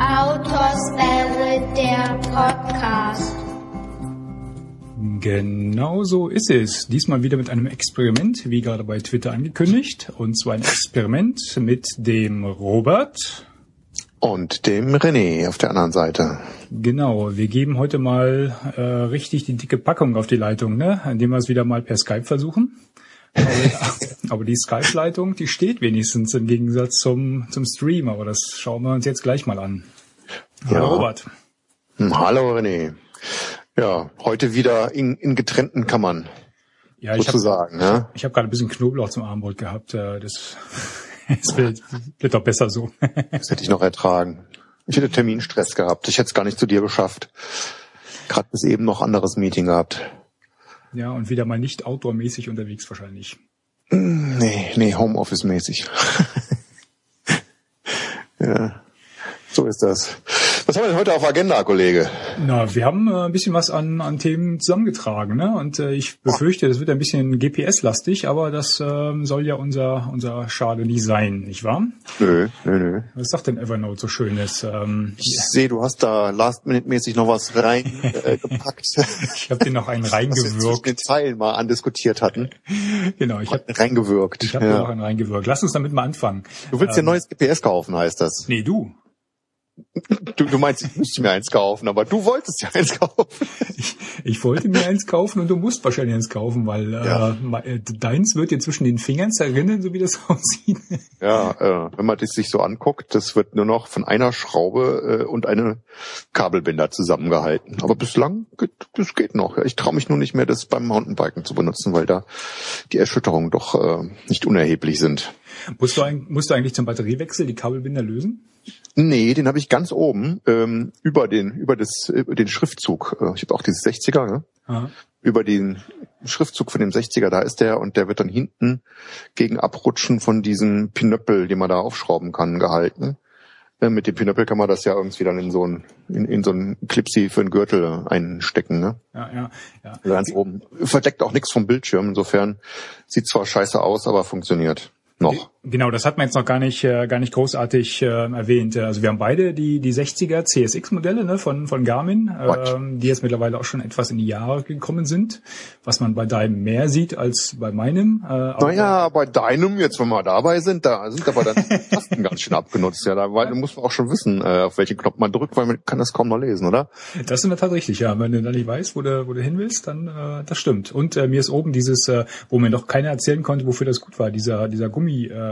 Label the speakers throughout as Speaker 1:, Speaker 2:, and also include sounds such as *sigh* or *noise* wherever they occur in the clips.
Speaker 1: Autoswelle, der Podcast.
Speaker 2: Genau so ist es. Diesmal wieder mit einem Experiment, wie gerade bei Twitter angekündigt. Und zwar ein Experiment mit dem Robert.
Speaker 3: Und dem René auf der anderen Seite.
Speaker 2: Genau, wir geben heute mal äh, richtig die dicke Packung auf die Leitung, ne? indem wir es wieder mal per Skype versuchen. Aber, aber die Skype-Leitung, die steht wenigstens im Gegensatz zum, zum Stream, aber das schauen wir uns jetzt gleich mal an. Hallo
Speaker 3: Ja.
Speaker 2: Robert.
Speaker 3: Hm, Hallo René. Ja, heute wieder in, in getrennten Kammern,
Speaker 2: Ja, ich habe
Speaker 3: sozusagen. ne?
Speaker 2: ich hab gerade ein bisschen Knoblauch zum Abendbrot gehabt. äh, Das, *laughs* das wird, wird doch besser so.
Speaker 3: Das hätte ich noch ertragen. Ich hätte Terminstress gehabt. Ich hätte es gar nicht zu dir geschafft. Gerade bis eben noch anderes Meeting gehabt.
Speaker 2: Ja, und wieder mal nicht outdoor-mäßig unterwegs wahrscheinlich.
Speaker 3: Nee, nee, Homeoffice-mäßig. *laughs* ja, so ist das. Was haben wir denn heute auf Agenda, Kollege?
Speaker 2: Na, wir haben äh, ein bisschen was an, an Themen zusammengetragen, ne? Und äh, ich befürchte, das wird ein bisschen GPS-lastig, aber das ähm, soll ja unser unser Schade nicht sein, nicht wahr?
Speaker 3: Nö, nö, nö.
Speaker 2: Was sagt denn Evernote so Schönes? Ähm,
Speaker 3: Ich sehe, du hast da last-minute-mäßig noch was reingepackt. Äh, *laughs* gepackt,
Speaker 2: ich habe den noch einen *laughs*
Speaker 3: was wir zwischen den
Speaker 2: reingewirkt.
Speaker 3: Zeilen mal andiskutiert hatten. *laughs*
Speaker 2: Genau, ich habe
Speaker 3: Reingewirkt.
Speaker 2: ich hab ja. noch
Speaker 3: ja.
Speaker 2: einen reingewirkt. Lass uns damit mal anfangen.
Speaker 3: Du willst dir ein neues GPS kaufen, heißt das.
Speaker 2: Nee, du.
Speaker 3: Du, du meinst, ich müsste mir eins kaufen, aber du wolltest ja eins kaufen.
Speaker 2: Ich, ich wollte mir eins kaufen und du musst wahrscheinlich eins kaufen, weil
Speaker 3: Ja.
Speaker 2: äh, me- äh, deins wird dir zwischen den Fingern zerrinnen, so wie das *laughs* aussieht.
Speaker 3: Ja, äh, wenn man das sich so anguckt, das wird nur noch von einer Schraube äh, und einem Kabelbinder zusammengehalten. Aber bislang geht, das geht noch. Ja, ich traue mich nur nicht mehr, das beim Mountainbiken zu benutzen, weil da die Erschütterungen doch äh, nicht unerheblich sind.
Speaker 2: Musst du, musst du eigentlich zum Batteriewechsel die Kabelbinder lösen?
Speaker 3: Nee, den habe ich ganz oben ähm, über den über das über den Schriftzug. Äh, ich habe auch dieses 60er, ne?
Speaker 2: Aha.
Speaker 3: über den Schriftzug von dem 60er, da ist der und der wird dann hinten gegen Abrutschen von diesem Pinöppel, den man da aufschrauben kann, gehalten. Äh, Mit dem Pinöppel kann man das ja irgendwie dann in so ein in, in so ein Clipsy für einen Gürtel einstecken, ne?
Speaker 2: Ja, ja, ja.
Speaker 3: Also ganz oben. Verdeckt auch nichts vom Bildschirm, insofern sieht zwar scheiße aus, aber funktioniert. Noch.
Speaker 2: Genau, das hat man jetzt noch gar nicht, äh, gar nicht großartig äh, erwähnt. Also wir haben beide die, die 60er CSX-Modelle ne, von, von Garmin, ähm, die jetzt mittlerweile auch schon etwas in die Jahre gekommen sind, was man bei deinem mehr sieht als bei meinem. Äh, aber-
Speaker 3: Naja, bei deinem, jetzt wenn wir dabei sind, da sind aber dann die *laughs* Tasten ganz schön abgenutzt. Ja, da weil, muss man auch schon wissen, äh, auf welchen Knopf man drückt, weil man kann das kaum noch lesen, oder?
Speaker 2: Das ist in der Tat richtig, ja. Wenn du dann nicht weißt, wo du, wo du hin willst, dann äh, das stimmt. Und äh, mir ist oben dieses, äh, wo mir noch keiner erzählen konnte, wofür das gut war, dieser, dieser Gummi, äh,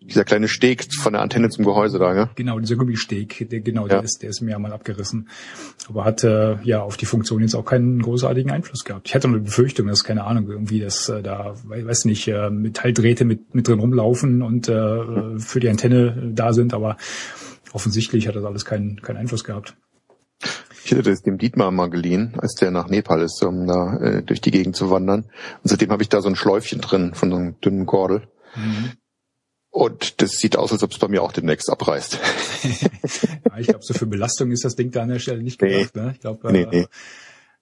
Speaker 3: Dieser kleine Steg von der Antenne zum Gehäuse da, ja?
Speaker 2: genau, dieser Gummisteg, der, genau,
Speaker 3: Ja.
Speaker 2: der ist, der ist mir mal abgerissen. Aber hat äh, ja auf die Funktion jetzt auch keinen großartigen Einfluss gehabt. Ich hatte eine Befürchtung, dass, keine Ahnung, irgendwie, dass äh, da, we- weiß nicht, äh, Metalldrähte mit, mit drin rumlaufen und äh, für die Antenne da sind, aber offensichtlich hat das alles keinen, keinen Einfluss gehabt.
Speaker 3: Ich hätte das dem Dietmar mal geliehen, als der nach Nepal ist, um da äh, durch die Gegend zu wandern. Und seitdem habe ich da so ein Schläufchen drin von so einem dünnen Kordel. Und das sieht aus, als ob es bei mir auch demnächst abreißt. *laughs*
Speaker 2: Ja, ich glaube, so für Belastung ist das Ding da an der Stelle nicht
Speaker 3: Nee.
Speaker 2: gedacht. Ne? Ich glaube,
Speaker 3: Nee,
Speaker 2: äh,
Speaker 3: nee.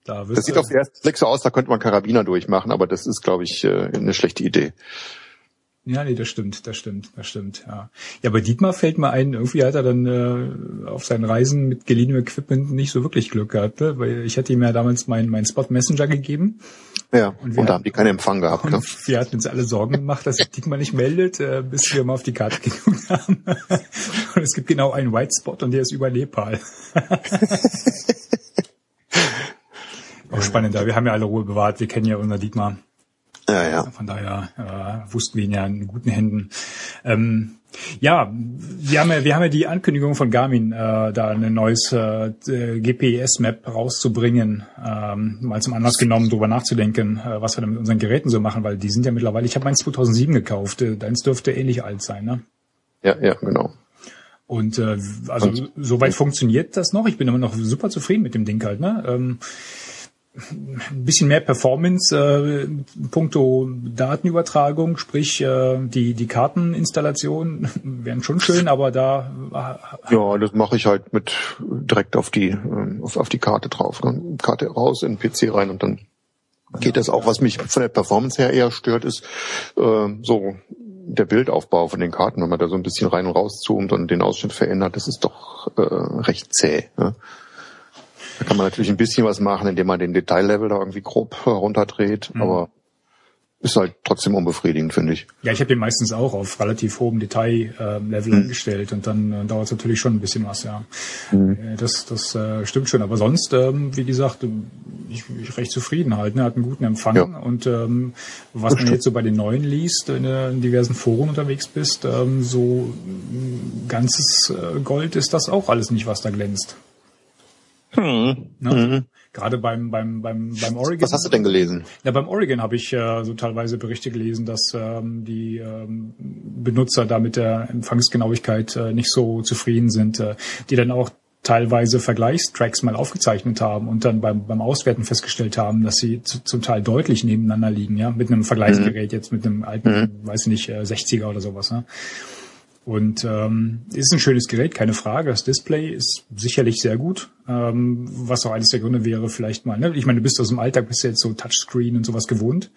Speaker 2: da
Speaker 3: Das sieht auf den ersten Blick so aus, da könnte man Karabiner durchmachen, aber das ist, glaube ich, äh, eine schlechte Idee.
Speaker 2: Ja, nee, das stimmt, das stimmt, das stimmt, ja. Ja, bei Dietmar fällt mir ein, irgendwie hat er dann äh, auf seinen Reisen mit geliehenem Equipment nicht so wirklich Glück gehabt, ne? weil ich hatte ihm ja damals meinen mein Spot Messenger gegeben
Speaker 3: Ja,
Speaker 2: Und
Speaker 3: und, da haben die keinen Empfang gehabt. Ne? *laughs*
Speaker 2: wir hatten uns alle Sorgen gemacht, dass sich Dietmar nicht meldet, äh, bis wir mal auf die Karte *laughs* geguckt haben. Und es gibt genau einen White Spot und der ist über Nepal. *laughs* Auch spannend, da wir haben ja alle Ruhe bewahrt, wir kennen ja unser Dietmar.
Speaker 3: Ja, ja.
Speaker 2: Von daher äh, wussten wir ihn ja in guten Händen. Ähm, ja, wir haben ja, wir haben ja die Ankündigung von Garmin, äh, da ein neues äh, GPS-Map rauszubringen, ähm, mal zum Anlass genommen, darüber nachzudenken, äh, was wir da mit unseren Geräten so machen, weil die sind ja mittlerweile, ich habe meins 2007 gekauft, äh, deins dürfte ähnlich alt sein, ne?
Speaker 3: Ja, ja, genau.
Speaker 2: Und äh, also soweit funktioniert das noch. Ich bin immer noch super zufrieden mit dem Ding halt. Ne? Ähm, ein bisschen mehr Performance äh, puncto Datenübertragung, sprich äh, die die Karteninstallation *laughs* wären schon schön, aber da
Speaker 3: äh, ja, das mache ich halt mit direkt auf die äh, auf, auf die Karte drauf, ne? Karte raus in den PC rein und dann geht das auch. Was mich von der Performance her eher stört, ist äh, so der Bildaufbau von den Karten, wenn man da so ein bisschen rein und raus zoomt und den Ausschnitt verändert, das ist doch äh, recht zäh. Ne? Da kann man natürlich ein bisschen was machen, indem man den Detaillevel da irgendwie grob runterdreht, mhm. aber ist halt trotzdem unbefriedigend, finde ich.
Speaker 2: Ja, ich habe den meistens auch auf relativ hohem Detaillevel mhm. eingestellt und dann äh, dauert es natürlich schon ein bisschen was, ja. Mhm. Äh, das das äh, stimmt schon. Aber sonst, ähm, wie gesagt, ähm, ich, ich recht zufrieden halt, ne? hat einen guten Empfang. Ja. Und ähm, was das man stimmt. jetzt so bei den neuen liest, in, in diversen Foren unterwegs bist, ähm, so ganzes äh, Gold ist das auch alles nicht, was da glänzt.
Speaker 3: Hm. Ne? Mhm.
Speaker 2: Gerade beim, beim, beim, beim Oregon.
Speaker 3: Was hast du denn gelesen?
Speaker 2: Ja, beim Oregon habe ich äh, so teilweise Berichte gelesen, dass ähm, die ähm, Benutzer da mit der Empfangsgenauigkeit äh, nicht so zufrieden sind, äh, die dann auch teilweise Vergleichstracks mal aufgezeichnet haben und dann beim, beim Auswerten festgestellt haben, dass sie zu, zum Teil deutlich nebeneinander liegen, ja, mit einem Vergleichsgerät, mhm. jetzt mit einem alten, mhm. weiß nicht, 60er äh, oder sowas. Ne? Und ähm, ist ein schönes Gerät, keine Frage. Das Display ist sicherlich sehr gut, ähm, was auch eines der Gründe wäre, vielleicht mal. Ne? Ich meine, du bist aus dem Alltag, bist jetzt so Touchscreen und sowas gewohnt.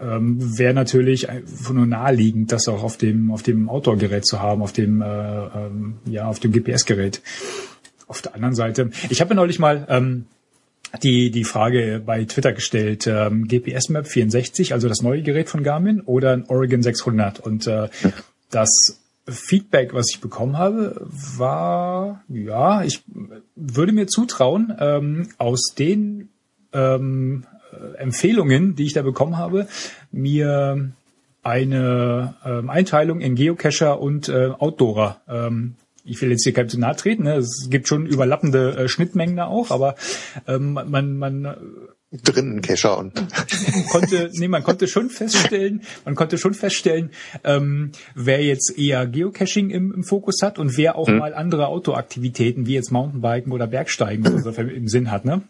Speaker 2: Ähm, wäre natürlich nur naheliegend, das auch auf dem auf dem Outdoor-Gerät zu haben, auf dem äh, ähm, ja auf dem GPS-Gerät. Auf der anderen Seite, ich habe mir neulich mal ähm, die die Frage bei Twitter gestellt: ähm, GPS Map 64, also das neue Gerät von Garmin, oder ein Oregon 600 und äh, das Feedback, was ich bekommen habe, war, ja, ich würde mir zutrauen, ähm, aus den ähm, Empfehlungen, die ich da bekommen habe, mir eine ähm, Einteilung in Geocacher und äh, Outdoorer. Ähm, ich will jetzt hier keinem zu nahe treten, ne? es gibt schon überlappende äh, Schnittmengen da auch, aber ähm, man, man
Speaker 3: drinnen Kescher und
Speaker 2: konnte nee man konnte schon feststellen man konnte schon feststellen ähm, wer jetzt eher Geocaching im, im Fokus hat und wer auch mhm. mal andere Autoaktivitäten wie jetzt Mountainbiken oder Bergsteigen oder so im Sinn hat ne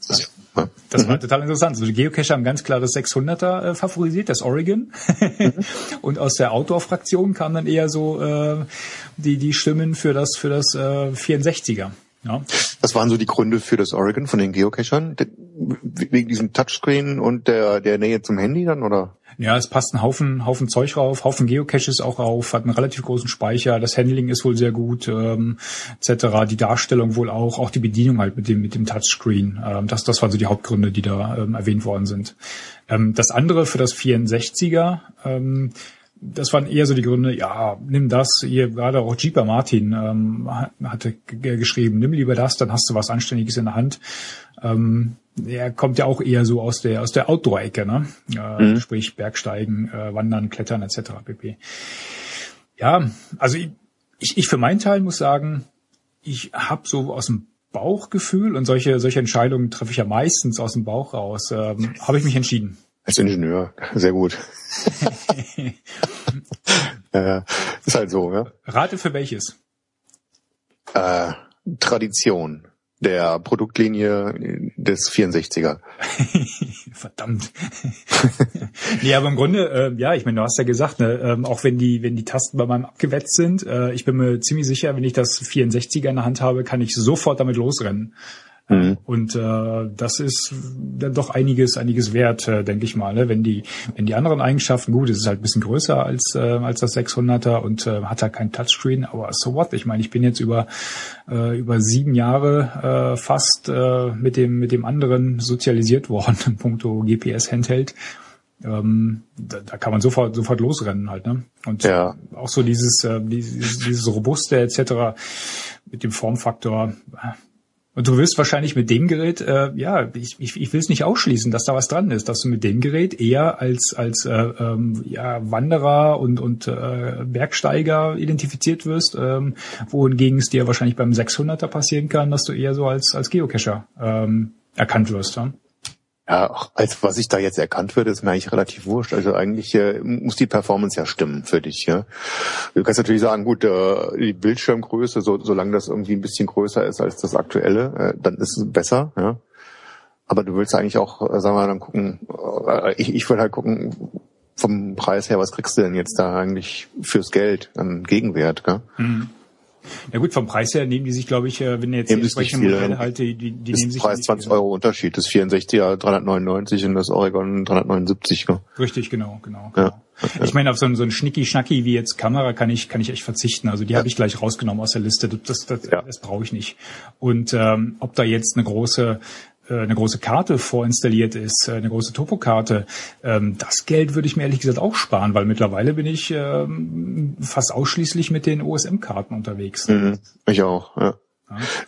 Speaker 2: das mhm. war total interessant also die Geocacher haben ganz klar das 600er äh, favorisiert das Oregon mhm. *laughs* und aus der Outdoor-Fraktion kamen dann eher so äh, die die Stimmen für das für das äh, 64er ja.
Speaker 3: Was waren so die Gründe für das Oregon von den Geocachern? Wegen diesem Touchscreen und der, der Nähe zum Handy dann, oder?
Speaker 2: Ja, es passt ein Haufen, Haufen Zeug rauf, Haufen Geocaches auch auf, hat einen relativ großen Speicher, das Handling ist wohl sehr gut, ähm, etc. Die Darstellung wohl auch, auch die Bedienung halt mit dem, mit dem Touchscreen. Ähm, das, das waren so die Hauptgründe, die da ähm, erwähnt worden sind. Ähm, das andere für das 64er, ähm, das waren eher so die Gründe, ja, nimm das, hier gerade auch Jeeper Martin ähm, hatte geschrieben, nimm lieber das, dann hast du was Anständiges in der Hand. Ähm, er kommt ja auch eher so aus der aus der Outdoor-Ecke, ne? Äh, mhm. Sprich Bergsteigen, äh, Wandern, Klettern etc. pp. Ja, also ich, ich, ich für meinen Teil muss sagen, ich habe so aus dem Bauchgefühl und solche solche Entscheidungen treffe ich ja meistens aus dem Bauch raus, ähm, habe ich mich entschieden.
Speaker 3: Als Ingenieur, sehr gut. *laughs* äh, ist halt so, ja.
Speaker 2: Rate für welches?
Speaker 3: Äh, Tradition der Produktlinie des 64er. *laughs*
Speaker 2: Verdammt. *laughs* nee, aber im Grunde, äh, ja, ich meine, du hast ja gesagt, ne, ähm, auch wenn die, wenn die Tasten bei meinem abgewetzt sind, äh, ich bin mir ziemlich sicher, wenn ich das 64er in der Hand habe, kann ich sofort damit losrennen. Mhm. Und äh, das ist dann doch einiges, einiges wert, äh, denke ich mal. Ne? Wenn die, wenn die anderen Eigenschaften gut, es ist halt ein bisschen größer als äh, als das 600er und äh, hat halt kein Touchscreen, aber so what? Ich meine, ich bin jetzt über äh, über sieben Jahre äh, fast äh, mit dem mit dem anderen sozialisiert worden in puncto GPS Handheld. Ähm, da, da kann man sofort sofort losrennen halt, ne? Und ja. auch so dieses, äh, dieses, dieses robuste etc. mit dem Formfaktor. Und du wirst wahrscheinlich mit dem Gerät, äh, ja, ich, ich, ich will es nicht ausschließen, dass da was dran ist, dass du mit dem Gerät eher als als äh, ähm, ja, Wanderer und und äh, Bergsteiger identifiziert wirst, ähm, wohingegen es dir wahrscheinlich beim 600er passieren kann, dass du eher so als als Geocacher ähm, erkannt wirst. Ja?
Speaker 3: Ja, als was ich da jetzt erkannt würde, ist mir eigentlich relativ wurscht. Also eigentlich äh, muss die Performance ja stimmen für dich. Ja? Du kannst natürlich sagen, gut, äh, die Bildschirmgröße, so, solange das irgendwie ein bisschen größer ist als das aktuelle, äh, dann ist es besser. Ja? aber du willst eigentlich auch, äh, sagen wir mal, dann gucken, äh, ich, ich würde halt gucken, vom Preis her, was kriegst du denn jetzt da eigentlich fürs Geld an Gegenwert, gell? Mhm.
Speaker 2: Ja gut, vom Preis her nehmen die sich, glaube ich, äh, wenn jetzt
Speaker 3: die entsprechenden Modelle halt, die, die, die nehmen sich Preis 20 Euro Unterschied. Das 64er 399 und das Oregon 379.
Speaker 2: Ne? Richtig, genau, genau. genau. Ja. Ich meine, auf so ein, so ein Schnicki-Schnacki wie jetzt Kamera kann ich kann ich echt verzichten. Also die ja. habe ich gleich rausgenommen aus der Liste. Das, das, das, ja. das brauche ich nicht. Und ähm, ob da jetzt eine große eine große Karte vorinstalliert ist, äh, eine große Topokarte, ähm, das Geld würde ich mir ehrlich gesagt auch sparen, weil mittlerweile bin ich ähm, fast ausschließlich mit den OSM-Karten unterwegs.
Speaker 3: Mhm, ich auch, ja.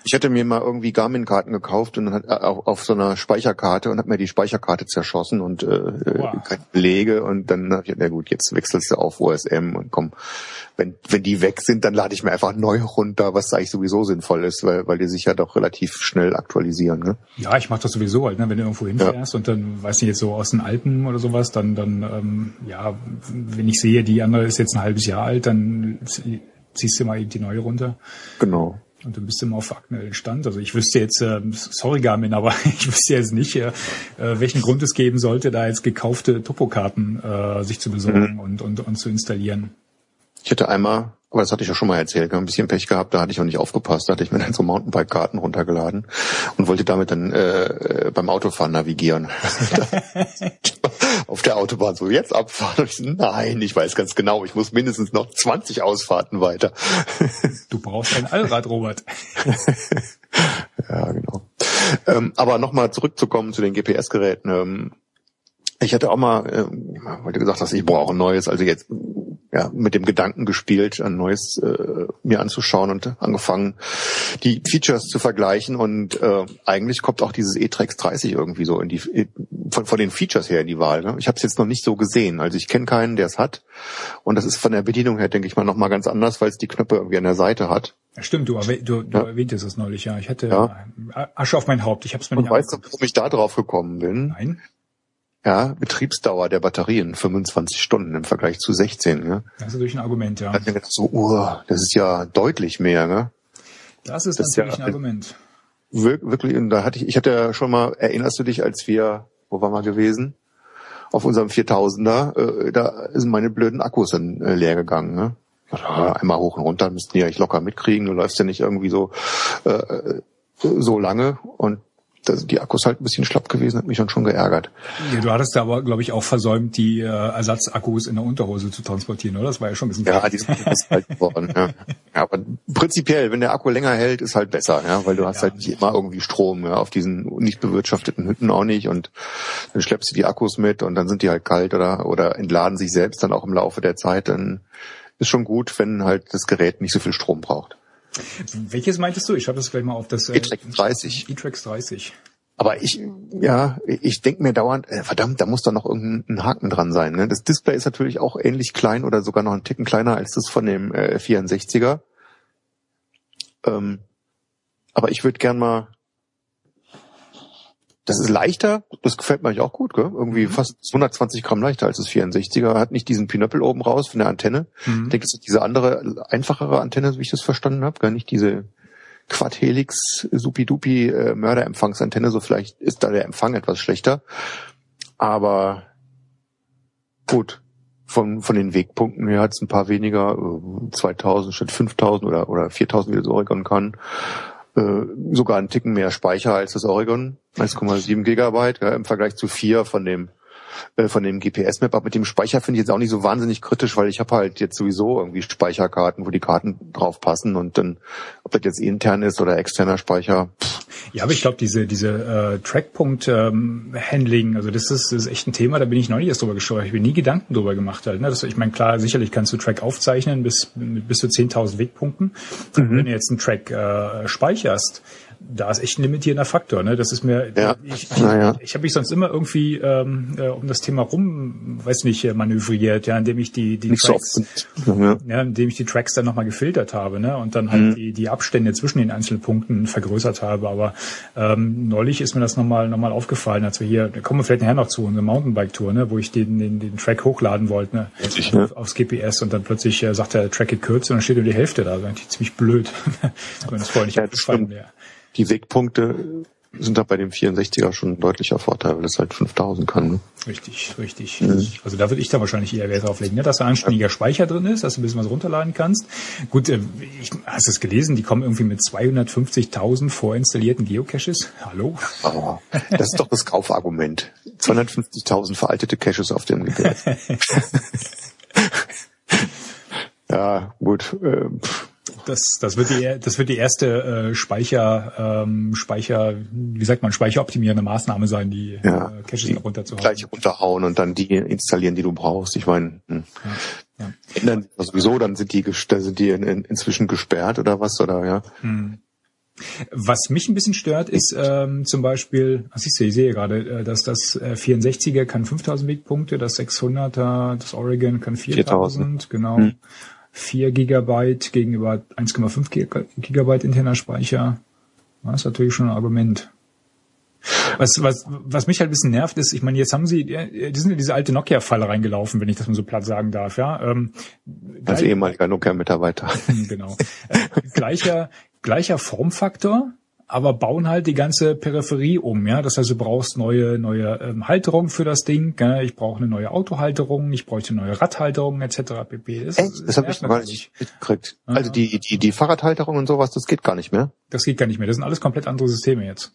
Speaker 3: Ich hatte mir mal irgendwie Garmin-Karten gekauft und hat äh, auf, auf so einer Speicherkarte und hat mir die Speicherkarte zerschossen und äh, wow. keine Belege und dann habe ich na gut, jetzt wechselst du auf OSM und komm, wenn wenn die weg sind, dann lade ich mir einfach neu runter, was eigentlich sowieso sinnvoll ist, weil weil die sich ja doch relativ schnell aktualisieren. Ne?
Speaker 2: Ja, ich mache das sowieso halt, ne? wenn du irgendwo hinfährst ja. und dann weiß nicht jetzt so aus den Alpen oder sowas, dann dann ähm, ja, wenn ich sehe, die andere ist jetzt ein halbes Jahr alt, dann ziehst du mal eben die neue runter.
Speaker 3: Genau.
Speaker 2: Und du bist immer auf aktuellen Stand. Also ich wüsste jetzt, äh, sorry Garmin, aber *laughs* ich wüsste jetzt nicht, äh, welchen Grund es geben sollte, da jetzt gekaufte Topokarten äh, sich zu besorgen mhm. und, und, und zu installieren.
Speaker 3: Ich hatte einmal aber das hatte ich ja schon mal erzählt. ein bisschen Pech gehabt, da hatte ich auch nicht aufgepasst. Da hatte ich mir dann so Mountainbike-Karten runtergeladen und wollte damit dann äh, beim Autofahren navigieren. *laughs* Auf der Autobahn so, jetzt abfahren. Ich so, nein, ich weiß ganz genau, ich muss mindestens noch 20 Ausfahrten weiter.
Speaker 2: du brauchst ein Allrad, Robert. *laughs*
Speaker 3: ja, genau. Ähm, aber nochmal zurückzukommen zu den GPS-Geräten. Ähm, ich hatte auch mal, äh, du gesagt hast, ich brauche ein neues, also jetzt ja, mit dem Gedanken gespielt, ein neues äh, mir anzuschauen und angefangen, die Features zu vergleichen. Und äh, eigentlich kommt auch dieses E-Trex 30 irgendwie so in die von, von den Features her in die Wahl. Ne? Ich habe es jetzt noch nicht so gesehen. Also ich kenne keinen, der es hat. Und das ist von der Bedienung her, denke ich mal, nochmal ganz anders, weil es die Knöpfe irgendwie an der Seite hat.
Speaker 2: Ja, stimmt, du, du, du ja. erwähntest es neulich, ja. Ich hätte ja. Asche auf mein Haupt. Ich habe es mir
Speaker 3: nicht weißt du, warum ich da drauf gekommen bin?
Speaker 2: Nein.
Speaker 3: Ja, Betriebsdauer der Batterien 25 Stunden im Vergleich zu 16. Ne?
Speaker 2: Das ist natürlich ein Argument, ja.
Speaker 3: Da ich so, uh, das ist ja deutlich mehr. Ne?
Speaker 2: Das ist das natürlich ist ja, ein Argument.
Speaker 3: Wirklich, und da hatte ich, ich hatte ja schon mal, erinnerst du dich, als wir, wo waren wir gewesen? Auf unserem 4000er, äh, da sind meine blöden Akkus dann äh, leer gegangen. Ne? Ja, einmal hoch und runter müssten die ja ich locker mitkriegen. Du läufst ja nicht irgendwie so äh, äh so lange und das, die Akkus halt ein bisschen schlapp gewesen, hat mich dann schon geärgert.
Speaker 2: Ja, du hattest da aber, glaube ich, auch versäumt, die äh, Ersatzakkus in der Unterhose zu transportieren, oder? Das war ja schon ein bisschen...
Speaker 3: Ja, die sind halt *laughs* geworden. ja. ja, aber prinzipiell, wenn der Akku länger hält, ist halt besser, ja, weil du hast ja. halt nicht immer irgendwie Strom, ja, auf diesen nicht bewirtschafteten Hütten auch nicht und dann schleppst du die Akkus mit und dann sind die halt kalt oder, oder entladen sich selbst dann auch im Laufe der Zeit, dann ist schon gut, wenn halt das Gerät nicht so viel Strom braucht.
Speaker 2: Welches meintest du? Ich habe das gleich mal auf das
Speaker 3: äh, E-Trax 30.
Speaker 2: E-Trax 30.
Speaker 3: Aber ich, ja, ich denke mir dauernd, äh, verdammt, da muss doch noch irgendein Haken dran sein. Ne? Das Display ist natürlich auch ähnlich klein oder sogar noch einen Ticken kleiner als das von dem äh, 64er. Ähm, aber ich würde gern mal das ist leichter, das gefällt mir auch gut, gell? Irgendwie mhm. fast 120 Gramm leichter als das 64er. Hat nicht diesen Pinöppel oben raus von der Antenne. Mhm. Ich denke, es ist diese andere, einfachere Antenne, so wie ich das verstanden habe. Gar nicht diese Quad-Helix Supi-Dupi äh, Mörderempfangsantenne. So vielleicht ist da der Empfang etwas schlechter. Aber gut, von, von den Wegpunkten her hat es ein paar weniger, 2000 äh, statt 5000 oder, oder 4000, wie das Oregon kann. Äh, sogar einen Ticken mehr Speicher als das Oregon, 1,7 Gigabyte ja, im Vergleich zu 4 von dem äh, von dem GPS-Map. Aber mit dem Speicher finde ich jetzt auch nicht so wahnsinnig kritisch, weil ich habe halt jetzt sowieso irgendwie Speicherkarten, wo die Karten drauf passen und dann, ob das jetzt intern ist oder externer Speicher. Pff.
Speaker 2: Ja, aber ich glaube, diese diese äh, Trackpunkt-Handling, ähm, also das ist, das ist echt ein Thema, da bin ich noch nicht erst drüber gesteuert. Ich bin nie Gedanken drüber gemacht halt. Ne? Das, ich meine, klar, sicherlich kannst du Track aufzeichnen bis, bis zu 10.000 Wegpunkten. Mhm. Wenn du jetzt einen Track äh, speicherst, da ist echt ein limitierender Faktor. Ne? Das ist mir, ja. ich, ich, ja. ich habe mich sonst immer irgendwie ähm, äh, um das Thema rum, weiß nicht, äh, manövriert, ja, indem ich die die Tracks, ja. ja, indem ich die Tracks dann nochmal gefiltert habe, ne, und dann halt mhm. die die Abstände zwischen den einzelnen Punkten vergrößert habe. Aber ähm, neulich ist mir das nochmal noch mal aufgefallen, als wir hier, da kommen wir vielleicht nachher noch zu unserer Mountainbike-Tour, ne, wo ich den, den den Track hochladen wollte, ne, ich, ne? aufs GPS und dann plötzlich äh, sagt der Track geht kürzer und dann steht nur die Hälfte da. Das ist eigentlich ziemlich blöd. *laughs* wenn es vorher nicht ja, aufgefallen wäre
Speaker 3: die Wegpunkte sind da bei dem 64er schon ein deutlicher Vorteil, weil das halt 5000 kann. Ne?
Speaker 2: Richtig, richtig. Mhm. Also da würde ich da wahrscheinlich eher Wert drauf legen, ne? dass da ein ständiger Speicher drin ist, dass du ein bisschen was runterladen kannst. Gut, äh, ich, hast du es gelesen? Die kommen irgendwie mit 250.000 vorinstallierten Geocaches. Hallo?
Speaker 3: Oh, das ist doch das Kaufargument. 250.000 veraltete Caches auf dem Gerät. *laughs* *laughs* ja, gut. Äh,
Speaker 2: das, das wird die, das wird die erste äh, Speicher, ähm, Speicher, wie sagt man, speicheroptimierende Maßnahme sein, die
Speaker 3: ja, äh, Caches runterzuhauen. Gleich runterhauen und dann die installieren, die du brauchst. Ich meine, hm. ja, ja. ändern sowieso, dann sind die, dann sind die in, in, inzwischen gesperrt oder was oder ja. Hm.
Speaker 2: Was mich ein bisschen stört, ist ähm, zum Beispiel, was ich sehe, ich sehe gerade, äh, dass das äh, 64er kann 5000 Wegpunkte, das 600er, das Oregon kann 4000, 4000. genau. Hm. 4 Gigabyte gegenüber 1,5 Gigabyte interner Speicher. Das ist natürlich schon ein Argument. Was, was, was mich halt ein bisschen nervt, ist, ich meine, jetzt haben sie, die sind in diese alte Nokia-Falle reingelaufen, wenn ich das mal so platt sagen darf, ja. Ähm,
Speaker 3: Als ehemaliger Nokia-Mitarbeiter. *laughs*
Speaker 2: Genau. Äh, gleicher, gleicher Formfaktor, aber bauen halt die ganze Peripherie um, ja. Das heißt, du brauchst neue, neue ähm, Halterung für das Ding, gell? ich brauche eine neue Autohalterung, ich bräuchte neue Radhalterung etc. pp.
Speaker 3: Das, Echt? das habe ich noch gar nicht mitgekriegt. Ja. Also die, die, die Fahrradhalterung und sowas, das geht gar nicht mehr.
Speaker 2: Das geht gar nicht mehr. Das sind alles komplett andere Systeme jetzt.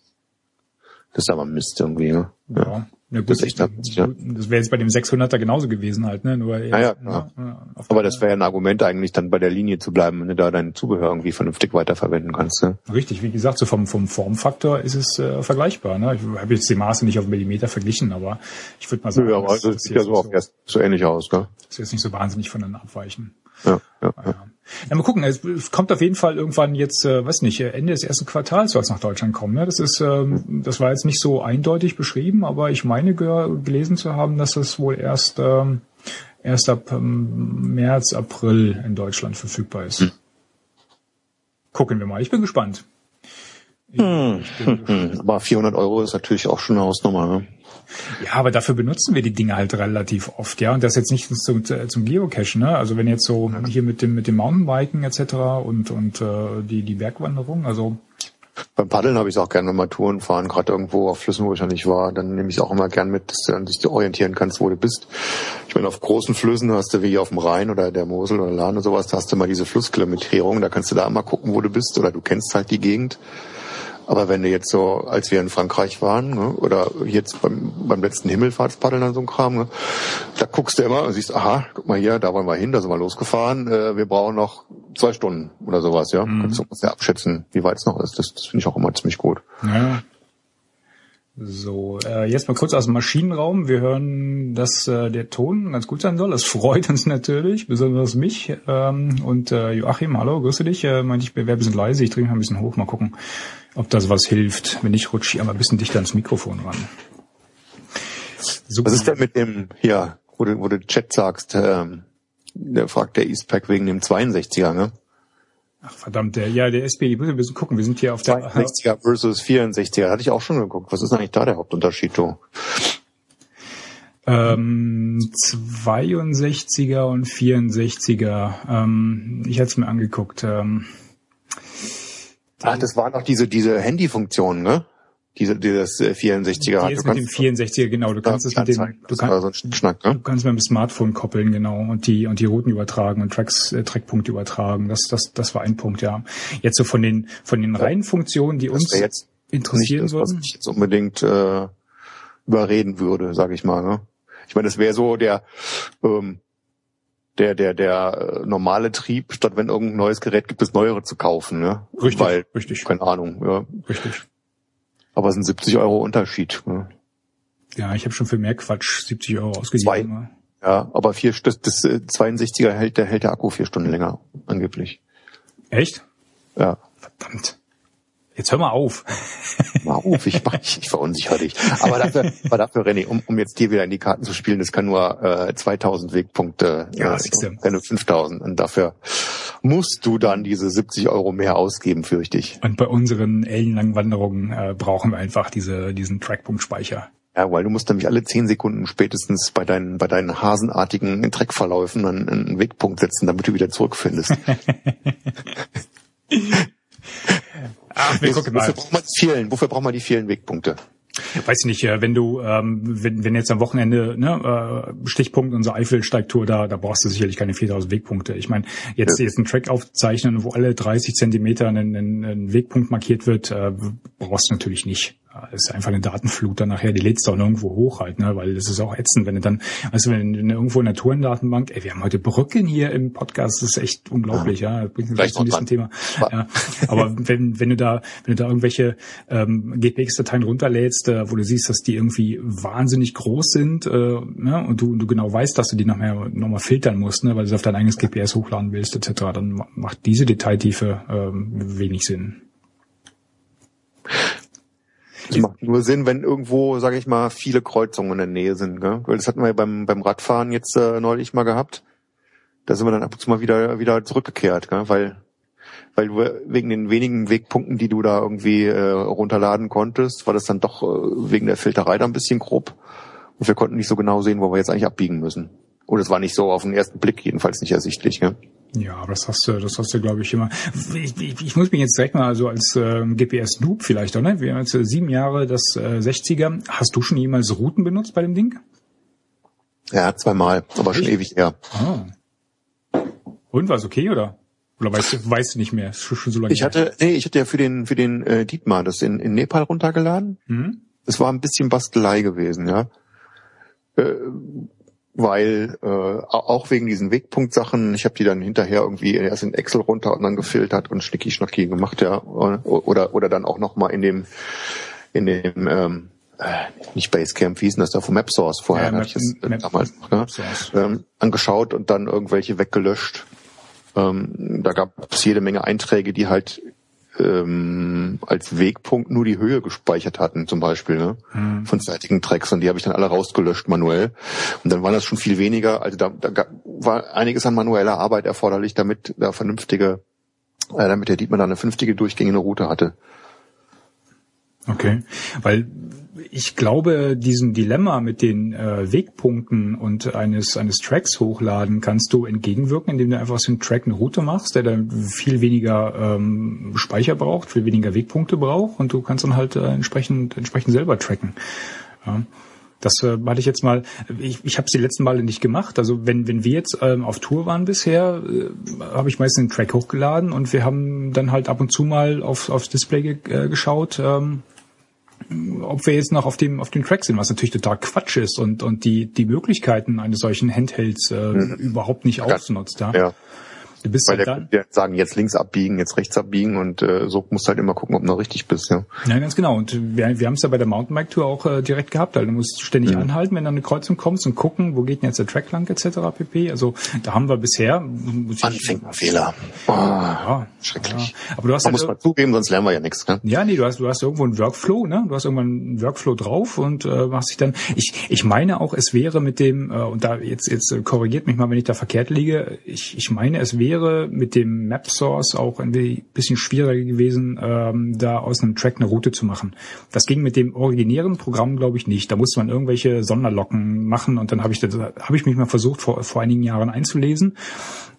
Speaker 3: Das ist aber Mist irgendwie, ne?
Speaker 2: Ja. ja. Ja, gut, das ist echt das, ja. das wäre jetzt bei dem 600er genauso gewesen halt, ne? Nur
Speaker 3: ja, ja, ja. ja Aber das wäre ja ein Argument eigentlich, dann bei der Linie zu bleiben, wenn du da dein Zubehör irgendwie vernünftig weiterverwenden kannst. Ne?
Speaker 2: Richtig, wie gesagt, so vom, vom Formfaktor ist es äh, vergleichbar. Ne? Ich habe jetzt die Maße nicht auf Millimeter verglichen, aber ich würde mal sagen,
Speaker 3: ja, aber das, das sieht ja so, so, so ähnlich aus, gell?
Speaker 2: Das ist jetzt nicht so wahnsinnig voneinander abweichen.
Speaker 3: Ja, ja, ja.
Speaker 2: Ja, mal gucken. Es kommt auf jeden Fall irgendwann jetzt, äh, weiß nicht, Ende des ersten Quartals soll es nach Deutschland kommen. Ne? Das ist, ähm, das war jetzt nicht so eindeutig beschrieben, aber ich meine gelesen zu haben, dass das wohl erst ähm, erst ab ähm, März, April in Deutschland verfügbar ist. Hm. Gucken wir mal. Ich bin gespannt.
Speaker 3: Ich, hm. ich bin gespannt. *laughs* Aber 400 Euro ist natürlich auch schon eine Hausnummer. Ne?
Speaker 2: Ja, aber dafür benutzen wir die Dinge halt relativ oft, ja. Und das jetzt nicht zum, zum Geocachen, ne? Also wenn jetzt so hier mit dem mit dem Mountainbiken etc. und und äh, die die Bergwanderung, also
Speaker 3: beim Paddeln habe ich es auch gerne, wenn wir Touren fahren, gerade irgendwo auf Flüssen, wo ich noch nicht war, dann nehme ich es auch immer gern mit, dass du dann dich orientieren kannst, wo du bist. Ich meine, auf großen Flüssen hast du wie auf dem Rhein oder der Mosel oder Lahn oder sowas, da hast du mal diese Flusskilometrierung, da kannst du da immer gucken, wo du bist oder du kennst halt die Gegend. Aber wenn du jetzt so, als wir in Frankreich waren, ne, oder jetzt beim, beim letzten Himmelfahrtspaddeln an so einem Kram, ne, da guckst du immer und siehst, aha, guck mal hier, da wollen wir hin, da sind wir losgefahren, äh, wir brauchen noch zwei Stunden oder sowas, ja. Mhm. Kannst du ungefähr abschätzen, wie weit es noch ist. Das, das finde ich auch immer ziemlich gut.
Speaker 2: Ja. So, äh, jetzt mal kurz aus dem Maschinenraum. Wir hören, dass äh, der Ton ganz gut sein soll. Das freut uns natürlich, besonders mich. Ähm, und äh, Joachim, hallo, grüße dich. Äh, meinte ich, wäre ein bisschen leise. Ich drehe mal ein bisschen hoch. Mal gucken, ob das was hilft. Wenn nicht, rutsche ich aber ein bisschen dichter ans Mikrofon ran.
Speaker 3: Super. Was ist denn mit dem, hier, wo du, wo du Chat sagst, ähm, der fragt der Eastpack wegen dem 62er, ne?
Speaker 2: Ach verdammt, der, ja, der SPD, wir müssen gucken, wir sind hier auf der
Speaker 3: 62er versus 64er, hatte ich auch schon geguckt. Was ist eigentlich da der Hauptunterschied, du?
Speaker 2: Ähm, 62er und 64er. Ähm, ich hatte es mir angeguckt. Ähm,
Speaker 3: Ach, das waren auch diese, diese Handyfunktionen, ne? Diese, dieses 64er
Speaker 2: hat. Die ist mit dem 64er, genau. Du kannst es mit dem, du, kann, so Schnack, ne? du kannst mit dem Smartphone koppeln, genau, und die, und die Routen übertragen und Tracks, äh, Trackpunkte übertragen. Das, das, das war ein Punkt, ja. Jetzt so von den, von den reinen Funktionen, die uns jetzt interessieren nicht das, würden.
Speaker 3: Was ich jetzt unbedingt, äh, überreden würde, sage ich mal, ne? Ich meine, das wäre so der, ähm, der, der, der äh, normale Trieb, statt wenn irgendein neues Gerät gibt, das neuere zu kaufen, ne?
Speaker 2: Richtig, Weil, richtig.
Speaker 3: Keine Ahnung, ja.
Speaker 2: Richtig.
Speaker 3: Aber es sind 70 Euro Unterschied. Ne?
Speaker 2: Ja, ich habe schon für mehr Quatsch 70 Euro ausgegeben. Zwei.
Speaker 3: Ja, aber vier, das, das 62er äh, hält der, hält der Akku vier Stunden länger, angeblich.
Speaker 2: Echt?
Speaker 3: Ja.
Speaker 2: Verdammt. Jetzt hör mal auf.
Speaker 3: Mal auf, ich, ich, ich verunsichere dich. Aber dafür, aber dafür René, um, um jetzt dir wieder in die Karten zu spielen, das kann nur äh, 2000 Wegpunkte,
Speaker 2: ja,
Speaker 3: äh, keine 5000. Und dafür musst du dann diese 70 Euro mehr ausgeben, fürchte ich.
Speaker 2: Und bei unseren ellenlangen Wanderungen äh, brauchen wir einfach diese, diesen Trackpunktspeicher.
Speaker 3: Ja, weil du musst nämlich alle zehn Sekunden spätestens bei deinen, bei deinen hasenartigen Treckverläufen einen, einen Wegpunkt setzen, damit du wieder zurückfindest. *laughs*
Speaker 2: Ach, wir gucken mal.
Speaker 3: Wofür braucht man die vielen, wofür braucht man die vielen Wegpunkte?
Speaker 2: Weiß ich nicht, äh, wenn du, ähm, wenn, wenn jetzt am Wochenende, ne, äh, Stichpunkt unsere Eifelsteigtour, da, da brauchst du sicherlich keine 4000 Wegpunkte. Ich meine, jetzt,
Speaker 3: Ja.
Speaker 2: jetzt einen Track aufzeichnen, wo alle 30 Zentimeter ein, ein, ein Wegpunkt markiert wird, äh, brauchst du natürlich nicht. Ist einfach eine Datenflut dann nachher, die lädst du auch nirgendwo hoch halt, ne, weil das ist auch ätzend, wenn du dann, du, wenn du irgendwo in der Tourendatenbank, ey, wir haben heute Brücken hier im Podcast, das ist echt unglaublich, ja, das bringt uns zum nächsten Thema. Ja, aber *laughs* wenn, wenn du da, wenn du da irgendwelche ähm, GPX-Dateien runterlädst, äh, wo du siehst, dass die irgendwie wahnsinnig groß sind, äh, ne, und du, du genau weißt, dass du die nachher nochmal filtern musst, ne, weil du sie auf dein eigenes GPS hochladen willst, etc., dann ma- macht diese Detailtiefe ähm, wenig Sinn.
Speaker 3: Das macht nur Sinn, wenn irgendwo, sage ich mal, viele Kreuzungen in der Nähe sind. Gell? Weil das hatten wir ja beim, beim Radfahren jetzt äh, neulich mal gehabt. Da sind wir dann ab und zu mal wieder wieder zurückgekehrt, gell? weil weil du wegen den wenigen Wegpunkten, die du da irgendwie äh, runterladen konntest, war das dann doch äh, wegen der Filterei da ein bisschen grob. Und wir konnten nicht so genau sehen, wo wir jetzt eigentlich abbiegen müssen. Oder es war nicht so auf den ersten Blick jedenfalls nicht ersichtlich. Gell?
Speaker 2: Ja, aber das hast du, das hast du, glaube ich, immer. Ich, ich, ich muss mich jetzt direkt mal so als ähm, GPS-Noob vielleicht, oder? Wir haben jetzt äh, sieben Jahre das äh, 60er. Hast du schon jemals Routen benutzt bei dem Ding?
Speaker 3: Ja, zweimal, aber schon ewig her.
Speaker 2: Ah. Und war's okay, oder? Oder weißt du, weißt du nicht mehr? Schon, schon so lange
Speaker 3: Ich hatte, nee, ich hatte ja für den für den äh, Dietmar das in, in Nepal runtergeladen.
Speaker 2: Mhm.
Speaker 3: Es war ein bisschen Bastelei gewesen, ja. Äh, weil äh, au- auch wegen diesen Wegpunktsachen, ich habe die dann hinterher irgendwie erst in Excel runter und dann gefiltert und schnicki schnacki gemacht, ja. Oder oder dann auch noch mal in dem in dem ähm, äh, nicht Basecamp, wie hieß denn das da von MapSource vorher,
Speaker 2: Ja, Map-
Speaker 3: ich das
Speaker 2: Map-
Speaker 3: damals noch, ne? Ähm, angeschaut und dann irgendwelche weggelöscht. Ähm, da gab es jede Menge Einträge, die halt ähm, als Wegpunkt nur die Höhe gespeichert hatten, zum Beispiel, ne?
Speaker 2: Mhm.
Speaker 3: von zeitigen Tracks und die habe ich dann alle rausgelöscht manuell. Und dann waren das schon viel weniger, also da, da war einiges an manueller Arbeit erforderlich, damit da vernünftige, äh, damit der Dietmar da eine vernünftige durchgängige Route hatte.
Speaker 2: Okay, weil ich glaube, diesem Dilemma mit den äh, Wegpunkten und eines eines Tracks hochladen kannst du entgegenwirken, indem du einfach aus dem Track eine Route machst, der dann viel weniger ähm, Speicher braucht, viel weniger Wegpunkte braucht und du kannst dann halt äh, entsprechend entsprechend selber tracken. Ja. Das äh, hatte ich jetzt mal, ich, ich habe es die letzten Male nicht gemacht. Also wenn, wenn wir jetzt ähm, auf Tour waren bisher, äh, habe ich meistens den Track hochgeladen und wir haben dann halt ab und zu mal auf, aufs Display ge äh, geschaut, ähm, ob wir jetzt noch auf dem auf dem Track sind, was natürlich total Quatsch ist und und die die Möglichkeiten eines solchen Handhelds äh, überhaupt nicht ausnutzt. Ja?
Speaker 3: Ja,
Speaker 2: Du bist
Speaker 3: weil
Speaker 2: halt
Speaker 3: der, der sagen jetzt links abbiegen, jetzt rechts abbiegen und äh, so musst du halt immer gucken, ob du noch richtig bist. Ja.
Speaker 2: Ja, ganz genau. Und wir, wir haben es ja bei der Mountainbike-Tour auch äh, direkt gehabt. Also du musst ständig anhalten, wenn du an eine Kreuzung kommst und gucken, wo geht denn jetzt der Track lang etc. pp. Also da haben wir bisher...
Speaker 3: Anfängerfehler. Oh,
Speaker 2: Ja,
Speaker 3: schrecklich.
Speaker 2: Ja. Aber du hast
Speaker 3: Man
Speaker 2: halt
Speaker 3: muss mal zugeben, sonst lernen wir ja nichts. Ne?
Speaker 2: Ja, nee, du hast, du hast irgendwo einen Workflow, ne? Du hast irgendwann einen Workflow drauf und äh, machst dich dann. Ich, ich meine auch, es wäre mit dem, äh, und da jetzt, jetzt korrigiert mich mal, wenn ich da verkehrt liege, ich, ich meine, es wäre mit dem Map Source auch ein bisschen schwieriger gewesen, ähm, da aus einem Track eine Route zu machen. Das ging mit dem originären Programm, glaube ich, nicht. Da musste man irgendwelche Sonderlocken machen und dann habe ich das, habe ich mich mal versucht, vor, vor einigen Jahren einzulesen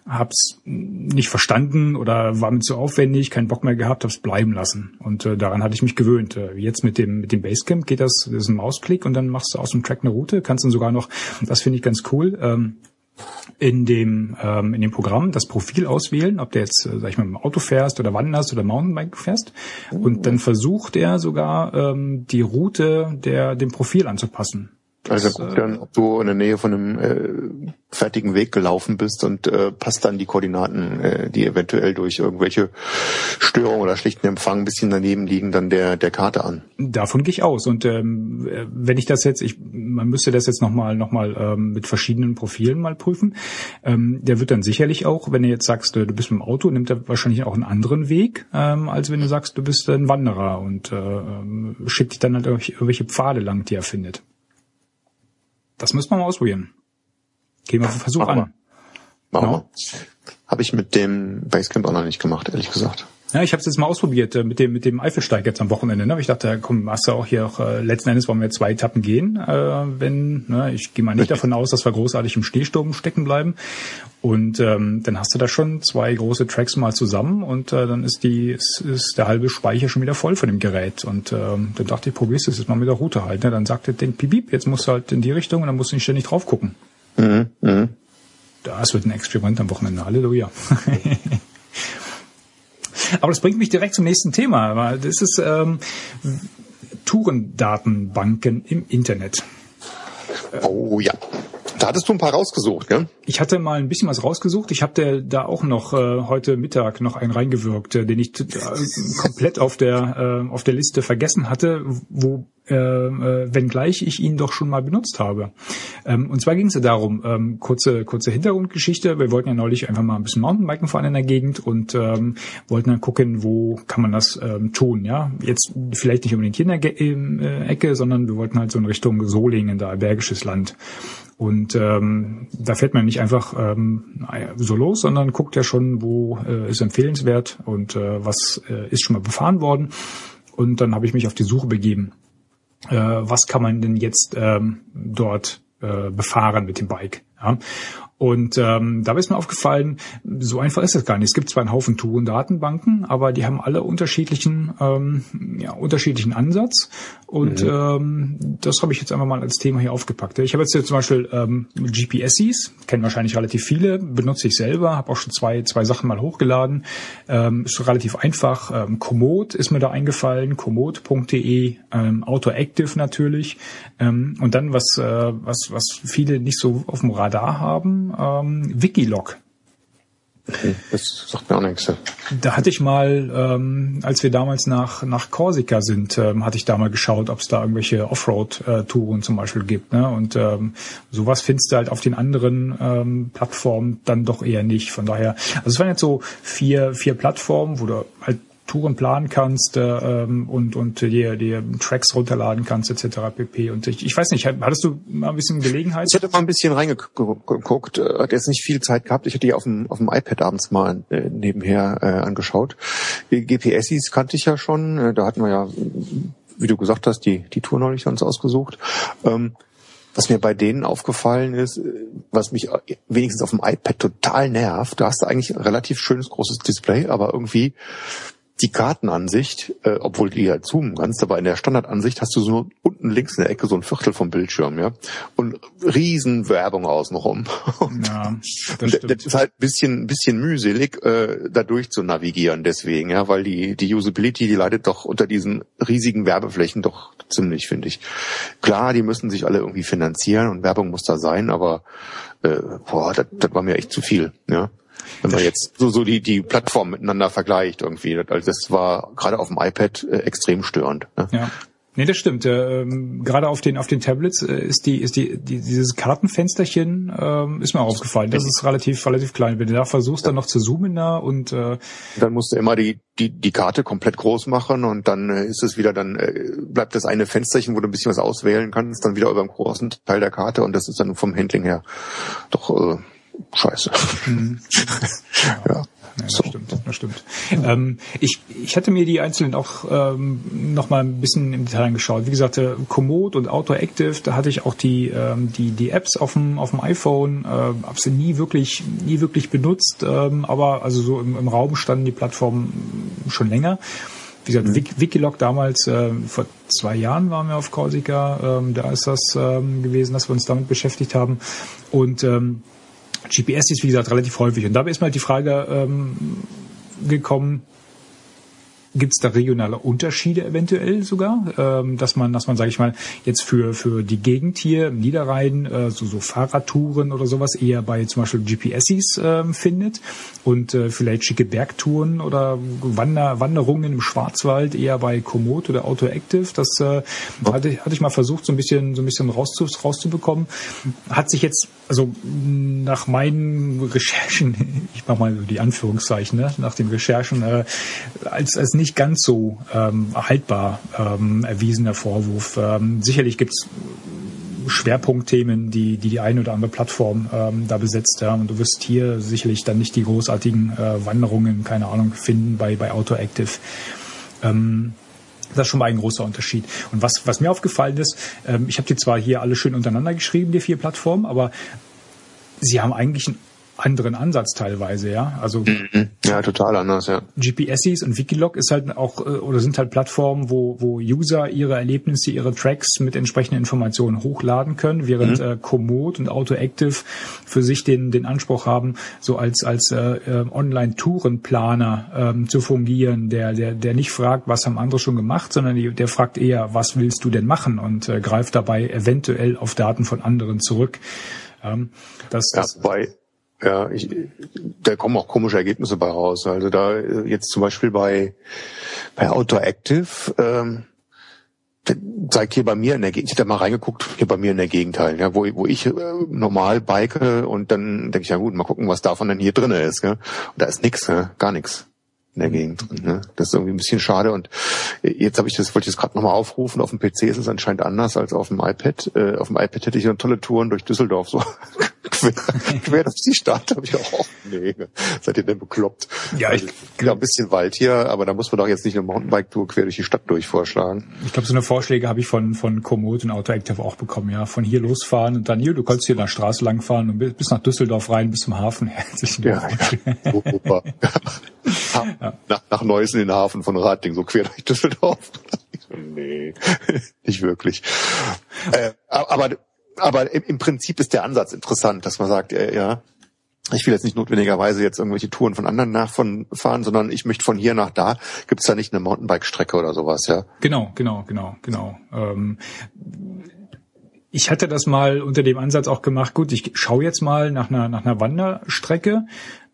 Speaker 2: hab's nicht verstanden oder war mir zu aufwendig, keinen Bock mehr gehabt, hab's bleiben lassen. Und äh, daran hatte ich mich gewöhnt. Äh, jetzt mit dem mit dem Basecamp geht das, das ist ein Mausklick und dann machst du aus dem Track eine Route, kannst dann sogar noch, das finde ich ganz cool, ähm, in dem ähm, in dem Programm das Profil auswählen, ob du jetzt, äh, sag ich mal, im Auto fährst oder wanderst oder Mountainbike fährst. Und dann versucht er sogar ähm, die Route der dem Profil anzupassen.
Speaker 3: Also guck dann, ob du in der Nähe von einem äh, fertigen Weg gelaufen bist und äh, passt dann die Koordinaten, äh, die eventuell durch irgendwelche Störungen oder schlichten Empfang ein bisschen daneben liegen, dann der der Karte an.
Speaker 2: Davon gehe ich aus. Und ähm, äh, wenn ich das jetzt, ich, man müsste das jetzt nochmal noch mal, ähm, mit verschiedenen Profilen mal prüfen. Ähm, der wird dann sicherlich auch, wenn du jetzt sagst, äh, du bist mit dem Auto, nimmt er wahrscheinlich auch einen anderen Weg, ähm, als wenn du sagst, du bist ein Wanderer und äh, ähm, schickt dich dann halt irgendwelche Pfade lang, die er findet. Das müssen wir mal ausprobieren. Gehen wir Versuch
Speaker 3: Machen
Speaker 2: an.
Speaker 3: Machen
Speaker 2: Ja.
Speaker 3: wir. Habe ich mit dem Basecamp auch noch nicht gemacht, ehrlich gesagt.
Speaker 2: Ja, ich habe es jetzt mal ausprobiert äh, mit dem mit dem Eifelsteig jetzt am Wochenende. Ne? Ich dachte, komm, hast du auch hier auch äh, letzten Endes wollen wir zwei Etappen gehen. Äh, wenn ne, ich gehe mal nicht davon aus, dass wir großartig im Schneesturm stecken bleiben. Und ähm, dann hast du da schon zwei große Tracks mal zusammen und äh, dann ist die ist, ist der halbe Speicher schon wieder voll von dem Gerät. Und ähm, dann dachte ich, probierst du es jetzt mal mit der Route halt. Ne? Dann sagte der Ding, piep, jetzt musst du halt in die Richtung und dann musst du nicht ständig drauf gucken. Mhm, mh. Das wird ein Experiment am Wochenende. Halleluja. *laughs* *laughs* Aber das bringt mich direkt zum nächsten Thema. Das ist ähm, Tourendatenbanken im Internet.
Speaker 3: Oh ja. Da hattest du ein paar rausgesucht, gell?
Speaker 2: Ich hatte mal ein bisschen was rausgesucht. Ich habe da auch noch äh, heute Mittag noch einen reingewirkt, äh, den ich äh, komplett auf der äh, auf der Liste vergessen hatte, wo äh, äh, wenngleich ich ihn doch schon mal benutzt habe. Ähm, und zwar ging es ja darum, ähm, kurze, kurze Hintergrundgeschichte. Wir wollten ja neulich einfach mal ein bisschen Mountainbiken fahren in der Gegend und ähm, wollten dann gucken, wo kann man das ähm, tun. Ja, Jetzt vielleicht nicht unbedingt hier in der äh, Ecke, sondern wir wollten halt so in Richtung Solingen, da Bergisches Land. Und ähm, da fährt man nicht einfach ähm, so los, sondern guckt ja schon, wo äh, ist empfehlenswert und äh, was äh, ist schon mal befahren worden. Und dann habe ich mich auf die Suche begeben was kann man denn jetzt ähm, dort äh, befahren mit dem Bike. Ja? Und ähm, da ist mir aufgefallen, so einfach ist das gar nicht. Es gibt zwar einen Haufen Touren-Datenbanken, aber die haben alle unterschiedlichen, ähm, ja, unterschiedlichen Ansatz. Und mhm. ähm, das habe ich jetzt einfach mal als Thema hier aufgepackt. Ich habe jetzt hier zum Beispiel ähm, GPSs, kennen wahrscheinlich relativ viele, benutze ich selber, habe auch schon zwei, zwei Sachen mal hochgeladen. Ähm, ist relativ einfach. Ähm, Komoot ist mir da eingefallen, komoot.de, ähm, Autoactive natürlich. Ähm, und dann was, äh, was, was viele nicht so auf dem Radar haben, ähm, Wikilog.
Speaker 3: Okay, das sagt mir auch nichts.
Speaker 2: Da hatte ich mal, ähm, als wir damals nach nach Korsika sind, ähm, hatte ich da mal geschaut, ob es da irgendwelche Offroad-Touren zum Beispiel gibt. Ne? Und ähm, sowas findest du halt auf den anderen ähm, Plattformen dann doch eher nicht. Von daher, also es waren jetzt so vier vier Plattformen, wo du halt Touren planen kannst äh, ähm, und und dir, dir Tracks runterladen kannst etc. pp. Und ich, ich weiß nicht, hattest du mal ein bisschen Gelegenheit?
Speaker 3: Ich hatte mal ein bisschen reingeguckt, äh, hat jetzt nicht viel Zeit gehabt. Ich hatte die auf dem auf dem iPad abends mal äh, nebenher äh, angeschaut. Die GPSis kannte ich ja schon. Äh, da hatten wir ja, wie du gesagt hast, die die Tour neulich uns ausgesucht. Ähm, was mir bei denen aufgefallen ist, äh, was mich wenigstens auf dem iPad total nervt, da hast du eigentlich ein relativ schönes großes Display, aber irgendwie die Kartenansicht, äh, obwohl du ja zoomen kannst, aber in der Standardansicht hast du so unten links in der Ecke so ein Viertel vom Bildschirm, ja. Und riesen Werbung außenrum. *laughs* Ja, das, stimmt. das ist halt ein bisschen, bisschen mühselig, äh, da durch zu navigieren deswegen, ja, weil die, die Usability, die leidet doch unter diesen riesigen Werbeflächen doch ziemlich, finde ich. Klar, die müssen sich alle irgendwie finanzieren und Werbung muss da sein, aber äh, boah, das, das war mir echt zu viel, ja. Wenn man jetzt so, so die, die Plattform miteinander vergleicht irgendwie. Also das war gerade auf dem iPad äh, extrem störend.
Speaker 2: Ne? Ja. Nee, das stimmt. Ähm, gerade auf den auf den Tablets äh, ist die ist die, die dieses Kartenfensterchen ähm, ist mir aufgefallen. Das ist relativ relativ klein. Wenn du da versuchst, dann noch zu zoomen da und äh,
Speaker 3: dann musst du immer die die die Karte komplett groß machen und dann äh, ist es wieder dann äh, bleibt das eine Fensterchen, wo du ein bisschen was auswählen kannst, dann wieder über dem großen Teil der Karte und das ist dann vom Handling her doch äh, scheiße. Mhm. *laughs*
Speaker 2: ja. ja. Das so. stimmt, das stimmt. Ähm, ich, ich hatte mir die einzelnen auch ähm, noch mal ein bisschen im Detail angeschaut. Wie gesagt, äh, Komoot und Autoactive, da hatte ich auch die ähm, die die Apps auf dem auf dem iPhone, äh, habe sie nie wirklich nie wirklich benutzt, ähm, aber also so im, im Raum standen die Plattformen schon länger. Wie gesagt, mhm. Wikilog damals, äh, vor zwei Jahren waren wir auf Korsika, ähm, da ist das ähm, gewesen, dass wir uns damit beschäftigt haben. Und ähm, GPS ist, wie gesagt, relativ häufig. Und dabei ist mal die Frage ähm, gekommen, Gibt es da regionale Unterschiede eventuell sogar, ähm, dass man, dass man, sage ich mal, jetzt für für die Gegend hier im Niederrhein äh, so so Fahrradtouren oder sowas eher bei zum Beispiel GPSs ähm, findet und äh, vielleicht schicke Bergtouren oder Wander, Wanderungen im Schwarzwald eher bei Komoot oder Autoactive. Das äh, hatte, hatte ich mal versucht, so ein bisschen so ein bisschen rauszu, rauszubekommen. Hat sich jetzt also nach meinen Recherchen, *laughs* ich mache mal die Anführungszeichen, ne, nach den Recherchen äh, als als nicht nicht ganz so ähm, haltbar ähm, erwiesener Vorwurf. Ähm, sicherlich gibt's Schwerpunktthemen, die, die die eine oder andere Plattform ähm, da besetzt. Ja. Und du wirst hier sicherlich dann nicht die großartigen äh, Wanderungen, keine Ahnung, finden bei, bei AutoActive. Ähm, das ist schon mal ein großer Unterschied. Und was, was mir aufgefallen ist, ähm, ich habe die zwar hier alle schön untereinander geschrieben, die vier Plattformen, aber sie haben eigentlich ein anderen Ansatz teilweise, ja. Also
Speaker 3: mhm. ja, total anders, ja.
Speaker 2: GPSs und Wikilog ist halt auch äh, oder sind halt Plattformen, wo wo User ihre Erlebnisse, ihre Tracks mit entsprechenden Informationen hochladen können, während mhm. äh, Komoot und AutoActive für sich den den Anspruch haben, so als als äh, äh, Online-Tourenplaner ähm, zu fungieren, der der der nicht fragt, was haben andere schon gemacht, sondern die, der fragt eher, was willst du denn machen und äh, greift dabei eventuell auf Daten von anderen zurück. Ähm, das,
Speaker 3: ja, das, bei ja, ich, da kommen auch komische Ergebnisse bei raus. Also da äh, jetzt zum Beispiel bei bei Outdoor Active ähm, zeigt hier bei mir in der Gegend, ich habe da mal reingeguckt, hier bei mir in der Gegend halt, ja, wo, wo ich äh, normal bike und dann denke ich, ja gut, mal gucken, was davon denn hier drinne ist. Gell? Und da ist nix, ne? gar nichts in der Gegend drin. Ne? Das ist irgendwie ein bisschen schade. Und jetzt habe ich das, wollte ich das gerade nochmal aufrufen. Auf dem PC ist es anscheinend anders als auf dem iPad. Äh, auf dem iPad hätte ich eine tolle Touren durch Düsseldorf so *laughs* quer, quer durch die Stadt. Habe ich auch, nee, seid ihr denn bekloppt?
Speaker 2: Ja, ich
Speaker 3: also, ja, ein bisschen Wald hier, aber da muss man doch jetzt nicht eine Mountainbike-Tour quer durch die Stadt durch vorschlagen.
Speaker 2: Ich glaube, so eine Vorschläge habe ich von von Komoot und AutoActive auch bekommen. Ja, von hier losfahren und dann hier, du kannst hier nach Straße langfahren und bis nach Düsseldorf rein, bis zum Hafen. *laughs*
Speaker 3: Herzlichen ja, ja, super. *laughs* ja. Nach, nach Neuss in den Hafen von Rading, so quer durch Düsseldorf. nee, *laughs* nicht wirklich. Äh, aber aber im, Prinzip ist der Ansatz interessant, dass man sagt, äh, ja, ich will jetzt nicht notwendigerweise jetzt irgendwelche Touren von anderen nachfahren, sondern ich möchte von hier nach da. Gibt es da nicht eine Mountainbike-Strecke oder sowas, ja?
Speaker 2: Genau, genau, genau, genau. Ähm, ich hatte das mal unter dem Ansatz auch gemacht. Gut, ich schaue jetzt mal nach einer nach einer Wanderstrecke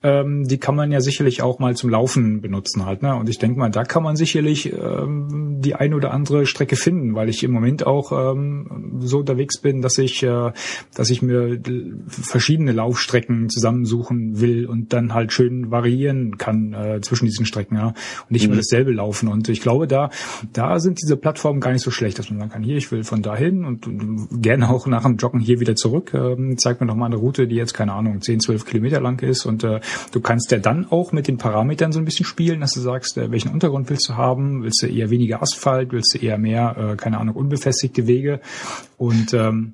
Speaker 2: ähm, die kann man ja sicherlich auch mal zum Laufen benutzen halt. Ne? Und ich denke mal, da kann man sicherlich ähm, die eine oder andere Strecke finden, weil ich im Moment auch ähm, so unterwegs bin, dass ich, äh, dass ich mir verschiedene Laufstrecken zusammensuchen will und dann halt schön variieren kann äh, zwischen diesen Strecken, ja, und nicht mhm. immer dasselbe laufen. Und ich glaube, da, da sind diese Plattformen gar nicht so schlecht, dass man sagen kann, hier, ich will von dahin und, und gerne auch nach dem Joggen hier wieder zurück. Ähm, zeigt mir doch mal eine Route, die jetzt keine Ahnung 10, 12 Kilometer lang ist und äh, Du kannst ja dann auch mit den Parametern so ein bisschen spielen, dass du sagst, äh, welchen Untergrund willst du haben? Willst du eher weniger Asphalt? Willst du eher mehr, äh, keine Ahnung, unbefestigte Wege? Und ähm,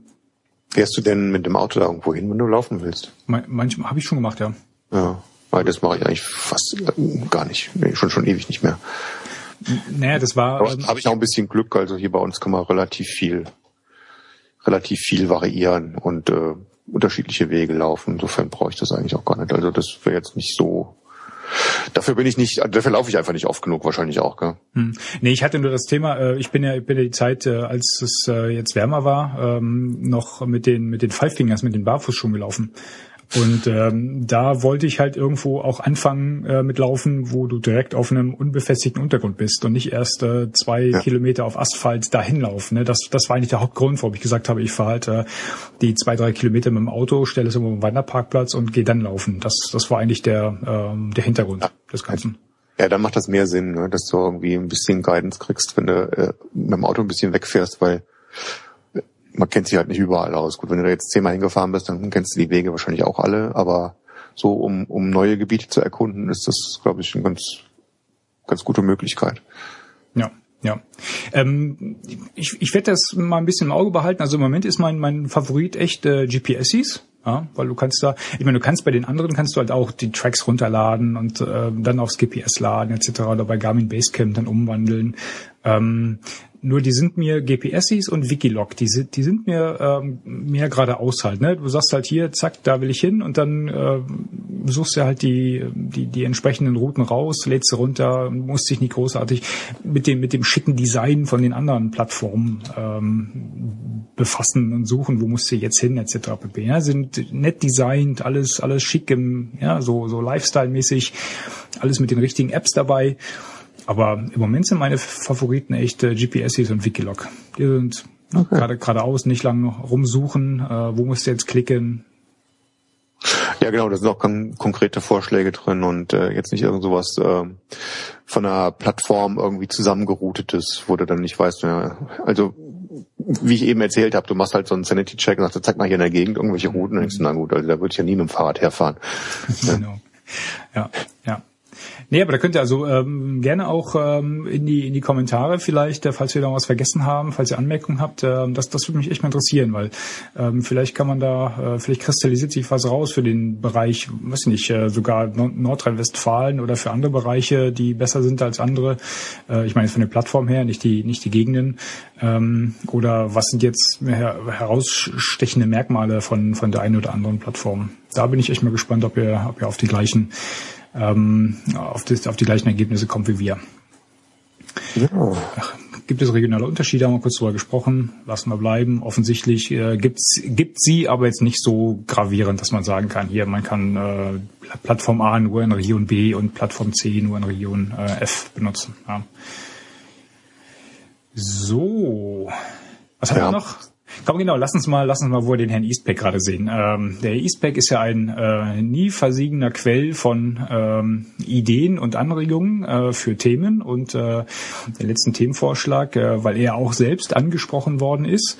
Speaker 3: Fährst du denn mit dem Auto da irgendwo hin, wenn du laufen willst?
Speaker 2: Manchmal habe ich schon gemacht, ja.
Speaker 3: Ja, weil das mache ich eigentlich fast äh, gar nicht. Nee, schon schon ewig nicht mehr.
Speaker 2: Naja, das war.
Speaker 3: Ähm, habe ich auch ein bisschen Glück. Also hier bei uns kann man relativ viel, relativ viel variieren und äh, unterschiedliche Wege laufen. Insofern brauche ich das eigentlich auch gar nicht. Also das wäre jetzt nicht so. Dafür bin ich nicht, dafür laufe ich einfach nicht oft genug, wahrscheinlich auch, gell?
Speaker 2: Hm. Nee, ich hatte nur das Thema, äh, ich bin ja, ich bin ja die Zeit, äh, als es äh, jetzt wärmer war, ähm, noch mit den, mit den Five Fingers, mit den Barfußschuhen gelaufen. Und ähm, da wollte ich halt irgendwo auch anfangen äh, mit Laufen, wo du direkt auf einem unbefestigten Untergrund bist und nicht erst äh, zwei ja. Kilometer auf Asphalt dahin laufen. Ne? Das, das war eigentlich der Hauptgrund, warum ich gesagt habe, ich fahre halt äh, die zwei, drei Kilometer mit dem Auto, stelle es irgendwo im Wanderparkplatz und gehe dann laufen. Das, das war eigentlich der, ähm, der Hintergrund ja. des Ganzen.
Speaker 3: Ja, dann macht das mehr Sinn, ne? dass du irgendwie ein bisschen Guidance kriegst, wenn du äh, mit dem Auto ein bisschen wegfährst, weil man kennt sich halt nicht überall aus. Gut, wenn du da jetzt zehnmal hingefahren bist, dann kennst du die Wege wahrscheinlich auch alle, aber so um, um neue Gebiete zu erkunden, ist das, glaube ich, eine ganz, ganz gute Möglichkeit.
Speaker 2: Ja. Ja, ähm, ich, ich werde das mal ein bisschen im Auge behalten. Also im Moment ist mein mein Favorit echt äh, GPSs. Ja, weil du kannst da, ich meine, du kannst bei den anderen kannst du halt auch die Tracks runterladen und äh, dann aufs GPS laden etc. oder bei Garmin Basecamp dann umwandeln. Ähm, nur die sind mir GPSs und Wikilog, die sind, die sind mir ähm, mehr geradeaus halt. Ne? Du sagst halt hier, zack, da will ich hin und dann äh, suchst du halt die, die, die entsprechenden Routen raus, lädst sie runter, musst dich nicht großartig mit dem, mit dem schicken Design von den anderen Plattformen ähm, befassen und suchen, wo musst du jetzt hin, etc. pp. Ja? Sind nett designt, alles, alles schick im, ja, so, so Lifestyle-mäßig, alles mit den richtigen Apps dabei. Aber im Moment sind meine Favoriten echt äh, GPSs und Wikilog. Die sind okay. gerade geradeaus, nicht lang rumsuchen, äh, wo musst du jetzt klicken.
Speaker 3: Ja, genau, da sind auch kon konkrete Vorschläge drin und äh, jetzt nicht irgend sowas äh, von einer Plattform irgendwie zusammengeroutetes, wo du dann nicht weißt, ja, also wie ich eben erzählt habe, du machst halt so einen Sanity-Check und sagst, zeig mal hier in der Gegend irgendwelche Routen und denkst, na gut, also da würde ich ja nie mit dem Fahrrad herfahren. *laughs*
Speaker 2: genau. Ja, ja. Nee, aber da könnt ihr also ähm, gerne auch ähm, in die in die Kommentare vielleicht, äh, falls wir da was vergessen haben, falls ihr Anmerkungen habt, äh, das das würde mich echt mal interessieren, weil ähm, vielleicht kann man da, äh, vielleicht kristallisiert sich was raus für den Bereich, weiß ich nicht, äh, sogar Nordrhein-Westfalen oder für andere Bereiche, die besser sind als andere. Äh, ich meine von der Plattform her, nicht die nicht die Gegenden. Ähm, oder was sind jetzt her herausstechende Merkmale von von der einen oder anderen Plattform? Da bin ich echt mal gespannt, ob ihr ob ihr auf die gleichen ähm, auf, das, auf die gleichen Ergebnisse kommt wie wir. Ja. Gibt es regionale Unterschiede? Haben wir kurz drüber gesprochen. Lassen wir bleiben. Offensichtlich äh, gibt's, gibt sie, aber jetzt nicht so gravierend, dass man sagen kann, hier, man kann äh, Plattform A nur in Region B und Plattform C nur in Region äh, F benutzen. Ja. So. Was haben ja. wir noch? Komm, genau, lass uns mal, lass uns mal wohl den Herrn Eastpack gerade sehen. Ähm, der Eastpack ist ja ein äh, nie versiegener Quell von ähm, Ideen und Anregungen äh, für Themen und äh, der letzten Themenvorschlag, äh, weil er auch selbst angesprochen worden ist.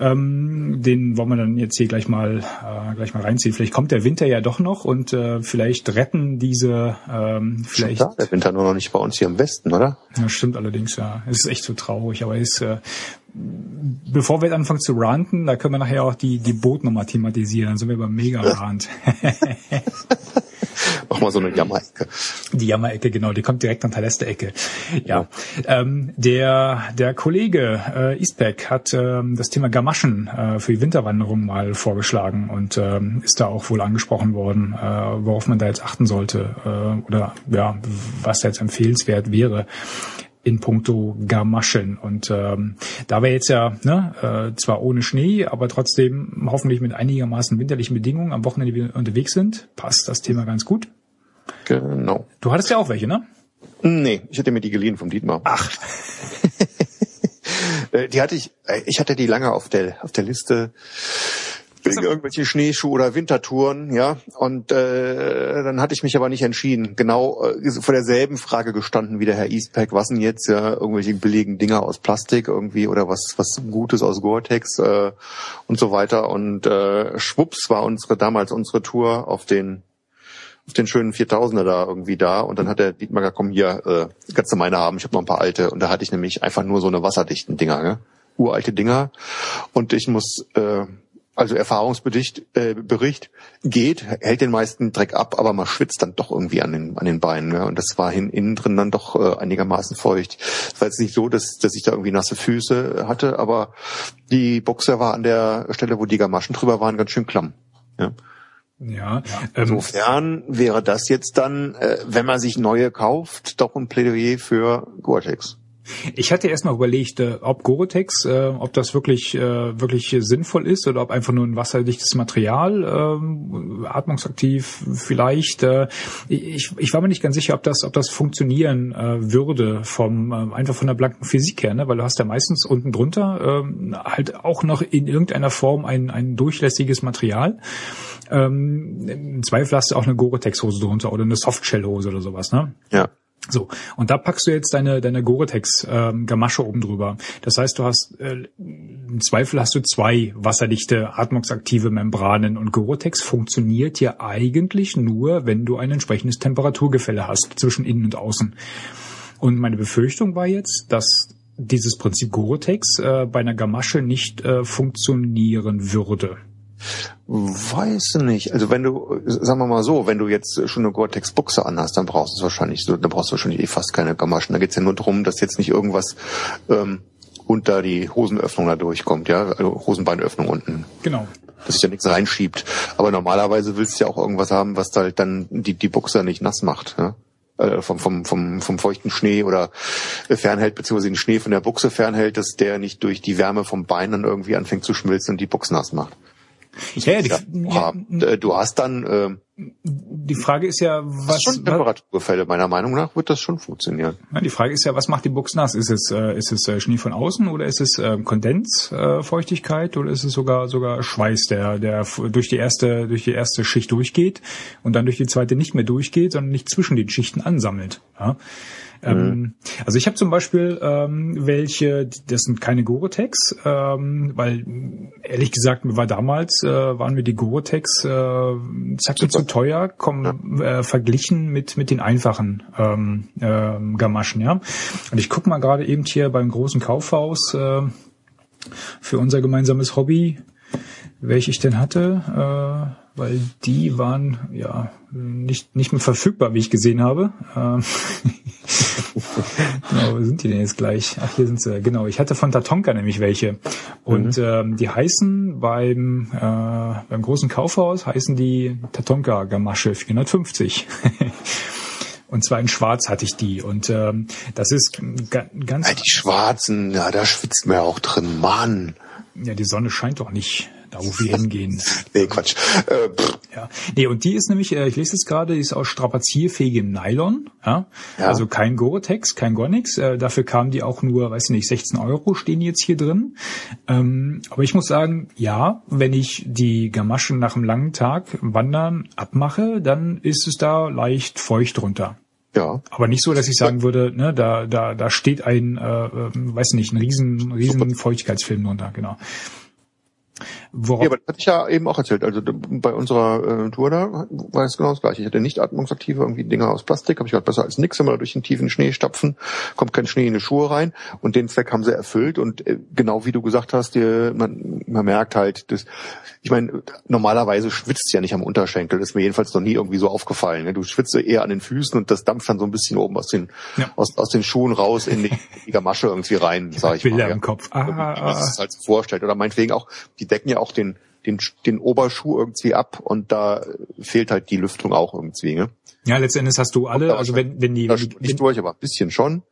Speaker 2: Ähm, den wollen wir dann jetzt hier gleich mal äh, gleich mal reinziehen. Vielleicht kommt der Winter ja doch noch und äh, vielleicht retten diese ähm, vielleicht.
Speaker 3: Da, der Winter nur noch nicht bei uns hier im Westen, oder?
Speaker 2: Ja, stimmt allerdings, ja. Es ist echt so traurig, aber es ist äh, bevor wir anfangen zu ranten, da können wir nachher auch die, die Bootnummer thematisieren. Dann sind wir beim Mega-Rant. *laughs*
Speaker 3: Mach mal so eine Jammerecke.
Speaker 2: Die Jammerecke, genau, die kommt direkt an der letzte Ecke. Ja, ja. Ähm, der, der Kollege äh, Eastbeck hat ähm, das Thema Gamaschen äh, für die Winterwanderung mal vorgeschlagen und ähm, ist da auch wohl angesprochen worden, äh, worauf man da jetzt achten sollte äh, oder ja, was da jetzt empfehlenswert wäre in puncto Gamaschen. Und ähm, da wir jetzt ja ne, äh, zwar ohne Schnee, aber trotzdem hoffentlich mit einigermaßen winterlichen Bedingungen am Wochenende wieder unterwegs sind, passt das Thema ganz gut.
Speaker 3: Genau.
Speaker 2: Du hattest ja auch welche, ne?
Speaker 3: Nee, ich hatte mir die geliehen vom Dietmar.
Speaker 2: Ach. *laughs*
Speaker 3: Äh, die hatte ich, äh, ich hatte die lange auf der auf der Liste wegen irgendwelche Schneeschuhe oder Wintertouren, ja. Und äh, dann hatte ich mich aber nicht entschieden. Genau äh, vor derselben Frage gestanden wie der Herr Eastpack, was denn jetzt ja irgendwelche billigen Dinger aus Plastik irgendwie oder was was Gutes aus Gore-Tex äh, und so weiter. Und äh, schwupps war unsere damals unsere Tour auf den auf den schönen 4000er da irgendwie da und dann hat der Dietmar gesagt, komm hier, äh, kannst du meine haben, ich habe noch ein paar alte und da hatte ich nämlich einfach nur so eine wasserdichten Dinger, ne? uralte Dinger und ich muss äh, also Erfahrungsbericht äh, Bericht geht, hält den meisten Dreck ab, aber man schwitzt dann doch irgendwie an den, an den Beinen. Ja? Und das war hin, innen drin dann doch äh, einigermaßen feucht. Es war jetzt nicht so, dass, dass ich da irgendwie nasse Füße hatte, aber die Boxer war an der Stelle, wo die Gamaschen drüber waren, ganz schön klamm. Ja.
Speaker 2: Ja, ähm,
Speaker 3: insofern wäre das jetzt dann, äh, wenn man sich neue kauft, doch ein Plädoyer für Gore-Tex.
Speaker 2: Ich hatte erst noch überlegt, äh, ob Gore-Tex, äh, ob das wirklich äh, wirklich sinnvoll ist oder ob einfach nur ein wasserdichtes Material, äh, atmungsaktiv vielleicht. Ich, ich war mir nicht ganz sicher, ob das ob das funktionieren würde vom einfach von der blanken Physik her, ne? weil du hast ja meistens unten drunter äh, halt auch noch in irgendeiner Form ein ein durchlässiges Material. Ähm, Im Zweifel hast du auch eine Gore-Tex-Hose drunter oder eine Softshell-Hose oder sowas, ne?
Speaker 3: Ja.
Speaker 2: So, und da packst du jetzt deine, deine Gore-Tex ähm, oben drüber. Das heißt, du hast äh, im Zweifel hast du zwei wasserdichte, atmungsaktive Membranen und Gore-Tex funktioniert ja eigentlich nur, wenn du ein entsprechendes Temperaturgefälle hast zwischen innen und außen. Und meine Befürchtung war jetzt, dass dieses Prinzip Gore-Tex äh, bei einer Gamasche nicht äh, funktionieren würde.
Speaker 3: Weiß nicht. Also wenn du, sagen wir mal so, wenn du jetzt schon eine Gore-Tex-Buchse anhast, dann brauchst du wahrscheinlich so, dann brauchst du wahrscheinlich eh fast keine Gamaschen. Da geht's ja nur darum, dass jetzt nicht irgendwas ähm, unter die Hosenöffnung da durchkommt, ja, also Hosenbeinöffnung unten.
Speaker 2: Genau.
Speaker 3: Dass sich ja nichts reinschiebt. Aber normalerweise willst du ja auch irgendwas haben, was halt dann die, die Buchse nicht nass macht, ja äh, vom, vom, vom, vom feuchten Schnee oder fernhält, beziehungsweise den Schnee von der Buchse fernhält, dass der nicht durch die Wärme vom Bein dann irgendwie anfängt zu schmilzen und die Buchse nass macht.
Speaker 2: Ja, die,
Speaker 3: ja, äh, du hast dann äh,
Speaker 2: die Frage ist ja, was
Speaker 3: schon Temperaturgefälle meiner Meinung nach wird das schon funktionieren.
Speaker 2: Ja, die Frage ist ja, was macht die Box nass? Ist es äh, ist es äh, Schnee von außen oder ist es äh, Kondensfeuchtigkeit äh, oder ist es sogar sogar Schweiß, der der durch die erste durch die erste Schicht durchgeht und dann durch die zweite nicht mehr durchgeht, sondern nicht zwischen den Schichten ansammelt? Ja? Ähm, also ich habe zum Beispiel ähm, welche, das sind keine Gore-Tex, ähm, weil ehrlich gesagt war damals, äh, waren mir die Gore-Tex äh, zacke zu teuer, kommen äh, verglichen mit mit den einfachen ähm, äh, Gamaschen, ja. Und ich guck mal gerade eben hier beim großen Kaufhaus äh, für unser gemeinsames Hobby, welche ich denn hatte. Äh, weil die waren ja nicht nicht mehr verfügbar, wie ich gesehen habe. Ähm, *laughs* genau, wo sind die denn jetzt gleich? Ach, hier sind sie. Genau, ich hatte von Tatonka nämlich welche. Und mhm. ähm, die heißen beim äh, beim großen Kaufhaus heißen die Tatonka Gamasche 450. *laughs* Und zwar in Schwarz hatte ich die. Und ähm, das ist ganz.
Speaker 3: Ja, die Schwarzen, ja, da schwitzt man ja auch drin, Mann.
Speaker 2: Ja, die Sonne scheint doch nicht da wo wir hingehen. *laughs*
Speaker 3: Nee, Quatsch. Äh,
Speaker 2: ja. Nee, und die ist nämlich, äh, ich lese es gerade, die ist aus strapazierfähigem Nylon. Ja? ja. Also kein Gore-Tex, kein Gornix. Äh, dafür kamen die auch nur, weiß nicht, 16 Euro stehen jetzt hier drin. Ähm, aber ich muss sagen, ja, wenn ich die Gamaschen nach einem langen Tag Wandern abmache, dann ist es da leicht feucht drunter.
Speaker 3: Ja.
Speaker 2: Aber nicht so, dass ich sagen würde, ne, da, da, da steht ein, äh, äh weiß nicht, ein riesen, riesen Feuchtigkeitsfilm drunter, genau.
Speaker 3: Worauf ja, aber das hatte ich ja eben auch erzählt. Also bei unserer äh, Tour da war es genau das gleiche. Ich hatte nicht atmungsaktive irgendwie Dinger aus Plastik, habe ich gedacht, besser als nix, wenn wir durch den tiefen Schnee stapfen, kommt kein Schnee in die Schuhe rein und den Zweck haben sie erfüllt und äh, genau wie du gesagt hast, dir, man, man merkt halt, das, ich meine, normalerweise schwitzt ja nicht am Unterschenkel, das ist mir jedenfalls noch nie irgendwie so aufgefallen. Ne? Du schwitzt eher an den Füßen und das dampft dann so ein bisschen oben aus den, ja. aus, aus den Schuhen raus in die, die Gamasche irgendwie rein, sag ich
Speaker 2: Bilder
Speaker 3: mal.
Speaker 2: im Kopf. Ah,
Speaker 3: wie man sich das halt so vorstellt. Oder meinetwegen auch, die decken ja auch den, den, den Oberschuh irgendwie ab und da fehlt halt die Lüftung auch irgendwie. Ne?
Speaker 2: Ja, letztendlich hast du alle, also wenn, wenn die...
Speaker 3: Wenn nicht durch, aber ein bisschen schon.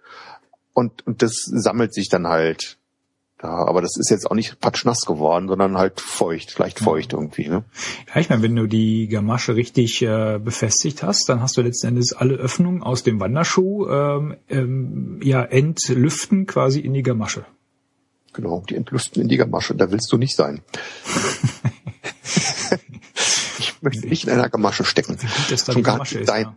Speaker 3: Und, und das sammelt sich dann halt ja, aber das ist jetzt auch nicht patschnass geworden, sondern halt feucht, leicht feucht ja. irgendwie. Ne?
Speaker 2: Ja, ich meine, wenn du die Gamasche richtig äh, befestigt hast, dann hast du letzten Endes alle Öffnungen aus dem Wanderschuh ähm, ähm, ja entlüften quasi in die Gamasche.
Speaker 3: Genau, die entlüften in die Gamasche. Da willst du nicht sein. *laughs* ich möchte nicht in einer Gamasche stecken.
Speaker 2: Gut, dass da Schon die Gamasche ist, dein, ja.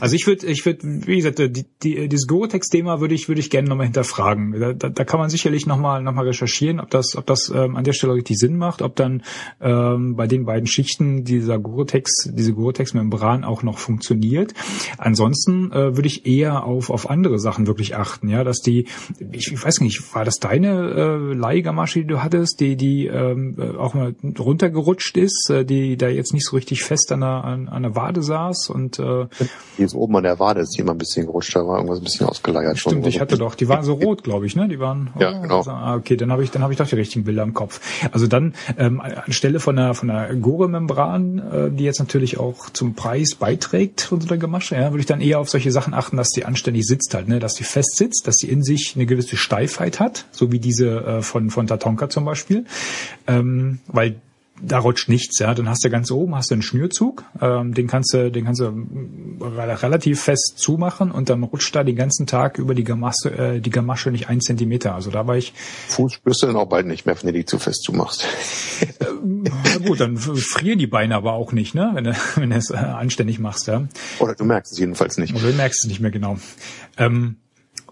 Speaker 2: Also ich würde, ich würde, wie gesagt, die, die, dieses Gore-Tex-Thema würde ich, würde ich gerne nochmal hinterfragen. Da, da, da kann man sicherlich nochmal, noch mal recherchieren, ob das, ob das ähm, an der Stelle richtig Sinn macht, ob dann ähm, bei den beiden Schichten dieser Gore-Tex, diese Gore-Tex-Membran auch noch funktioniert. Ansonsten äh, würde ich eher auf, auf andere Sachen wirklich achten, ja, dass die, ich, ich weiß nicht, war das deine äh, Leihgamasche, die du hattest, die, die ähm, äh, auch mal runtergerutscht ist, äh, die da jetzt nicht so richtig fest an der, an, an der Wade saß und äh,
Speaker 3: die ist oben an der Wade, ist die immer ein bisschen gerutscht, da war irgendwas ein bisschen ausgeleiert
Speaker 2: Stimmt, ich hatte doch, die waren so rot, glaube ich, ne? Die waren.
Speaker 3: Ja, oh, genau.
Speaker 2: ah, okay, dann habe ich, dann habe ich doch die richtigen Bilder im Kopf. Also dann ähm, anstelle von der von der Gore-Membran, äh, die jetzt natürlich auch zum Preis beiträgt von so einer Gemasche, ja, würde ich dann eher auf solche Sachen achten, dass die anständig sitzt halt, ne? Dass die fest sitzt, dass die in sich eine gewisse Steifheit hat, so wie diese äh, von von Tatonka zum Beispiel, ähm, weil da rutscht nichts, ja. Dann hast du ganz oben hast du einen Schnürzug, ähm, den kannst du, den kannst du relativ fest zumachen und dann rutscht da den ganzen Tag über die Gamasche, äh, die Gamasche nicht ein Zentimeter. Also da war ich.
Speaker 3: Fuß spürst du dann auch bald nicht mehr, wenn du die zu fest zumachst. *laughs*
Speaker 2: äh, gut, dann frieren die Beine aber auch nicht, ne? Wenn du, *laughs* wenn du es äh, anständig machst, ja.
Speaker 3: Oder du merkst es jedenfalls nicht.
Speaker 2: Oder du merkst es nicht mehr genau. Ähm,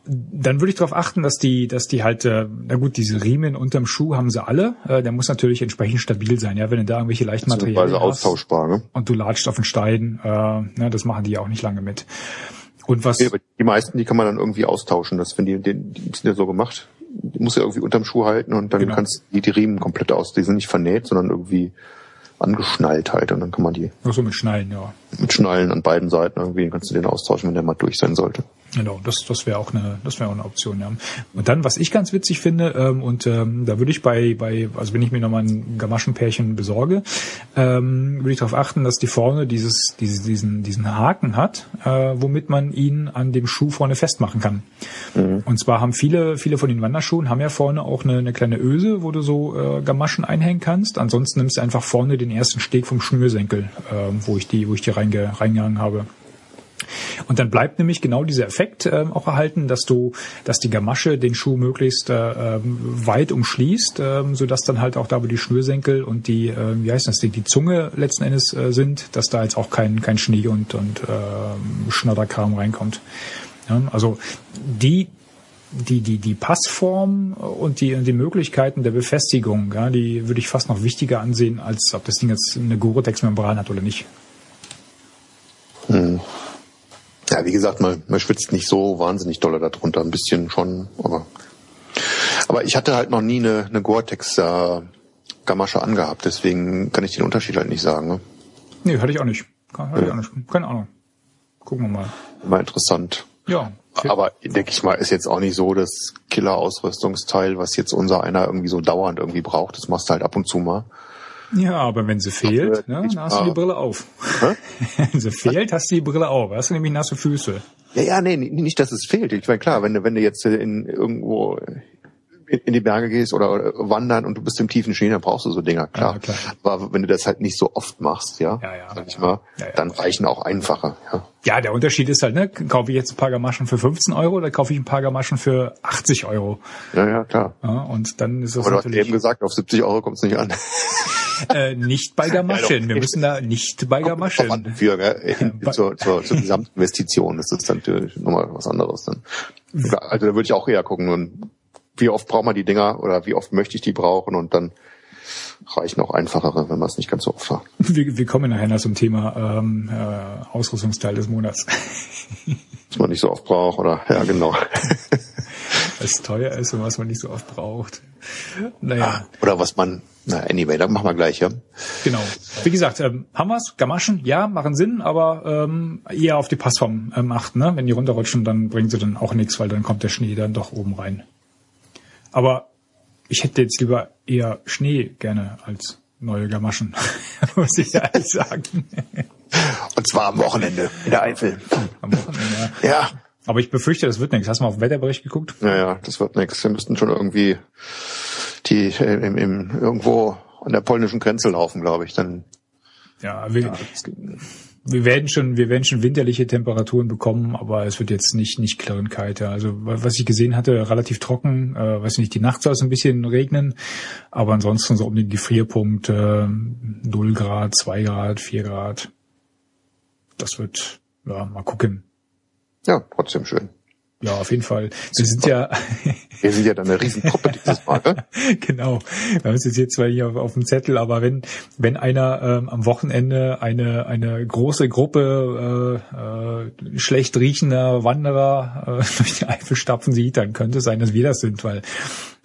Speaker 2: dann würde ich darauf achten, dass die, dass die halt, äh, na gut, diese Riemen unterm Schuh haben sie alle. Äh, der muss natürlich entsprechend stabil sein, ja, wenn du da irgendwelche leichten Materialien
Speaker 3: hast. austauschbar, ne?
Speaker 2: Und du latscht auf den Stein, äh, ne, das machen die ja auch nicht lange mit. Und was?
Speaker 3: Ja, die meisten, die kann man dann irgendwie austauschen. Das, wenn die, die, die sind ja so gemacht. Die muss ja irgendwie unterm Schuh halten und dann genau. kannst du die, die Riemen komplett aus. Die sind nicht vernäht, sondern irgendwie angeschnallt halt und dann kann man die.
Speaker 2: Ach so mit Schnallen, ja.
Speaker 3: Mit Schnallen an beiden Seiten irgendwie kannst du den austauschen, wenn der mal durch sein sollte.
Speaker 2: Genau, das, das wäre auch eine, das wäre auch eine Option, ja. Und dann, was ich ganz witzig finde, ähm, und ähm, da würde ich bei, bei, also wenn ich mir nochmal ein Gamaschenpärchen besorge, ähm, würde ich darauf achten, dass die vorne dieses, dieses, diesen, diesen Haken hat, äh, womit man ihn an dem Schuh vorne festmachen kann. Mhm. Und zwar haben viele, viele von den Wanderschuhen haben ja vorne auch eine, eine kleine Öse, wo du so äh, Gamaschen einhängen kannst. Ansonsten nimmst du einfach vorne den ersten Steg vom Schnürsenkel, äh, wo ich die, wo ich die reinge, reingehangen habe. Und dann bleibt nämlich genau dieser Effekt äh, auch erhalten, dass du, dass die Gamasche den Schuh möglichst äh, ähm, weit umschließt, äh, so dass dann halt auch da, wo die Schnürsenkel und die, äh, wie heißt das, die, die Zunge letzten Endes äh, sind, dass da jetzt auch kein kein Schnee und und äh, Schnodderkram reinkommt. Ja, also die die, die, die Passform und die, die Möglichkeiten der Befestigung, ja, die würde ich fast noch wichtiger ansehen, als ob das Ding jetzt eine Gore-Tex-Membran hat oder nicht.
Speaker 3: Hm. Ja, wie gesagt, man, man schwitzt nicht so wahnsinnig dolle darunter, ein bisschen schon, aber aber ich hatte halt noch nie eine, eine Gore-Tex äh, Gamasche angehabt, deswegen kann ich den Unterschied halt nicht sagen. Ne?
Speaker 2: Nee, hatte ich auch nicht. Hatte ja. ich auch nicht. Keine Ahnung. Gucken wir mal.
Speaker 3: Mal interessant.
Speaker 2: Ja.
Speaker 3: Aber denke ich mal, ist jetzt auch nicht so das Killer-Ausrüstungsteil, was jetzt unser einer irgendwie so dauernd irgendwie braucht. Das machst du halt ab und zu mal.
Speaker 2: Ja, aber wenn sie fehlt, ne, dann hast du die Brille auf. *laughs* wenn sie fehlt, hast du die Brille auf. Hast du nämlich nasse Füße.
Speaker 3: Ja, ja, nee, nicht, dass es fehlt. Ich meine, klar, wenn du, wenn du jetzt in irgendwo in die Berge gehst oder wandern und du bist im tiefen Schnee, dann brauchst du so Dinger, klar. Ja, klar. Aber wenn du das halt nicht so oft machst, ja, ja, ja, mal, ja, ja. dann reichen auch einfache. Ja.
Speaker 2: ja, der Unterschied ist halt, ne, kaufe ich jetzt ein paar Gamaschen für 15 Euro oder kaufe ich ein paar Gamaschen für 80 Euro?
Speaker 3: Ja, ja, klar.
Speaker 2: Ja, und dann ist es
Speaker 3: Aber du hast eben gesagt, auf 70 Euro kommt es nicht an. *laughs*
Speaker 2: äh, nicht bei Gamaschen. Wir müssen da nicht bei Gamaschen.
Speaker 3: Für, gell? zur, zur, zur Gesamtinvestition ist das natürlich nochmal was anderes. Dann. Also da würde ich auch eher gucken wie oft braucht man die Dinger oder wie oft möchte ich die brauchen und dann reichen auch einfachere, wenn man es nicht ganz so oft hat.
Speaker 2: Wir, wir kommen nachher noch zum Thema ähm, äh, Ausrüstungsteil des Monats. *laughs*
Speaker 3: Was man nicht so oft braucht, oder? Ja, genau. *laughs*
Speaker 2: was teuer ist und was man nicht so oft braucht. Naja.
Speaker 3: Ah, oder was man, na anyway, dann machen wir gleich, ja.
Speaker 2: Genau. Wie gesagt, ähm, Hammers, Gamaschen, ja, machen Sinn, aber ähm, eher auf die Passform ähm, achten. Ne? Wenn die runterrutschen, dann bringen sie dann auch nichts, weil dann kommt der Schnee dann doch oben rein. Aber ich hätte jetzt lieber eher Schnee gerne als neue Gamaschen, *laughs* muss ich ehrlich sagen.
Speaker 3: Und zwar am Wochenende in der Eifel. Am Wochenende,
Speaker 2: ja. ja. Aber ich befürchte, das wird nichts. Hast du mal auf den Wetterbericht geguckt?
Speaker 3: Ja, ja, das wird nichts. Wir müssten schon irgendwie die äh, im, im, irgendwo an der polnischen Grenze laufen, glaube ich. Dann
Speaker 2: ja, wir, ja, wir werden schon, wir werden schon winterliche Temperaturen bekommen, aber es wird jetzt nicht, nicht klirrend kalt. Also, was ich gesehen hatte, relativ trocken, äh, weiß nicht, die Nacht soll es ein bisschen regnen, aber ansonsten so um den Gefrierpunkt, äh, 0 Grad, 2 Grad, 4 Grad. Das wird, ja, mal gucken.
Speaker 3: Ja, trotzdem schön.
Speaker 2: Ja, auf jeden Fall. Wir sind ja. *laughs*
Speaker 3: Wir sind ja dann eine Riesengruppe dieses Mal, ne? *laughs*
Speaker 2: genau. Wir haben es jetzt zwar hier auf, auf, dem Zettel, aber wenn, wenn einer ähm, am Wochenende eine, eine große Gruppe äh, äh, schlecht riechender Wanderer äh, *laughs* durch die Eifel stapfen sieht, dann könnte es sein, dass wir das sind, weil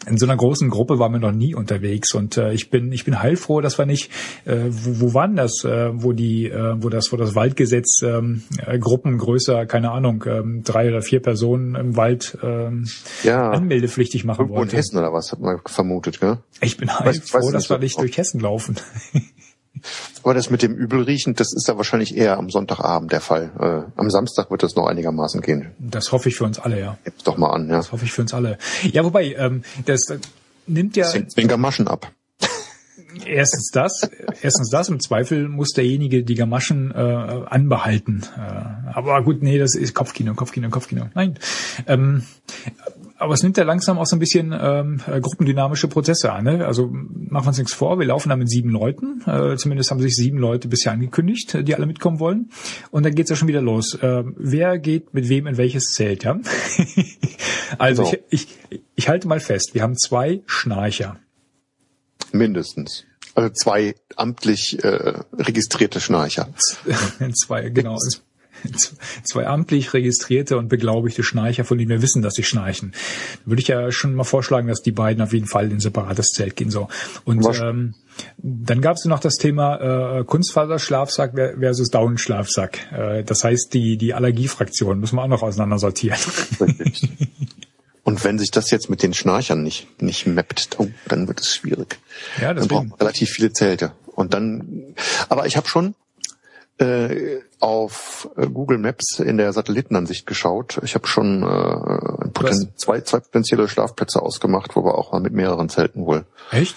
Speaker 2: in so einer großen Gruppe waren wir noch nie unterwegs und äh, ich bin ich bin heilfroh, dass wir nicht äh, wo, wo waren das, äh, wo die äh, wo das wo das Waldgesetz ähm, äh, Gruppen größer keine Ahnung ähm, drei oder vier Personen im Wald ähm, ja. anmeldepflichtig machen wollte.
Speaker 3: Und Hessen oder was hat man vermutet, gell?
Speaker 2: Ich bin heilfroh, dass wir nicht durch Hessen laufen. *laughs*
Speaker 3: Aber das mit dem Übelriechen, das ist ja wahrscheinlich eher am Sonntagabend der Fall. Äh, am Samstag wird das noch einigermaßen gehen.
Speaker 2: Das hoffe ich für uns alle, ja.
Speaker 3: Gib's doch mal an, ja.
Speaker 2: Das hoffe ich für uns alle. Ja, wobei, ähm, das, das nimmt ja...
Speaker 3: Den Gamaschen ab. *laughs*
Speaker 2: Erstens das, erstens das, im Zweifel muss derjenige die Gamaschen äh, anbehalten. Äh, aber gut, nee, das ist Kopfkino, Kopfkino, Kopfkino. Nein. Ähm, aber es nimmt ja langsam auch so ein bisschen ähm, äh, gruppendynamische Prozesse an. Ne? Also machen wir uns nichts vor, wir laufen da mit sieben Leuten. Äh, zumindest haben sich sieben Leute bisher angekündigt, die alle mitkommen wollen. Und dann geht's ja schon wieder los. Äh, wer geht mit wem in welches Zelt? Ja? *laughs* also so. ich, ich, ich halte mal fest, wir haben zwei Schnarcher.
Speaker 3: Mindestens. Also zwei amtlich äh, registrierte Schnarcher. *laughs*
Speaker 2: zwei, genau *laughs* zwei amtlich registrierte und beglaubigte Schnarcher, von denen wir wissen, dass sie schnarchen. Da würde ich ja schon mal vorschlagen, dass die beiden auf jeden Fall in ein separates Zelt gehen. So. Und ähm, dann gab es noch das Thema äh, Kunstfaserschlafsack versus Daunenschlafsack. Äh, das heißt, die, die Allergiefraktion müssen wir auch noch auseinandersortieren. *laughs*
Speaker 3: Und wenn sich das jetzt mit den Schnarchern nicht, nicht mappt, oh, dann wird es schwierig. Ja, deswegen. Dann braucht man relativ viele Zelte. Und dann, aber ich habe schon äh, auf äh, Google Maps in der Satellitenansicht geschaut. Ich habe schon äh, Poten zwei, zwei potenzielle Schlafplätze ausgemacht, wo wir auch mal mit mehreren Zelten wohl.
Speaker 2: Echt?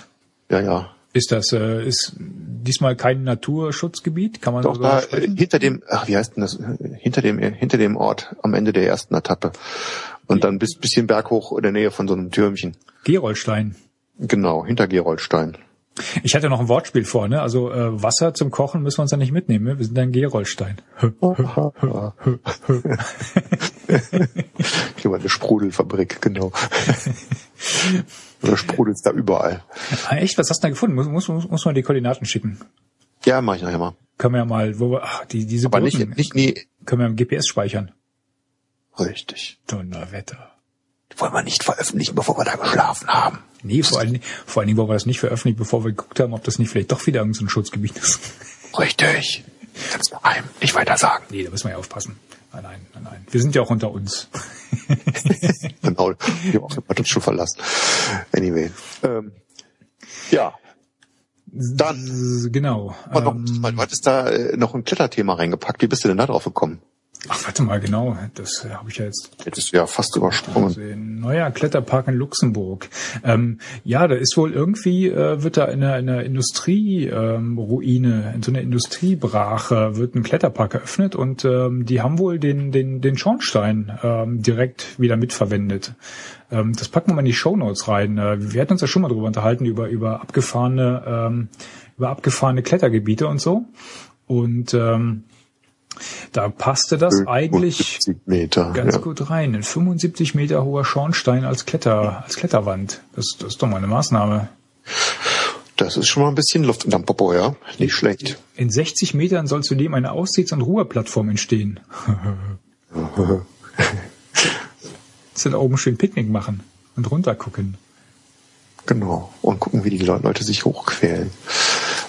Speaker 3: Ja, ja.
Speaker 2: Ist das äh, ist diesmal kein Naturschutzgebiet? Kann man
Speaker 3: Doch da sprechen? hinter dem, ach wie heißt denn das? Hinter dem hinter dem Ort am Ende der ersten Etappe und dann bis bisschen berghoch in der Nähe von so einem Türmchen.
Speaker 2: Gerolstein.
Speaker 3: Genau, hinter Gerolstein.
Speaker 2: Ich hatte noch ein Wortspiel vor, ne? Also äh, Wasser zum Kochen müssen wir uns ja nicht mitnehmen, ne? Wir sind ein Gerolstein. *laughs*
Speaker 3: Hier mal eine Sprudelfabrik, genau. Oder sprudelt's da überall.
Speaker 2: Ah, echt? Was hast du da gefunden? Muss, muss, muss, muss man die Koordinaten schicken?
Speaker 3: Ja, mach ich nachher mal.
Speaker 2: Können wir ja mal, wo wir, ach, die, diese
Speaker 3: Aber
Speaker 2: Brücken
Speaker 3: nicht, nicht nie.
Speaker 2: können wir im GPS speichern.
Speaker 3: Richtig.
Speaker 2: Donnerwetter.
Speaker 3: Wollen wir nicht veröffentlichen, bevor wir da geschlafen haben.
Speaker 2: Nee, vor allen, Dingen- vor allen Dingen wollen wir das nicht veröffentlichen, bevor wir geguckt haben, ob das nicht vielleicht doch wieder irgendein so ein Schutzgebiet ist. *laughs*
Speaker 3: Richtig. Ganz geheim. Nicht weiter sagen.
Speaker 2: Nee, da müssen wir ja aufpassen. Nein, nein, nein, nein. Wir sind ja auch unter uns. *laughs* *laughs*
Speaker 3: Genau. Wir haben auch uns schon verlassen. Anyway. Ähm, ja. Dann.
Speaker 2: Genau. Ähm,
Speaker 3: du hattest da äh, noch ein Kletterthema reingepackt. Wie bist du denn da drauf gekommen?
Speaker 2: Ach, warte mal, genau. Das äh, habe ich ja jetzt
Speaker 3: Hättest du ja fast übersprungen.
Speaker 2: Neuer Kletterpark in Luxemburg. Ähm, ja, da ist wohl irgendwie, äh, wird da in einer, in einer Industrieruine, ähm, in so einer Industriebrache, wird ein Kletterpark eröffnet und ähm, die haben wohl den, den, den Schornstein ähm, direkt wieder mitverwendet. Ähm, das packen wir mal in die Shownotes rein. Äh, wir hatten uns ja schon mal drüber unterhalten, über, über abgefahrene, ähm, über abgefahrene Klettergebiete und so. Und ähm, da passte das eigentlich
Speaker 3: 70 Meter.
Speaker 2: ganz
Speaker 3: ja.
Speaker 2: gut rein. Ein 75 Meter hoher Schornstein als Kletter, als Kletterwand. Das, das ist doch mal eine Maßnahme.
Speaker 3: Das ist schon mal ein bisschen Luft unterm Popo, ja. Nicht schlecht.
Speaker 2: In 60 Metern soll zudem eine Aussichts- und Ruheplattform entstehen. *laughs* Jetzt da oben schön Picknick machen und runter gucken.
Speaker 3: Genau. Und gucken, wie die Le- Leute sich hochquälen.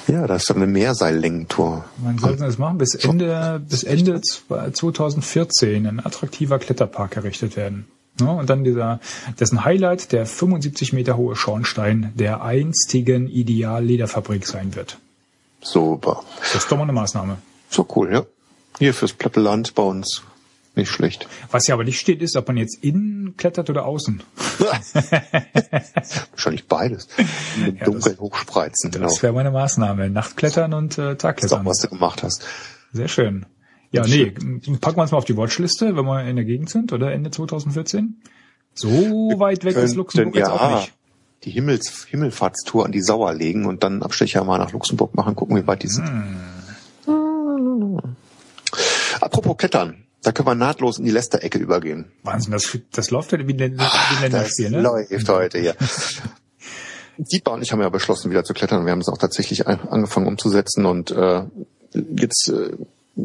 Speaker 3: Ja, da ist eine Mehrseillängentour.
Speaker 2: Man sollte das machen bis Ende, bis Ende 2014 ein attraktiver Kletterpark errichtet werden. Ja, und dann dieser, dessen Highlight der 75 Meter hohe Schornstein der einstigen Ideal-Lederfabrik sein wird.
Speaker 3: Super.
Speaker 2: Das ist doch mal eine Maßnahme.
Speaker 3: So cool, ja. Hier fürs platte Land bei uns. Nicht schlecht.
Speaker 2: Was ja aber nicht steht, ist, ob man jetzt innen klettert oder außen. *laughs*
Speaker 3: Wahrscheinlich beides. Im
Speaker 2: Ja,
Speaker 3: Dunkeln hochspreizen. Genau.
Speaker 2: Das wäre meine Maßnahme. Nachtklettern und äh,
Speaker 3: Das ist doch,
Speaker 2: Tagklettern.
Speaker 3: was du gemacht hast.
Speaker 2: Sehr schön. Ja, nee, packen wir uns mal auf die Watchliste, wenn wir in der Gegend sind, oder Ende 2014? So weit weg ist Luxemburg jetzt auch
Speaker 3: ja,
Speaker 2: nicht.
Speaker 3: Die Himmels Himmelfahrtstour an die Sauer legen und dann Abstecher mal nach Luxemburg machen, gucken, wie weit die sind.
Speaker 2: Hm.
Speaker 3: Apropos Klettern. Da können wir nahtlos in die Lästerecke übergehen.
Speaker 2: Wahnsinn, das, das läuft ja wie ein, ein Länderspiel, ne?
Speaker 3: läuft heute, ja. *laughs* Dietmar und ich haben ja beschlossen, wieder zu klettern. Wir haben es auch tatsächlich angefangen umzusetzen und äh, jetzt äh,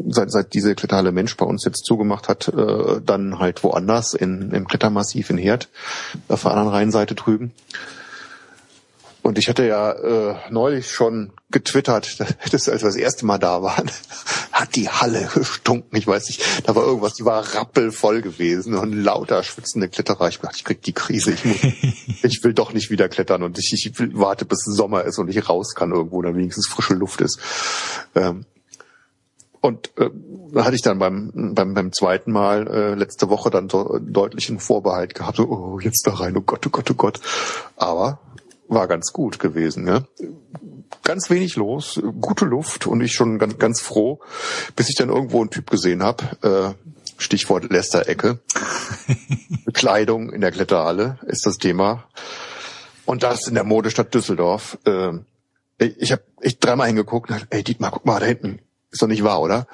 Speaker 3: seit, seit diese Kletterhalle Mensch bei uns jetzt zugemacht hat, äh, dann halt woanders in, im Klettermassiv in Herd, auf der anderen Rheinseite drüben. Und ich hatte ja äh, neulich schon getwittert, *laughs* dass als wir das erste Mal da waren, *laughs* hat die Halle gestunken. Ich weiß nicht, da war irgendwas, die war rappelvoll gewesen und lauter schwitzende Kletterer. Ich dachte, ich krieg die Krise. Ich, muss, *laughs* ich will doch nicht wieder klettern und ich, ich will, warte, bis Sommer ist und ich raus kann irgendwo, dann wenigstens frische Luft ist. Ähm, und äh, da hatte ich dann beim, beim, beim zweiten Mal äh, letzte Woche dann so deutlichen Vorbehalt gehabt, so, oh, jetzt da rein, oh Gott, oh Gott, oh Gott. Aber war ganz gut gewesen. Ne? Ganz wenig los, gute Luft und ich schon ganz, ganz froh, bis ich dann irgendwo einen Typ gesehen habe, äh, Stichwort Lästerecke. *laughs* Bekleidung in der Kletterhalle ist das Thema. Und das in der Modestadt Düsseldorf. Äh, ich ich habe echt dreimal hingeguckt und dachte, ey Dietmar, guck mal da hinten. Ist doch nicht wahr, oder?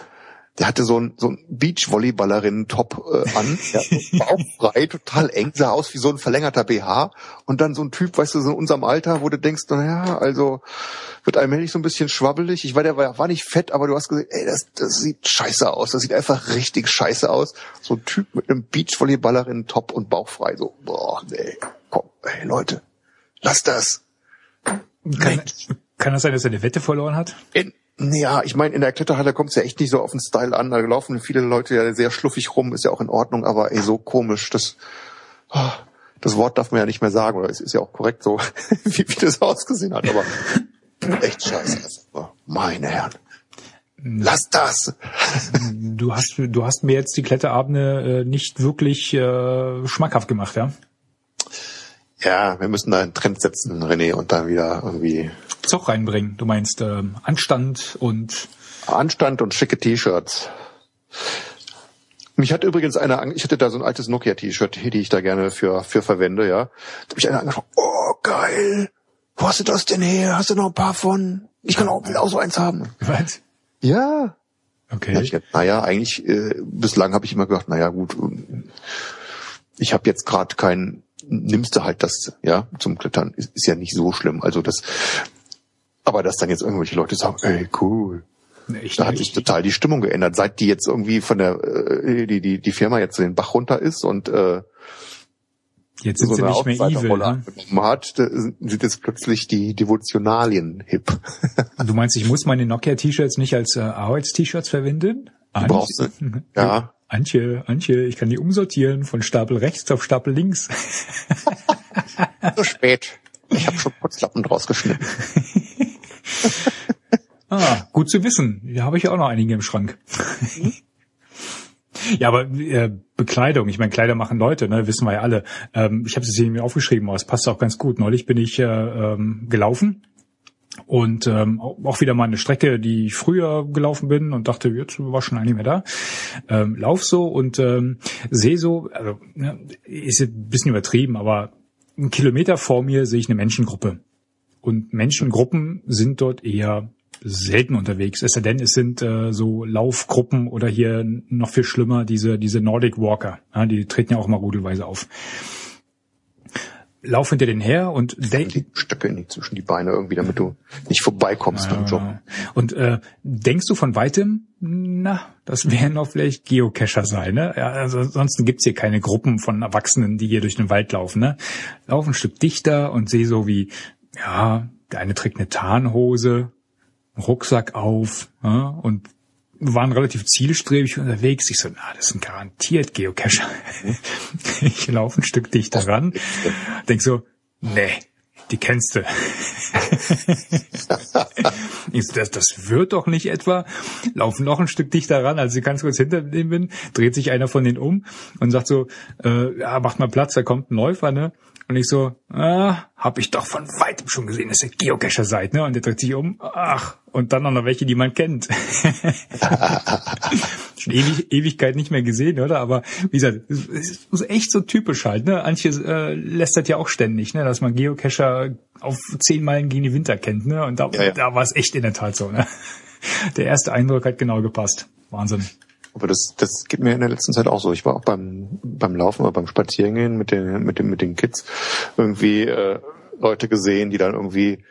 Speaker 3: Der hatte so ein, so ein Beachvolleyballerinnen-Top äh, an, *laughs* ja, so bauchfrei, total eng, sah aus wie so ein verlängerter BH. Und dann so ein Typ, weißt du, so in unserem Alter, wo du denkst, naja, also wird allmählich so ein bisschen schwabbelig. Ich war, der war, war nicht fett, aber du hast gesagt, ey, das, das sieht scheiße aus. Das sieht einfach richtig scheiße aus. So ein Typ mit einem Beachvolleyballerinnen-Top und bauchfrei. So, boah, nee, komm, ey, Leute, lass das.
Speaker 2: Kann, kann das sein, dass er eine Wette verloren hat?
Speaker 3: In, ja, ich meine, in der Kletterhalle kommt es ja echt nicht so auf den Style an. Da laufen viele Leute ja sehr schluffig rum, ist ja auch in Ordnung, aber ey, so komisch, das, ah, das Wort darf man ja nicht mehr sagen, oder es ist ja auch korrekt so, *laughs* wie, wie das ausgesehen hat, aber echt scheiße. Also, meine Herren. Lass das!
Speaker 2: Du hast, du hast mir jetzt die Kletterabende äh, nicht wirklich äh, schmackhaft gemacht, ja?
Speaker 3: Ja, wir müssen da einen Trend setzen, René, und dann wieder irgendwie
Speaker 2: Zug reinbringen. Du meinst ähm, Anstand und
Speaker 3: Anstand und schicke T-Shirts. Mich hat übrigens einer, ich hatte da so ein altes Nokia-T-Shirt, die ich da gerne für, für verwende, ja. Da hat mich einer angesprochen, oh geil, wo hast du das denn her? Hast du noch ein paar von? Ich kann auch, will auch so eins haben.
Speaker 2: was?
Speaker 3: Ja,
Speaker 2: Okay.
Speaker 3: Ja, ich, naja, eigentlich, äh, bislang habe ich immer gedacht, naja gut, ich habe jetzt gerade kein, nimmst du halt das, ja, zum Klettern, ist, ist ja nicht so schlimm. Also das, aber dass dann jetzt irgendwelche Leute sagen, ey, cool.
Speaker 2: Ich,
Speaker 3: Da hat sich total die Stimmung geändert, seit die jetzt irgendwie von der äh, die die die Firma jetzt den Bach runter ist und äh,
Speaker 2: jetzt sind sie
Speaker 3: eine
Speaker 2: nicht mehr evil. Ne?
Speaker 3: hat, sind jetzt plötzlich die Devotionalien hip. *laughs*
Speaker 2: Du meinst, ich muss meine Nokia-T-Shirts nicht als äh, Arbeits-T-Shirts verwenden?
Speaker 3: Du brauchst ja
Speaker 2: Antje, Antje, ich kann die umsortieren von Stapel rechts auf Stapel links. *laughs*
Speaker 3: so spät. Ich habe schon Putzlappen draus geschnitten. *laughs*
Speaker 2: Ah, gut zu wissen. Hier habe ich auch noch einige im Schrank. *laughs* ja, aber äh, Bekleidung, ich meine, Kleider machen Leute, ne, wissen wir ja alle. Ähm, ich habe es hier mir aufgeschrieben, aber es passt auch ganz gut. Neulich bin ich äh, ähm, gelaufen und ähm, auch wieder mal eine Strecke, die ich früher gelaufen bin und dachte, jetzt war schon eigentlich mehr da. Ähm, lauf so und ähm, sehe so, also ne, ist ein bisschen übertrieben, aber einen Kilometer vor mir sehe ich eine Menschengruppe. Und Menschengruppen sind dort eher selten unterwegs. Es sei denn, es sind äh, so Laufgruppen oder hier noch viel schlimmer, diese, diese Nordic Walker. Ja, die treten ja auch mal rudelweise auf. Lauf hinter denen her und
Speaker 3: Die Stöcke nicht zwischen die Beine irgendwie, damit du nicht vorbeikommst beim Joggen.
Speaker 2: Und äh, denkst du von weitem, na, das werden doch vielleicht Geocacher sein, ne? Ja, also ansonsten gibt's hier keine Gruppen von Erwachsenen, die hier durch den Wald laufen, ne? Lauf ein Stück dichter und sehe so wie, ja, der eine trägt eine Tarnhose, einen Rucksack auf, ja, und waren relativ zielstrebig unterwegs. Ich so, na, das sind garantiert Geocacher. *laughs* Ich laufe ein Stück dichter ran, denk so, nee, die kennst du. *laughs* ich so, das, das wird doch nicht etwa. Laufen noch ein Stück dichter ran, als ich ganz kurz hinter dem bin, dreht sich einer von denen um und sagt so, äh, ja, macht mal Platz, da kommt ein Läufer, ne? Und ich so, ah, hab ich doch von weitem schon gesehen, dass ihr Geocacher seid, ne? Und der dreht sich um, ach, und dann auch noch welche, die man kennt. *laughs* schon ewig, Ewigkeit nicht mehr gesehen, oder? Aber wie gesagt, es ist echt so typisch halt, ne? Antje äh, lästert ja auch ständig, ne? Dass man Geocacher auf zehn Meilen gegen die Winter kennt, ne? Und da,
Speaker 3: Ja, ja.
Speaker 2: da war es echt in der Tat so, ne? Der erste Eindruck hat genau gepasst. Wahnsinn.
Speaker 3: Aber das, das geht mir in der letzten Zeit auch so. Ich war auch beim, beim Laufen oder beim Spazierengehen mit den, mit den, mit den Kids irgendwie äh, Leute gesehen, die dann irgendwie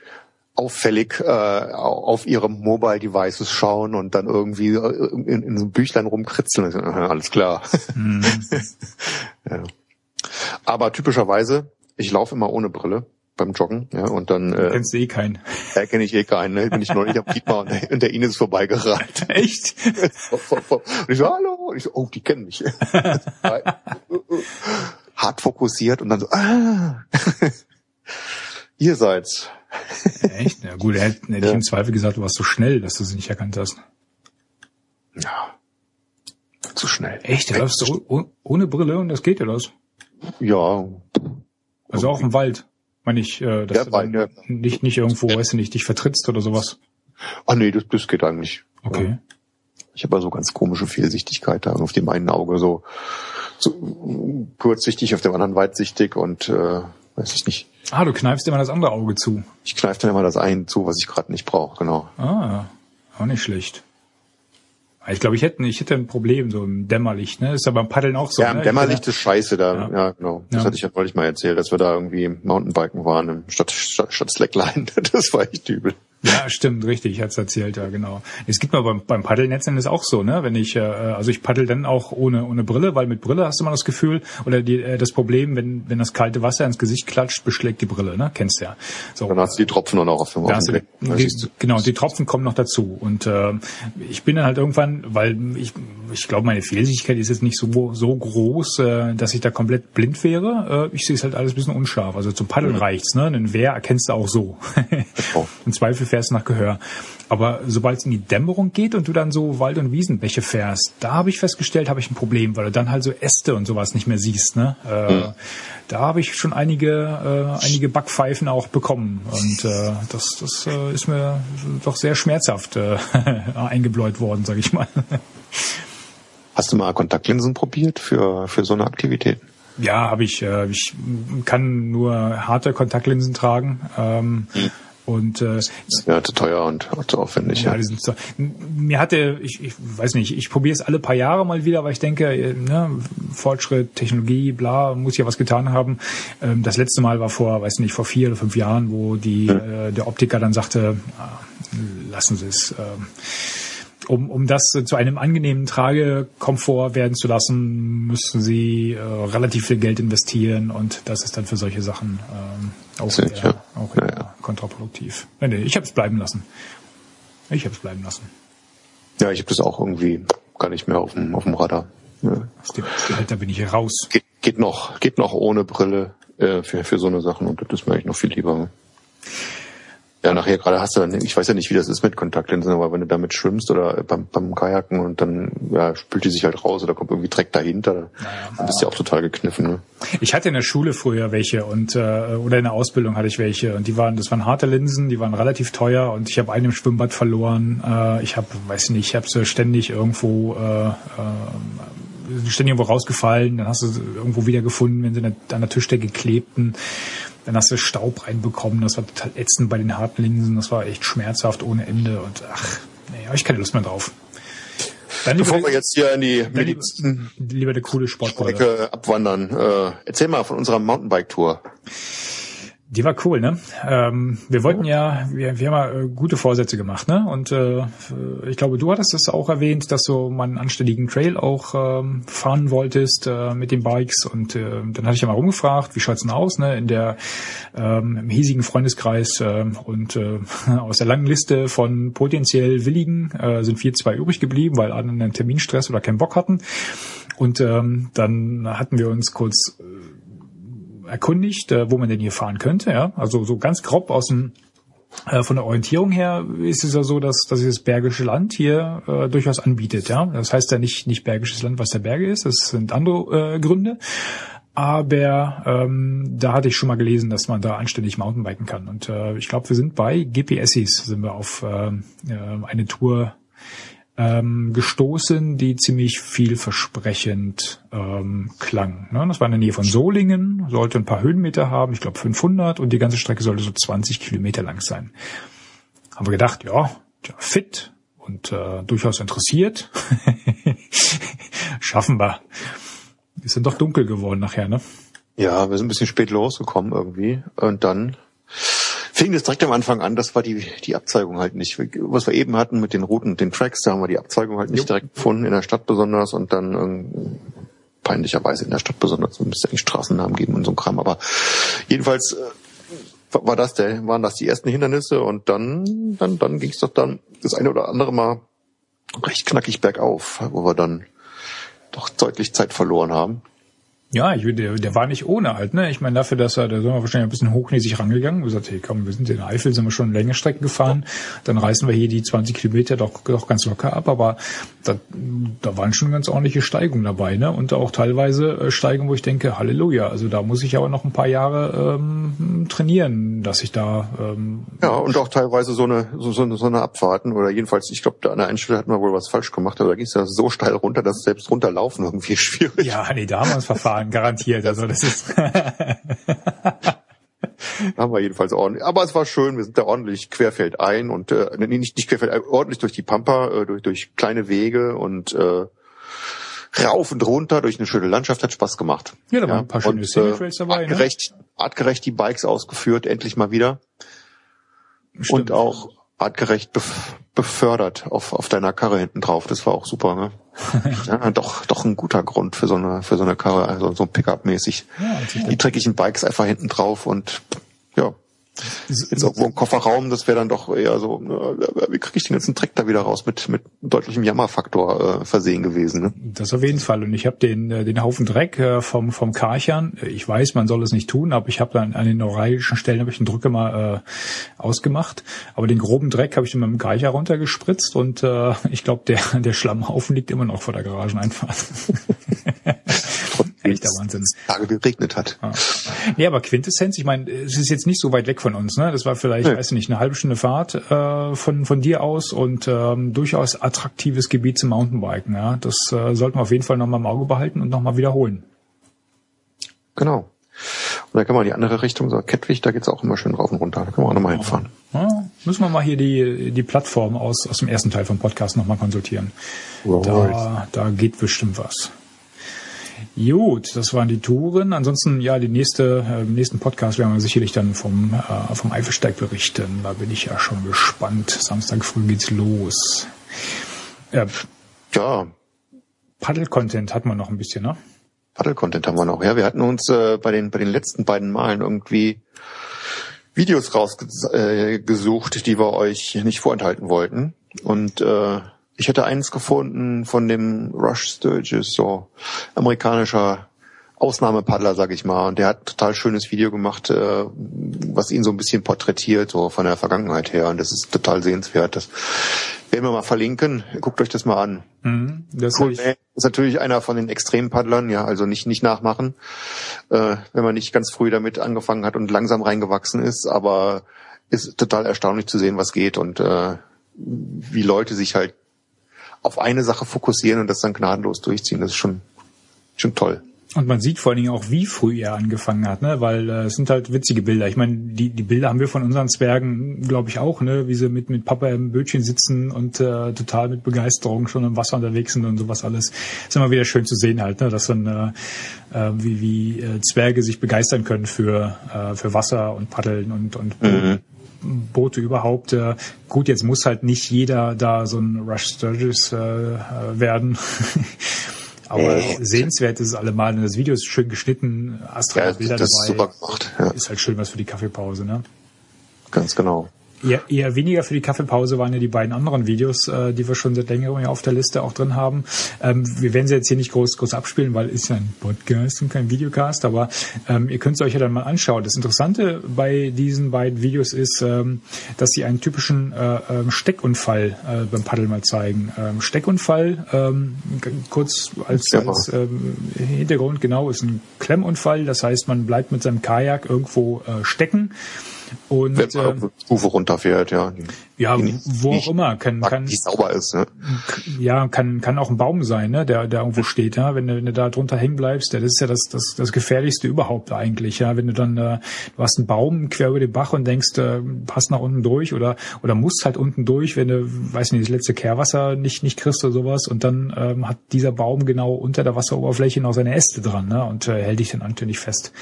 Speaker 3: auffällig äh, auf ihre Mobile Devices schauen und dann irgendwie äh, in, in so Büchlein rumkritzeln. Alles klar. *laughs* ja. Aber typischerweise, ich laufe immer ohne Brille beim Joggen, ja, und dann
Speaker 2: Du
Speaker 3: äh,
Speaker 2: kennst eh keinen.
Speaker 3: erkenne ich eh keinen. Ne? Bin ich neulich am Dietmar und der, und der Ines vorbeigerannt. *laughs*
Speaker 2: Echt?
Speaker 3: Und ich so, hallo. Und ich so, oh, die kennen mich. *laughs* Hart fokussiert und dann so, ah, *laughs* ihr seid's.
Speaker 2: Echt? Ja gut, er hätte, hätte
Speaker 3: Ja.
Speaker 2: ich im Zweifel gesagt, du warst so schnell, dass du sie nicht erkannt hast.
Speaker 3: Ja, zu schnell.
Speaker 2: Echt? Du läufst so oh- ohne Brille und das geht ja das.
Speaker 3: Ja,
Speaker 2: Also auch im Wald. Meine ich, äh, dass
Speaker 3: Ja,
Speaker 2: du
Speaker 3: ja.
Speaker 2: nicht, nicht irgendwo, weißt du nicht, dich vertrittst oder sowas.
Speaker 3: ah nee, das, das geht eigentlich.
Speaker 2: Okay.
Speaker 3: Ich habe so ganz komische Fehlsichtigkeit da auf dem einen Auge so, so kurzsichtig, auf dem anderen weitsichtig und äh, weiß ich nicht.
Speaker 2: Ah, du kneifst immer das andere Auge zu.
Speaker 3: Ich kneife dann immer das ein zu, was ich gerade nicht brauche, genau.
Speaker 2: Ah, auch nicht schlecht. Ich glaube, ich hätte, ich hätte ein Problem so im Dämmerlicht, ne? Ist ja beim Paddeln auch so.
Speaker 3: ja,
Speaker 2: ne?
Speaker 3: im Dämmerlicht ist scheiße da.
Speaker 2: Ja.
Speaker 3: Ja, genau. Das
Speaker 2: Ja.
Speaker 3: hatte ich ja neulich mal erzählt, dass wir da irgendwie Mountainbiken waren im statt, statt, statt Slackline. *laughs* Das war echt übel.
Speaker 2: Ja, stimmt, richtig, ich hat's erzählt, ja, genau. Es gibt mal beim, beim Paddelnetzen ist auch so, ne? Wenn ich, äh, also ich paddel dann auch ohne, ohne Brille, weil mit Brille hast du immer das Gefühl, oder die, äh, das Problem, wenn, wenn das kalte Wasser ins Gesicht klatscht, beschlägt die Brille, ne? Kennst du ja. So.
Speaker 3: Dann hast du die Tropfen auch auf dem,
Speaker 2: du. genau, die Tropfen kommen noch dazu. Und äh, ich bin dann halt irgendwann, weil ich, ich glaube, meine Fehlsichtigkeit ist jetzt nicht so, so groß, äh, dass ich da komplett blind wäre. Äh, ich sehe es halt alles ein bisschen unscharf. Also zum Paddeln reicht's, ne? Einen Wehr erkennst du auch so. *laughs* Im Zweifel fährst nach Gehör. Aber sobald es in die Dämmerung geht und du dann so Wald- und Wiesenbäche fährst, da habe ich festgestellt, habe ich ein Problem, weil du dann halt so Äste und sowas nicht mehr siehst. Ne? Äh, Da habe ich schon einige, äh, einige Backpfeifen auch bekommen. Und äh, das, das äh, ist mir doch sehr schmerzhaft äh, *laughs* eingebläut worden, sage ich mal.
Speaker 3: Hast du mal Kontaktlinsen probiert für, für so eine Aktivität?
Speaker 2: Ja, habe ich. Äh, ich kann nur harte Kontaktlinsen tragen. Ähm, Und äh,
Speaker 3: ja, zu teuer und zu aufwendig.
Speaker 2: Ja, ja. Die sind so, mir hatte, ich, ich weiß nicht, ich probiere es alle paar Jahre mal wieder, weil ich denke, äh, ne, Fortschritt, Technologie, bla, muss ja was getan haben. Ähm, das letzte Mal war vor, weiß nicht, vor vier oder fünf Jahren, wo die hm. äh, der Optiker dann sagte, ah, lassen Sie es. Ähm, um, um das zu einem angenehmen Tragekomfort werden zu lassen, müssen sie äh, relativ viel Geld investieren und das ist dann für solche Sachen ähm, auch, eher, ja. auch eher ja, ja. kontraproduktiv. Nee, nee, ich habe es bleiben lassen. Ich habe es bleiben lassen.
Speaker 3: Ja, ich habe das auch irgendwie gar nicht mehr auf dem, auf dem Radar. Ja.
Speaker 2: Da bin ich raus.
Speaker 3: Geht, geht noch, geht noch ohne Brille äh, für, für so eine Sachen und das ist mir eigentlich noch viel lieber. Ja, nachher gerade hast du dann, ich weiß ja nicht, wie das ist mit Kontaktlinsen, aber wenn du damit schwimmst oder beim, beim Kajaken und dann ja, spült die sich halt raus oder kommt irgendwie Dreck dahinter, dann bist du ja auch total gekniffen. Ne?
Speaker 2: Ich hatte in der Schule früher welche und äh, oder in der Ausbildung hatte ich welche und die waren, das waren harte Linsen, die waren relativ teuer und ich habe einen im Schwimmbad verloren. Äh, ich habe, weiß nicht, ich habe sie ständig irgendwo äh, äh, ständig irgendwo rausgefallen, dann hast du sie irgendwo wieder gefunden, wenn sie an der Tischdecke klebten. Dann hast du Staub reinbekommen, das war total ätzend bei den harten Linsen, das war echt schmerzhaft ohne Ende und ach, nee, habe ich keine Lust mehr drauf.
Speaker 3: Dann Bevor wir jetzt hier in die Medizin
Speaker 2: lieber, lieber eine coole
Speaker 3: Sportbrille abwandern, äh, erzähl mal von unserer Mountainbike-Tour.
Speaker 2: Die war cool, ne? Ähm, wir wollten ja, wir, wir haben ja äh, gute Vorsätze gemacht, ne? Und äh, ich glaube, du hattest es auch erwähnt, dass du mal einen anständigen Trail auch ähm, fahren wolltest äh, mit den Bikes. Und äh, dann hatte ich ja mal rumgefragt, wie schaut's denn aus, ne? In der ähm, im hiesigen Freundeskreis äh, und äh, *laughs* aus der langen Liste von potenziell Willigen äh, sind wir zwei übrig geblieben, weil alle einen Terminstress oder keinen Bock hatten. Und ähm, dann hatten wir uns kurz äh, erkundigt, äh, wo man denn hier fahren könnte. Ja? Also so ganz grob aus dem äh, von der Orientierung her ist es ja so, dass, dass das Bergische Land hier äh, durchaus anbietet. Ja, das heißt ja nicht nicht Bergisches Land, was der Berge ist. Das sind andere äh, Gründe. Aber ähm, da hatte ich schon mal gelesen, dass man da anständig Mountainbiken kann. Und äh, ich glaube, wir sind bei GPSis, sind wir auf äh, äh eine Tour ähm, gestoßen, die ziemlich vielversprechend ähm, klang. Ne? Das war in der Nähe von Solingen, sollte ein paar Höhenmeter haben, ich glaube 500 und die ganze Strecke sollte so 20 Kilometer lang sein. Haben wir gedacht, ja, fit und äh, durchaus interessiert. *laughs* Schaffen wir. Ist dann doch dunkel geworden nachher, ne?
Speaker 3: Ja, wir sind ein bisschen spät losgekommen irgendwie und dann fing das direkt am Anfang an, das war die, die Abzweigung halt nicht. Was wir eben hatten mit den Routen und den Tracks, da haben wir die Abzweigung halt nicht jo. direkt gefunden, in der Stadt besonders und dann ähm, peinlicherweise in der Stadt besonders, es müsste eigentlich Straßennamen geben und so ein Kram, aber jedenfalls äh, war das der, waren das die ersten Hindernisse und dann, dann, dann ging es doch dann das eine oder andere Mal recht knackig bergauf, wo wir dann doch deutlich Zeit verloren haben.
Speaker 2: Ja, ich, der, der war nicht ohne halt, ne? Ich meine, dafür, dass er, da sind wir wahrscheinlich ein bisschen hochnäsig rangegangen. Wir gesagt, hey, komm, wir sind in Eifel, sind wir schon längere Strecken gefahren, dann reißen wir hier die 20 Kilometer doch, doch ganz locker ab, aber da, da waren schon ganz ordentliche Steigungen dabei, ne? Und auch teilweise äh, Steigungen, wo ich denke, Halleluja, also da muss ich aber noch ein paar Jahre ähm, trainieren, dass ich da ähm,
Speaker 3: Ja, und auch teilweise so eine so, so, eine, so eine Abfahrten oder jedenfalls, ich glaube, an der einen Stelle hat man wohl was falsch gemacht, aber da ging es ja so steil runter, dass selbst runterlaufen irgendwie *laughs* schwierig.
Speaker 2: Ja, nee, da haben wir uns verfahren fahren, garantiert. Also das ist. *laughs*
Speaker 3: haben wir jedenfalls ordentlich. Aber es war schön, wir sind da ordentlich querfeld ein und äh, nicht, nicht querfeld, ordentlich durch die Pampa, äh, durch, durch kleine Wege und äh, rauf und runter durch eine schöne Landschaft, hat Spaß gemacht.
Speaker 2: Ja, da waren ein paar schöne Semi-Trails
Speaker 3: dabei. Ne? Artgerecht, ne? artgerecht die Bikes ausgeführt, endlich mal wieder. Stimmt. Und auch artgerecht befördert auf, auf deiner Karre hinten drauf. Das war auch super, ne? *laughs* ja, doch, doch ein guter Grund für so eine, für so eine Karre, also so Pickup-mäßig. Ja, die dreckigen Bikes einfach hinten drauf und ja, Jetzt irgendwo im Kofferraum, das wäre dann doch eher so, äh, wie kriege ich den ganzen Dreck da wieder raus mit mit deutlichem Jammerfaktor äh, versehen gewesen. Ne?
Speaker 2: Das auf jeden Fall. Und ich habe den äh, den Haufen Dreck äh, vom vom Karchern. Ich weiß, man soll es nicht tun, aber ich habe dann an den neuralgischen Stellen habe ich den Drücke mal äh, ausgemacht. Aber den groben Dreck habe ich mit dem Karcher runtergespritzt und äh, *laughs* ich glaube, der der Schlammhaufen liegt immer noch vor der Garageneinfahrt. *laughs*
Speaker 3: Echter Wahnsinn. Tage geregnet hat.
Speaker 2: Ja. Nee, aber Quintessenz, ich meine, es ist jetzt nicht so weit weg von uns. Ne? Das war vielleicht, nee. weiß nicht, eine halbe Stunde Fahrt äh, von, von dir aus und ähm, durchaus attraktives Gebiet zum Mountainbiken. Ja? Das äh, sollten wir auf jeden Fall nochmal im Auge behalten und nochmal wiederholen.
Speaker 3: Genau. da kann man die andere Richtung, so Kettwig, da geht's auch immer schön rauf und runter. Da kann man auch nochmal hinfahren.
Speaker 2: Ja, müssen wir mal hier die, die Plattform aus, aus dem ersten Teil vom Podcast nochmal konsultieren.
Speaker 3: Right.
Speaker 2: Da, da geht bestimmt was. Gut, das waren die Touren. Ansonsten, ja, die nächste, äh, im nächsten Podcast werden wir sicherlich dann vom, äh, vom Eifelsteig berichten. Da bin ich ja schon gespannt. Samstag früh geht's los. Äh,
Speaker 3: Ja,
Speaker 2: Paddle-Content hat man noch ein bisschen, ne?
Speaker 3: Paddle-Content haben wir noch. Ja, wir hatten uns äh, bei den bei den letzten beiden Malen irgendwie Videos rausgesucht, äh, die wir euch nicht vorenthalten wollten. Und äh, ich hatte eins gefunden von dem Rush Sturgis, so amerikanischer Ausnahmepaddler, sag ich mal. Und der hat ein total schönes Video gemacht, äh, was ihn so ein bisschen porträtiert, so von der Vergangenheit her. Und das ist total sehenswert. Das werden wir mal verlinken. Guckt euch das mal an.
Speaker 2: Mhm, das
Speaker 3: Cool, ey. ist natürlich einer von den Extrempaddlern, ja, also nicht nicht nachmachen, äh, wenn man nicht ganz früh damit angefangen hat und langsam reingewachsen ist, aber ist total erstaunlich zu sehen, was geht und äh, wie Leute sich halt auf eine Sache fokussieren und das dann gnadenlos durchziehen. Das ist schon schon toll.
Speaker 2: Und man sieht vor allen Dingen auch, wie früh er angefangen hat, ne? Weil äh, es sind halt witzige Bilder. Ich meine, die, die Bilder haben wir von unseren Zwergen, glaube ich, auch, ne? Wie sie mit, mit Papa im Bötchen sitzen und äh, total mit Begeisterung schon im Wasser unterwegs sind und sowas alles. Ist immer wieder schön zu sehen halt, ne? Dass dann äh, äh, wie, wie äh, Zwerge sich begeistern können für, äh, für Wasser und Paddeln und, und
Speaker 3: Mhm.
Speaker 2: Boote überhaupt. Äh, gut, jetzt muss halt nicht jeder da so ein Rush Sturgis äh, äh, werden. *laughs* Aber
Speaker 3: Nee.
Speaker 2: sehenswert ist es allemal. Und das Video ist schön geschnitten, astrale
Speaker 3: Ja,
Speaker 2: Bilder
Speaker 3: das ist
Speaker 2: dabei.
Speaker 3: super gemacht. Ja,
Speaker 2: Ist halt schön was für die Kaffeepause, ne?
Speaker 3: ganz genau.
Speaker 2: Eher, eher weniger für die Kaffeepause waren ja die beiden anderen Videos, äh, die wir schon seit längerem ja auf der Liste auch drin haben. Ähm, wir werden sie jetzt hier nicht groß, groß abspielen, weil ist ja ein Podcast und kein Videocast, aber ähm, ihr könnt es euch ja dann mal anschauen. Das Interessante bei diesen beiden Videos ist, ähm, dass sie einen typischen äh, ähm, Steckunfall äh, beim Paddeln mal zeigen. Ähm, Steckunfall, ähm, kurz als, als ähm, Hintergrund genau, ist ein Klemmunfall. Das heißt, man bleibt mit seinem Kajak irgendwo äh, stecken. Und
Speaker 3: Wenn man
Speaker 2: äh,
Speaker 3: Stufe runterfährt, ja.
Speaker 2: ja,
Speaker 3: die
Speaker 2: wo auch immer, kann, kann,
Speaker 3: Die sauber ist, ne?
Speaker 2: ja, kann, kann auch ein Baum sein, ne, der, der irgendwo steht, ja, wenn du, wenn du da drunter hängen bleibst, ja, das ist ja das, das, das gefährlichste überhaupt eigentlich, ja, wenn du dann, äh, du hast einen Baum quer über den Bach und denkst, äh, passt nach unten durch oder, oder musst halt unten durch, wenn du, weiß nicht, das letzte Kehrwasser nicht, nicht kriegst oder sowas und dann, ähm, hat dieser Baum genau unter der Wasseroberfläche noch seine Äste dran, ne, und äh, hält dich dann anständig fest.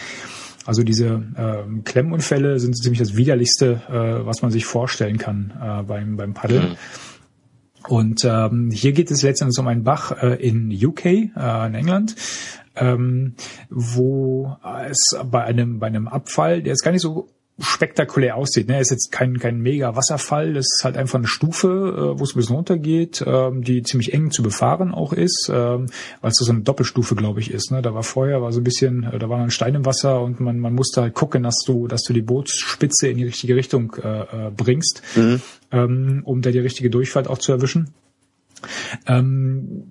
Speaker 2: Also diese ähm, Klemmunfälle sind ziemlich das widerlichste, äh, was man sich vorstellen kann äh, beim, beim Paddeln. Und ähm, hier geht es letztendlich um einen Bach äh, in UK, äh, in England, ähm, wo es bei einem bei einem Abfall, der jetzt gar nicht so spektakulär aussieht. Ne? Ist jetzt kein kein mega Wasserfall, das ist halt einfach eine Stufe, äh, wo es ein bisschen runtergeht, ähm, die ziemlich eng zu befahren auch ist, ähm, weil es so eine Doppelstufe, glaube ich, ist. Ne? Da war vorher war so ein bisschen, äh, da war ein Stein im Wasser und man man musste halt gucken, dass du dass du die Bootsspitze in die richtige Richtung äh, äh, bringst, ähm, um da die richtige Durchfahrt auch zu erwischen. Ähm,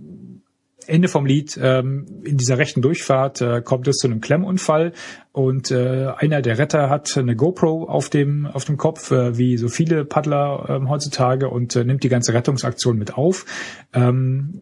Speaker 2: Ende vom Lied, ähm, in dieser rechten Durchfahrt äh, kommt es zu einem Klemmunfall und äh, einer der Retter hat eine GoPro auf dem auf dem Kopf, äh, wie so viele Paddler ähm, heutzutage und äh, nimmt die ganze Rettungsaktion mit auf. Ähm,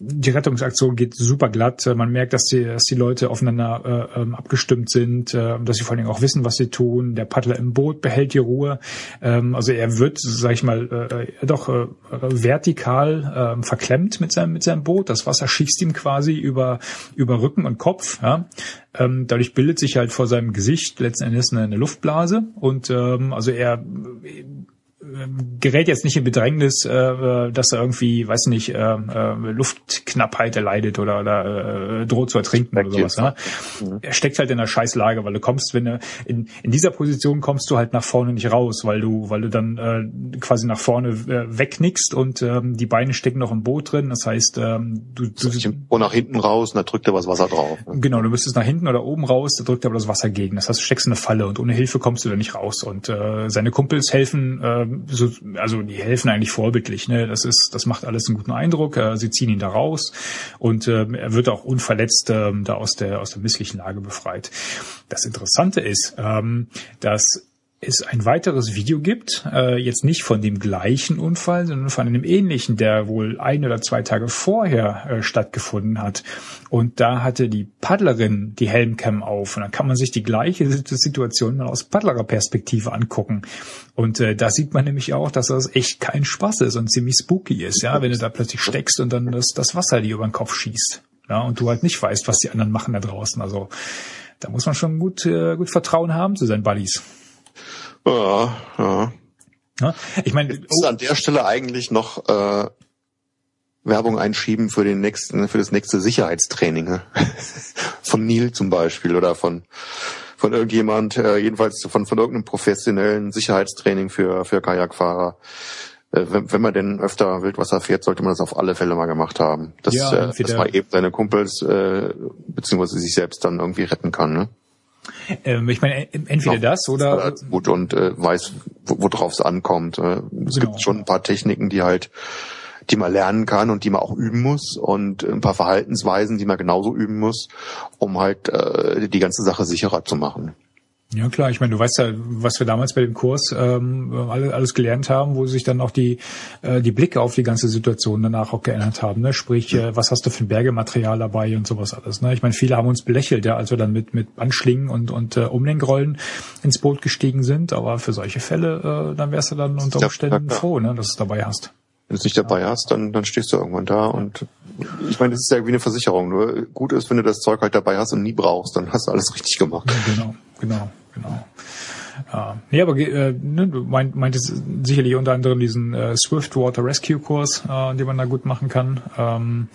Speaker 2: die Rettungsaktion geht super glatt. Äh, Man merkt, dass die, dass die Leute aufeinander äh, ähm, abgestimmt sind, äh, dass sie vor allen Dingen auch wissen, was sie tun. Der Paddler im Boot behält die Ruhe. Ähm, also er wird, sag ich mal, äh, doch äh, vertikal äh, verklemmt mit seinem mit seinem Boot. Das Wasser schießt ihm quasi über über Rücken und Kopf. Ja? Ähm, dadurch bildet sich halt vor seinem Gesicht letzten Endes eine, eine Luftblase und ähm, also er gerät jetzt nicht in Bedrängnis, äh, dass er irgendwie, weiß nicht, äh, äh, Luftknappheit erleidet oder, oder äh, droht zu ertrinken oder sowas. Ne? Er steckt halt in einer Scheißlage, weil du kommst, wenn du in, in dieser Position kommst du halt nach vorne nicht raus, weil du, weil du dann äh, quasi nach vorne äh, wegnickst und ähm, die Beine stecken noch im Boot drin. Das heißt, ähm, du, du
Speaker 3: Und nach hinten raus und da drückt er was Wasser drauf. Ne?
Speaker 2: Genau, du müsstest nach hinten oder oben raus, da drückt aber das Wasser gegen. Das heißt, du steckst in eine Falle und ohne Hilfe kommst du da nicht raus. Und äh, seine Kumpels helfen, äh, so, also die helfen eigentlich vorbildlich. Ne? Das ist, das macht alles einen guten Eindruck. Äh, sie ziehen ihn da raus und äh, er wird auch unverletzt äh, da aus der aus der misslichen Lage befreit. Das Interessante ist, ähm, dass es ein weiteres Video gibt, äh, jetzt nicht von dem gleichen Unfall, sondern von einem ähnlichen, der wohl ein oder zwei Tage vorher äh, stattgefunden hat. Und da hatte die Paddlerin die Helmcam auf. Und dann kann man sich die gleiche Situation mal aus Paddlererperspektive angucken. Und äh, da sieht man nämlich auch, dass das echt kein Spaß ist und ziemlich spooky ist, ja, wenn du da plötzlich steckst und dann das, das Wasser dir über den Kopf schießt. Ja, und du halt nicht weißt, was die anderen machen da draußen. Also da muss man schon gut, äh, gut Vertrauen haben zu seinen Buddies.
Speaker 3: Ja, ja.
Speaker 2: Ja, ich meine,
Speaker 3: Ist an der Stelle eigentlich noch äh, Werbung einschieben für den nächsten, für das nächste Sicherheitstraining ne? *laughs* von Neil zum Beispiel oder von von irgendjemand, äh, jedenfalls von von irgendeinem professionellen Sicherheitstraining für für Kajakfahrer. Äh, wenn, wenn man denn öfter Wildwasser fährt, sollte man das auf alle Fälle mal gemacht haben, dass,
Speaker 2: Ja,
Speaker 3: äh, dass man eben seine Kumpels äh, beziehungsweise sich selbst dann irgendwie retten kann. Ne?
Speaker 2: Ähm, ich meine, en- entweder das oder
Speaker 3: gut und äh, weiß, wo- worauf es ankommt. Äh, es
Speaker 2: Genau.
Speaker 3: gibt schon ein paar Techniken, die halt, die man lernen kann und die man auch üben muss und ein paar Verhaltensweisen, die man genauso üben muss, um halt äh, die ganze Sache sicherer zu machen.
Speaker 2: Ja klar, ich meine, du weißt ja, was wir damals bei dem Kurs ähm, alle, alles gelernt haben, wo sich dann auch die äh, die Blicke auf die ganze Situation danach auch geändert haben. Ne? Sprich, äh, was hast du für ein Bergematerial dabei und sowas alles. Ne? Ich meine, viele haben uns belächelt, ja, als wir dann mit mit Anschlingen und und äh, Umlenkrollen ins Boot gestiegen sind. Aber für solche Fälle, äh, dann wärst du dann unter
Speaker 3: Ja,
Speaker 2: Umständen
Speaker 3: ja,
Speaker 2: froh, ne, dass du es dabei hast.
Speaker 3: Wenn du es nicht dabei hast, dann, dann stehst du irgendwann da und ich meine, das ist ja wie eine Versicherung. Nur gut ist, wenn du das Zeug halt dabei hast und nie brauchst, dann hast du alles richtig gemacht.
Speaker 2: Genau, genau, genau. Ja, nee, aber äh, ne, du meint, meintest sicherlich unter anderem diesen äh, Swiftwater Rescue Kurs, äh, den man da gut machen kann. Ähm,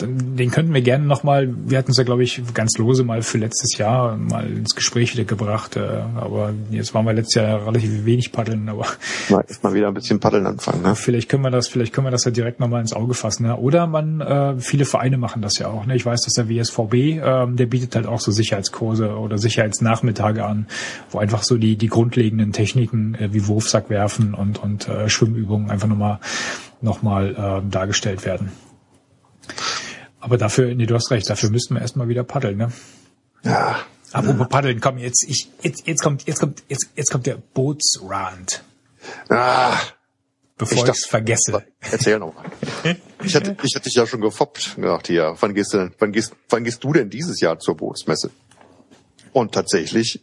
Speaker 2: den könnten wir gerne nochmal, wir hatten es ja glaube ich ganz lose mal für letztes Jahr mal ins Gespräch wieder gebracht, äh, aber jetzt waren wir letztes Jahr relativ wenig paddeln, aber
Speaker 3: Mal, mal wieder ein bisschen paddeln anfangen. Ne?
Speaker 2: vielleicht können wir das, vielleicht können wir das ja direkt nochmal ins Auge fassen. Ja. Oder man, äh, viele Vereine machen das ja auch. Ne? Ich weiß, dass der WSVB, ähm, der bietet halt auch so Sicherheitskurse oder Sicherheitsnachmittage an, wo einfach so die die grundlegenden Techniken äh, wie Wurfsack werfen und und äh, Schwimmübungen einfach nochmal noch mal, ähm, dargestellt werden. Aber dafür, nee, du hast recht, dafür müssten wir erstmal wieder paddeln, ne?
Speaker 3: Ja.
Speaker 2: Apropos paddeln, komm, jetzt, ich, jetzt, jetzt kommt, jetzt kommt, jetzt, jetzt kommt der Bootsrand,
Speaker 3: Ah,
Speaker 2: bevor
Speaker 3: Ich
Speaker 2: es vergesse.
Speaker 3: Erzähl noch mal. Ich hatte, *laughs* ich hatte dich ja schon gefoppt. Gedacht, hier, wann gehst du denn, wann gehst, wann gehst du denn dieses Jahr zur Bootsmesse? Und tatsächlich,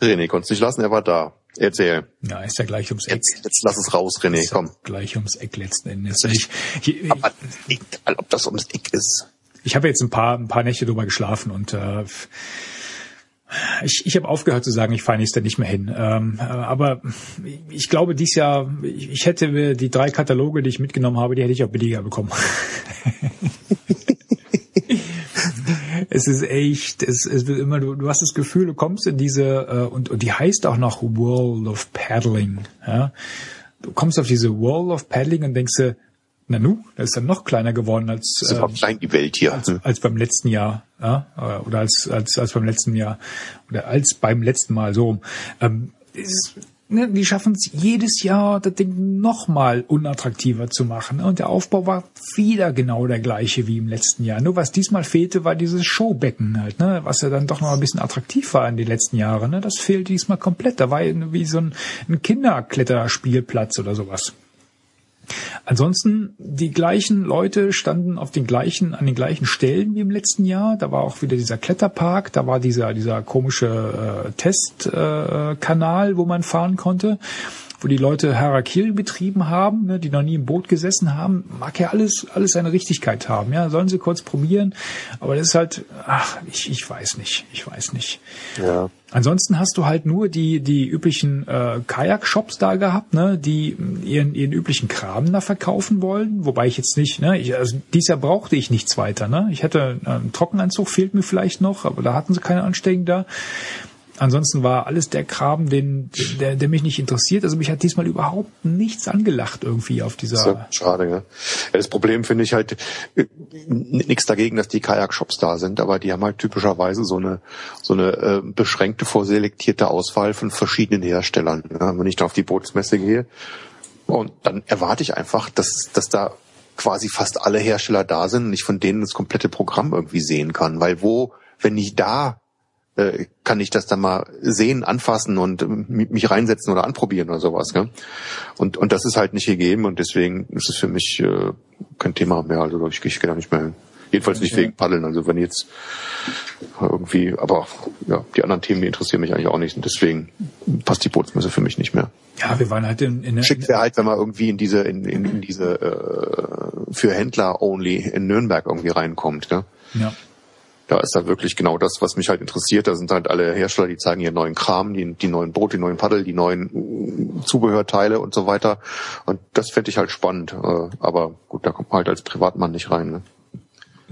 Speaker 3: René konnte es nicht lassen, er war da. Erzähl.
Speaker 2: Ja, ist ja gleich ums Eck.
Speaker 3: Jetzt, jetzt lass es raus, René,
Speaker 2: Ist ja
Speaker 3: komm.
Speaker 2: Gleich ums Eck letzten Endes. Ich, ich,
Speaker 3: Aber egal, ob das ums Eck ist.
Speaker 2: ich habe jetzt ein paar, ein paar Nächte drüber geschlafen und äh, ich, ich habe aufgehört zu sagen, ich fahre nächstes Jahr nicht mehr hin. Ähm, äh, aber ich glaube, dies Jahr, ich, ich hätte mir die drei Kataloge, die ich mitgenommen habe, die hätte ich auch billiger bekommen. *laughs* es ist echt, es, es wird immer, du, du hast das Gefühl, du kommst in diese, äh, und, und die heißt auch noch World of Paddling. Ja? Du kommst auf diese World of Paddling und denkst dir, na nu, das ist dann noch kleiner geworden als,
Speaker 3: Das ist
Speaker 2: äh,
Speaker 3: klein die Welt hier.
Speaker 2: als, als beim letzten Jahr, ja, äh, oder als, als, als beim letzten Jahr, oder als beim letzten Mal so. Ähm, ist, ne, die schaffen es jedes Jahr, das Ding nochmal unattraktiver zu machen. Und der Aufbau war wieder genau der gleiche wie im letzten Jahr. Nur was diesmal fehlte, war dieses Showbecken halt, ne, was ja dann doch noch ein bisschen attraktiv war in den letzten Jahren. Ne? Das fehlt diesmal komplett. Da war wie so ein, ein Kinderkletterspielplatz oder sowas. Ansonsten, die gleichen Leute standen auf den gleichen, an den gleichen Stellen wie im letzten Jahr. Da war auch wieder dieser Kletterpark, da war dieser, dieser komische äh, Testkanal, äh, Kanal, wo man fahren konnte, wo die Leute Harakiri betrieben haben, ne, die noch nie im Boot gesessen haben. Mag ja alles, alles seine Richtigkeit haben, ja. Sollen sie kurz probieren. Aber das ist halt, ach, ich, ich weiß nicht, ich weiß nicht.
Speaker 3: Ja.
Speaker 2: Ansonsten hast du halt nur die die üblichen äh, Kajak-Shops da gehabt, ne, die ihren ihren üblichen Kram da verkaufen wollen. Wobei ich jetzt nicht, ne, ich, also dieses Jahr brauchte ich nichts weiter, ne. Ich hätte äh, einen Trockenanzug fehlt mir vielleicht noch, aber da hatten sie keine Anstecken da. Ansonsten war alles der Kram, den, der, der mich nicht interessiert. Also mich hat diesmal überhaupt nichts angelacht irgendwie auf dieser.
Speaker 3: So, schade, ja. ja. Das Problem finde ich halt äh, nichts dagegen, dass die Kajak-Shops da sind, aber die haben halt typischerweise so eine so eine äh, beschränkte, vorselektierte Auswahl von verschiedenen Herstellern. Ja, wenn ich da auf die Bootsmesse gehe und dann erwarte ich einfach, dass dass da quasi fast alle Hersteller da sind und ich von denen das komplette Programm irgendwie sehen kann, weil wo, wenn nicht da, äh, kann ich das dann mal sehen, anfassen und äh, mich reinsetzen oder anprobieren oder sowas. Gell? Und, und das ist halt nicht gegeben und deswegen ist es für mich äh, kein Thema mehr. Also ich, ich gehe da nicht mehr hin. Jedenfalls nicht wegen Paddeln. Also wenn jetzt irgendwie, aber ja, die anderen Themen, die interessieren mich eigentlich auch nicht. Und deswegen passt die Bootsmesse für mich nicht mehr.
Speaker 2: Ja, wir waren halt in, in der...
Speaker 3: Schick wäre halt, wenn man irgendwie in diese, in, in, in diese äh, für Händler only in Nürnberg irgendwie reinkommt. Ja.
Speaker 2: ja.
Speaker 3: Da ist da wirklich genau das, was mich halt interessiert. Da sind halt alle Hersteller, die zeigen ihren neuen Kram, die, die neuen Boote, die neuen Paddel, die neuen Zubehörteile und so weiter. Und das fände ich halt spannend. Äh, aber gut, da kommt man halt als Privatmann nicht rein. Ne?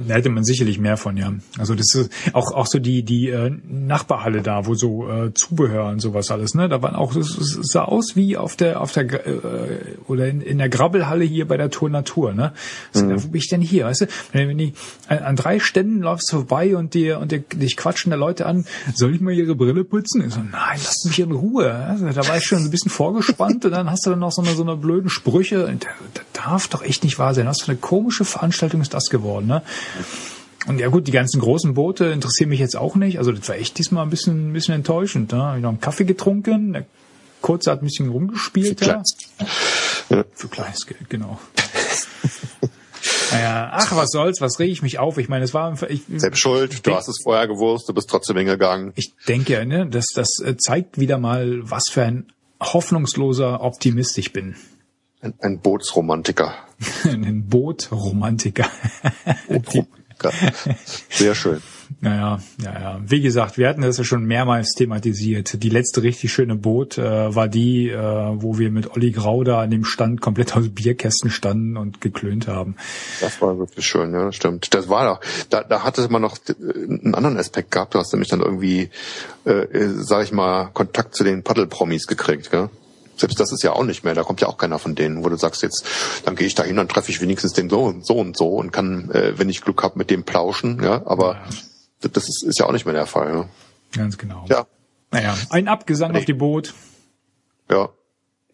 Speaker 2: Da hätte man sicherlich mehr von, ja. Also das ist auch auch so die die äh, Nachbarhalle da, wo so äh, Zubehör und sowas alles, ne? Da waren auch es sah aus wie auf der auf der äh, oder in, in der Grabbelhalle hier bei der Tour Natur, ne? Also, mhm. Wo bin ich denn hier, weißt du? Wenn, wenn die an, an drei Ständen läufst du vorbei und dir und dir, dich quatschen da Leute an, soll ich mal ihre Brille putzen? Ich so, nein, lass mich in Ruhe. Also, da war ich schon ein bisschen vorgespannt und dann hast du dann noch so eine so eine blöden Sprüche. Das darf doch echt nicht wahr sein. Was für eine komische Veranstaltung ist das geworden, ne? Und ja gut, die ganzen großen Boote interessieren mich jetzt auch nicht. Also das war echt diesmal ein bisschen, ein bisschen enttäuschend. Ne? Ich noch einen Kaffee getrunken, der Kurze hat ein bisschen rumgespielt.
Speaker 3: Für,
Speaker 2: ja. Für kleines Geld, genau. *laughs* naja, ach, was soll's, was rege ich mich auf? Ich meine, es war... Ich,
Speaker 3: Selbst schuld, du hast es vorher gewusst, du bist trotzdem hingegangen.
Speaker 2: Ich denke, ne, das, das äh, zeigt wieder mal, was für ein hoffnungsloser Optimist ich bin.
Speaker 3: Ein, ein Bootsromantiker.
Speaker 2: Ein Bootromantiker.
Speaker 3: Bootromantiker. Sehr schön.
Speaker 2: Naja, ja, ja. Wie gesagt, wir hatten das ja schon mehrmals thematisiert. Die letzte richtig schöne Boot äh, war die, äh, wo wir mit Olli Grau da an dem Stand komplett aus Bierkästen standen und geklönt haben.
Speaker 3: Das war wirklich schön, ja, stimmt. Das war doch, da, da hatte man noch einen anderen Aspekt gehabt. Du hast nämlich dann irgendwie, äh, sag ich mal, Kontakt zu den Paddelpromis gekriegt, gell? Selbst das ist ja auch nicht mehr, da kommt ja auch keiner von denen, wo du sagst jetzt, dann gehe ich da hin, dann treffe ich wenigstens den so und so und so und kann, äh, wenn ich Glück habe, mit dem plauschen, ja, aber ja. das ist, ist ja auch nicht mehr der Fall. Ja?
Speaker 2: Ganz genau.
Speaker 3: Ja.
Speaker 2: Naja, ein Abgesang nee. auf die Boot.
Speaker 3: Ja.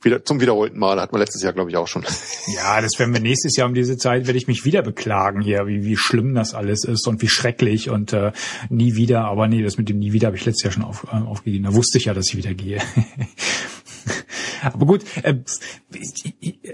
Speaker 3: Wieder, zum wiederholten Mal, hat man letztes Jahr, glaube ich, auch schon. *laughs*
Speaker 2: Ja, das werden wir nächstes Jahr um diese Zeit, werde ich mich wieder beklagen hier, wie, wie schlimm das alles ist und wie schrecklich und äh, nie wieder, aber nee, das mit dem nie wieder habe ich letztes Jahr schon auf, äh, aufgegeben. Da wusste ich ja, dass ich wieder gehe. *laughs* Aber gut, äh,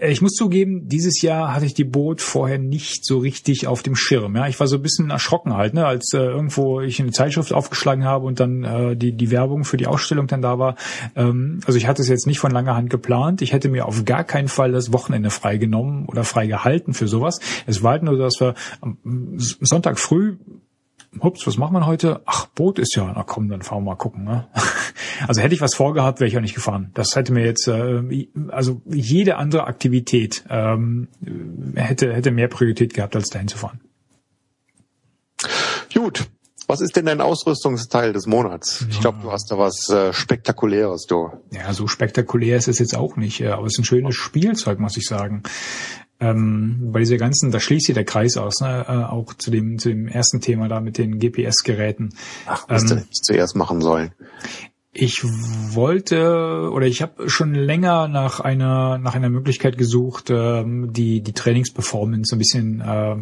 Speaker 2: ich muss zugeben, dieses Jahr hatte ich die Boot vorher nicht so richtig auf dem Schirm. Ja, ich war so ein bisschen erschrocken halt, ne, als äh, irgendwo ich eine Zeitschrift aufgeschlagen habe und dann äh, die die Werbung für die Ausstellung dann da war. Ähm, also ich hatte es jetzt nicht von langer Hand geplant. Ich hätte mir auf gar keinen Fall das Wochenende freigenommen oder freigehalten für sowas. Es war halt nur, dass wir am Sonntag früh hups, was macht man heute? Ach, Boot ist ja, na komm, dann fahren wir mal gucken. Ne? *laughs* Also hätte ich was vorgehabt, wäre ich auch nicht gefahren. Das hätte mir jetzt, äh, also jede andere Aktivität ähm, hätte, hätte mehr Priorität gehabt, als dahin zu fahren.
Speaker 3: Gut. Was ist denn dein Ausrüstungsteil des Monats? Ich glaube, du hast da was äh, Spektakuläres, du.
Speaker 2: Ja, so spektakulär ist es jetzt auch nicht, aber es ist ein schönes Spielzeug, muss ich sagen ähm, bei dieser ganzen, da schließt sich der Kreis aus, ne? äh, auch zu dem, zu dem ersten Thema da mit den GPS-Geräten.
Speaker 3: Ach, was ähm, ich zuerst machen sollen.
Speaker 2: Ich wollte oder ich habe schon länger nach einer nach einer Möglichkeit gesucht, ähm, die die Trainingsperformance ein bisschen äh,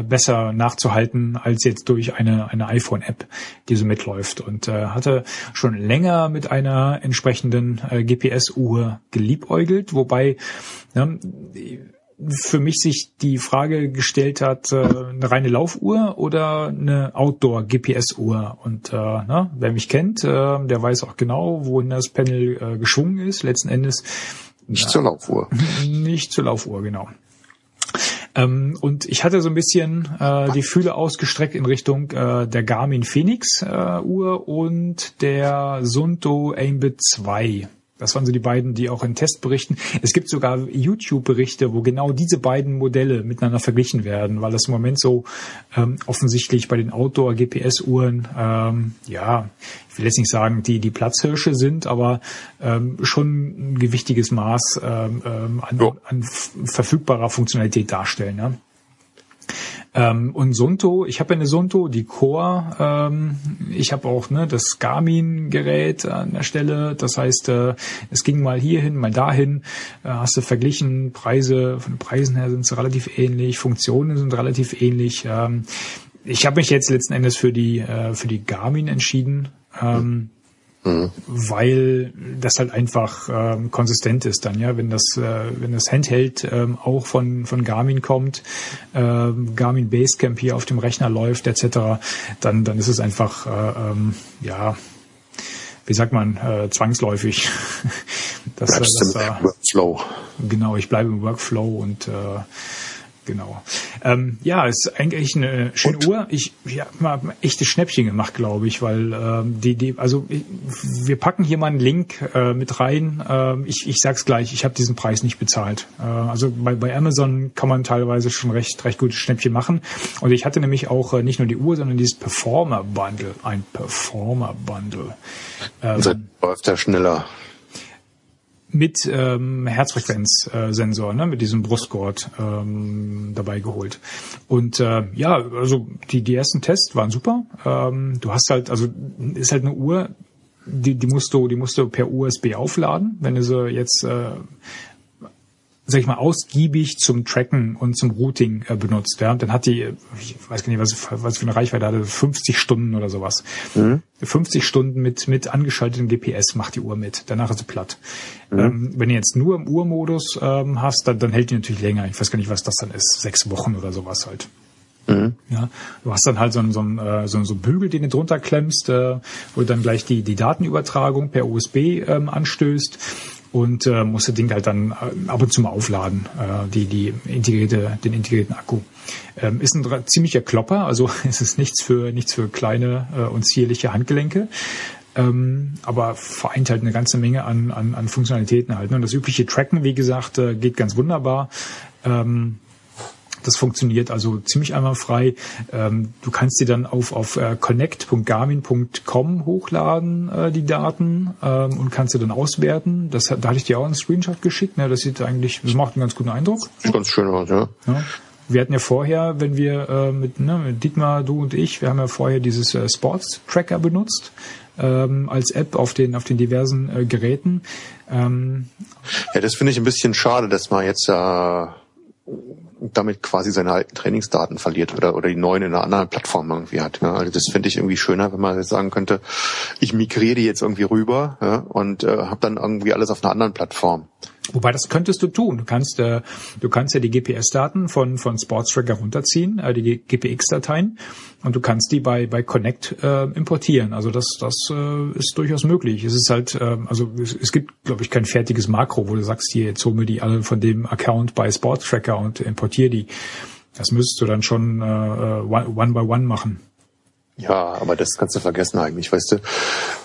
Speaker 2: äh, besser nachzuhalten als jetzt durch eine eine iPhone-App, die so mitläuft und äh, hatte schon länger mit einer entsprechenden äh, GPS-Uhr geliebäugelt, wobei ja, für mich sich die Frage gestellt hat, äh, eine reine Laufuhr oder eine Outdoor-GPS-Uhr. Und äh, na, wer mich kennt, äh, der weiß auch genau, wohin das Panel äh, geschwungen ist. Letzten Endes
Speaker 3: nicht ja, zur Laufuhr. *laughs*
Speaker 2: Nicht zur Laufuhr, genau. Ähm, und ich hatte so ein bisschen äh, die Fühle ausgestreckt in Richtung äh, der Garmin Phoenix äh, Uhr und der Sunto Aimbit 2 das waren so die beiden, die auch in Testberichten. Es gibt sogar YouTube-Berichte, wo genau diese beiden Modelle miteinander verglichen werden, weil das im Moment so ähm, offensichtlich bei den Outdoor-GPS-Uhren, ähm, ja, ich will jetzt nicht sagen, die die Platzhirsche sind, aber ähm, schon ein gewichtiges Maß ähm, ähm an, an verfügbarer Funktionalität darstellen. Ja. Ähm, und Sunto, ich habe eine Sunto, die Core. Ähm, ich habe auch ne, das Garmin-Gerät an der Stelle. Das heißt, äh, es ging mal hierhin, mal dahin. Äh, hast du verglichen, Preise, von den Preisen her sind sie relativ ähnlich, Funktionen sind relativ ähnlich. Ähm, ich habe mich jetzt letzten Endes für die äh, für die Garmin entschieden Ähm, Mhm. weil das halt einfach ähm, konsistent ist dann, ja, wenn das äh, wenn das Handheld ähm, auch von von Garmin kommt, ähm, Garmin Basecamp hier auf dem Rechner läuft etc., dann dann ist es einfach äh, ähm, ja wie sagt man äh, zwangsläufig. *laughs*
Speaker 3: das, äh, das, das, Workflow.
Speaker 2: Genau, ich bleibe im Workflow und äh, genau. Ähm, ja, ist eigentlich eine schöne Und? Uhr. Ich, ich habe mal echtes Schnäppchen gemacht, glaube ich, weil ähm, die, die, also ich, wir packen hier mal einen Link äh, mit rein. Ähm, ich, ich sag's gleich, ich habe diesen Preis nicht bezahlt. Äh, also bei, bei Amazon kann man teilweise schon recht, recht gutes Schnäppchen machen. Und ich hatte nämlich auch äh, nicht nur die Uhr, sondern dieses Performer Bundle, ein Performer Bundle.
Speaker 3: Ähm, läuft er schneller
Speaker 2: mit ähm, Herzfrequenzsensor, äh, ne, mit diesem Brustgurt ähm, dabei geholt. Und äh, ja, also die, die ersten Tests waren super. Ähm, du hast halt, also ist halt eine Uhr, die, die musst du, die musst du per USB aufladen. Wenn du sie jetzt äh, sag ich mal, ausgiebig zum Tracken und zum Routing äh, benutzt. Ja? dann hat die, ich weiß gar nicht, was, was für eine Reichweite hatte, 50 Stunden oder sowas. Mhm. 50 Stunden mit, mit angeschaltetem GPS macht die Uhr mit. Danach ist sie platt. Mhm. Ähm, wenn du jetzt nur im Uhrmodus ähm, hast, dann, dann hält die natürlich länger. Ich weiß gar nicht, was das dann ist. Sechs Wochen oder sowas halt. Mhm. Ja, du hast dann halt so einen, so einen, äh, so, einen Bügel, den du drunter klemmst, äh, wo du dann gleich die, die Datenübertragung per USB ähm, anstößt und äh, muss das Ding halt dann äh, ab und zu mal aufladen, äh, die, die integrierte, den integrierten Akku. Ähm, ist ein ziemlicher Klopper, also *laughs* es ist nichts für, nichts für kleine äh, und zierliche Handgelenke. Ähm, aber vereint halt eine ganze Menge an, an, an Funktionalitäten halt. Ne? Und das übliche Tracken, wie gesagt, äh, geht ganz wunderbar. Ähm, das funktioniert also ziemlich einwandfrei. Ähm, du kannst sie dann auf, auf äh, connect.garmin.com hochladen, äh, die Daten, ähm, und kannst sie dann auswerten. Das, da hatte ich dir auch einen Screenshot geschickt. Ne? Das sieht eigentlich, das macht einen ganz guten Eindruck.
Speaker 3: Sieht ganz schön aus, ja. ja.
Speaker 2: Wir hatten ja vorher, wenn wir äh, mit, ne, mit Dietmar, du und ich, wir haben ja vorher dieses äh, Sports Tracker benutzt ähm, als App auf den auf den diversen äh, Geräten. Ähm,
Speaker 3: ja, das finde ich ein bisschen schade, dass man jetzt äh, damit quasi seine alten Trainingsdaten verliert oder, oder die neuen in einer anderen Plattform irgendwie hat. Ja. Also das finde ich irgendwie schöner, wenn man jetzt sagen könnte, ich migriere die jetzt irgendwie rüber ja, und äh, habe dann irgendwie alles auf einer anderen Plattform.
Speaker 2: Wobei das könntest du tun. Du kannst, äh, du kannst ja die GPS-Daten von von Sportstracker runterziehen, äh, die GPX-Dateien, und du kannst die bei bei Connect äh, importieren. Also das das äh, ist durchaus möglich. Es ist halt, äh, also es, es gibt, glaube ich, kein fertiges Makro, wo du sagst, hier jetzt hol mir die alle von dem Account bei Sportstracker und importiere die. Das müsstest du dann schon äh, äh one by one machen.
Speaker 3: Ja, aber das kannst du vergessen eigentlich, weißt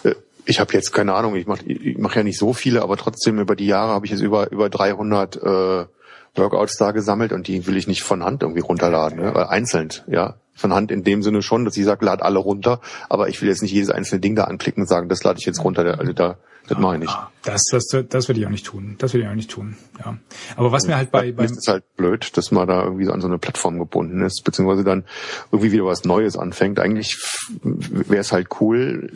Speaker 3: du. Ich habe jetzt keine Ahnung, ich mache ich mach ja nicht so viele, aber trotzdem über die Jahre habe ich jetzt über über 300 äh, Workouts da gesammelt und die will ich nicht von Hand irgendwie runterladen, ne? einzeln, ja. Von Hand in dem Sinne schon, dass ich sage, lad alle runter, aber ich will jetzt nicht jedes einzelne Ding da anklicken und sagen, das lade ich jetzt runter. Also da das mache ich nicht.
Speaker 2: Das, das, das würde ich auch nicht tun. Das würde ich auch nicht tun. Ja. Aber was mir halt bei,
Speaker 3: bei ist halt blöd, dass man da irgendwie so an so eine Plattform gebunden ist, beziehungsweise dann irgendwie wieder was Neues anfängt. Eigentlich wäre es halt cool,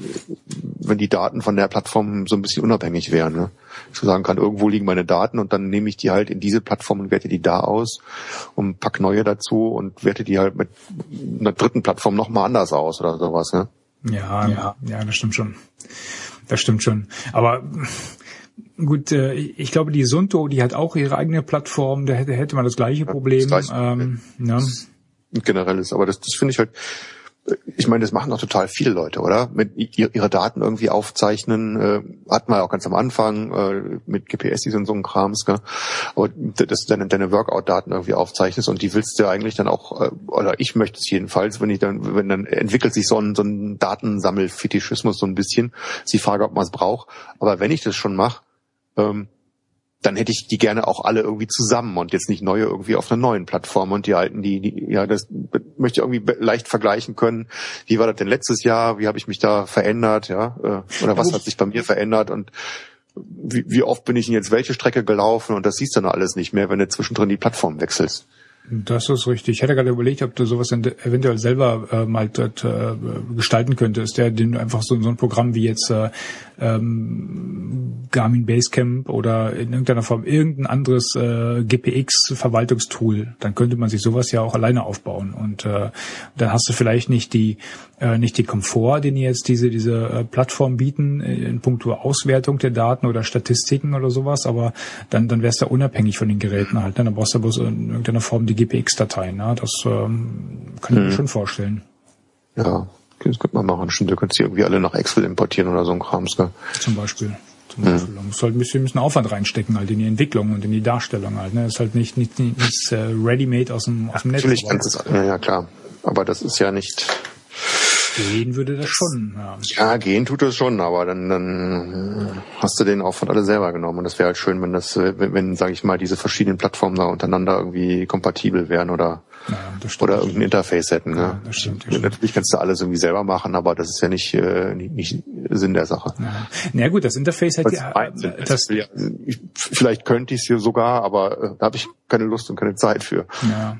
Speaker 3: wenn die Daten von der Plattform so ein bisschen unabhängig wären. Ne? Ich so sagen kann, irgendwo liegen meine Daten und dann nehme ich die halt in diese Plattform und werte die da aus und pack neue dazu und werte die halt mit einer dritten Plattform nochmal anders aus oder sowas. Ne?
Speaker 2: Ja, ja, ja, das stimmt schon das stimmt schon. Aber gut, äh, ich glaube, die Sunto, die hat auch ihre eigene Plattform, da hätte, hätte man das gleiche Problem. Das gleiche ähm,
Speaker 3: ja. Generell ist, aber das, das finde ich halt, ich meine, das machen doch total viele Leute, oder? Mit ihre Daten irgendwie aufzeichnen, äh, hatten wir auch ganz am Anfang äh, mit GPS, und so ein Krams, gell? aber dass du deine, deine Workout-Daten irgendwie aufzeichnest und die willst du eigentlich dann auch, äh, oder ich möchte es jedenfalls, wenn ich dann, wenn dann entwickelt sich so ein, so ein Datensammelfetischismus so ein bisschen, ist die Frage, ob man es braucht, aber wenn ich das schon mache, ähm, dann hätte ich die gerne auch alle irgendwie zusammen und jetzt nicht neue irgendwie auf einer neuen Plattform und die alten, die, die ja, das möchte ich irgendwie leicht vergleichen können. Wie war das denn letztes Jahr? Wie habe ich mich da verändert? Ja, äh, oder was hat sich bei mir verändert? Und wie, wie oft bin ich denn jetzt welche Strecke gelaufen? Und das siehst du dann alles nicht mehr, wenn du zwischendrin die Plattform wechselst.
Speaker 2: Das ist richtig. Ich hätte gerade überlegt, ob du sowas eventuell selber äh, mal dort äh, gestalten könntest, der den einfach so, so ein Programm wie jetzt äh, ähm, Garmin Basecamp oder in irgendeiner Form irgendein anderes äh, GPX-Verwaltungstool, dann könnte man sich sowas ja auch alleine aufbauen. Und äh, dann hast du vielleicht nicht die äh, nicht die Komfort, den jetzt diese diese äh, Plattformen bieten äh, in puncto Auswertung der Daten oder Statistiken oder sowas, aber dann dann wärst du unabhängig von den Geräten halt. Ne? Dann brauchst du bloß in irgendeiner Form GPX-Dateien. Ne? Das ähm, kann ich mir hm. schon vorstellen.
Speaker 3: Ja, das könnte man machen. Stimmt, du könntest die irgendwie alle nach Excel importieren oder so ein Krams. Gell?
Speaker 2: Zum Beispiel. Zum Beispiel. Mhm. Da musst halt ein bisschen, ein bisschen Aufwand reinstecken halt in die Entwicklung und in die Darstellung halt. Ne? Das ist halt nicht, nicht, nicht, nicht uh, ready-made aus dem, aus dem
Speaker 3: Netz. Natürlich kannst du es, ja klar. Aber das ist ja nicht,
Speaker 2: Gehen würde das schon. Ja.
Speaker 3: ja, gehen tut das schon, aber dann, dann hast du den Aufwand alle selber genommen. Und das wäre halt schön, wenn das, wenn, wenn sage ich mal, diese verschiedenen Plattformen da untereinander irgendwie kompatibel wären oder ja, oder irgendein Interface hätten. Ne? Ja, stimmt, Natürlich kannst du alles irgendwie selber machen, aber das ist ja nicht, äh, nicht, nicht Sinn der Sache.
Speaker 2: Ja. Na gut, das Interface hat ja,
Speaker 3: das, ja ich, vielleicht könnte ich es hier sogar, aber äh, da habe ich keine Lust und keine Zeit für.
Speaker 2: Ja.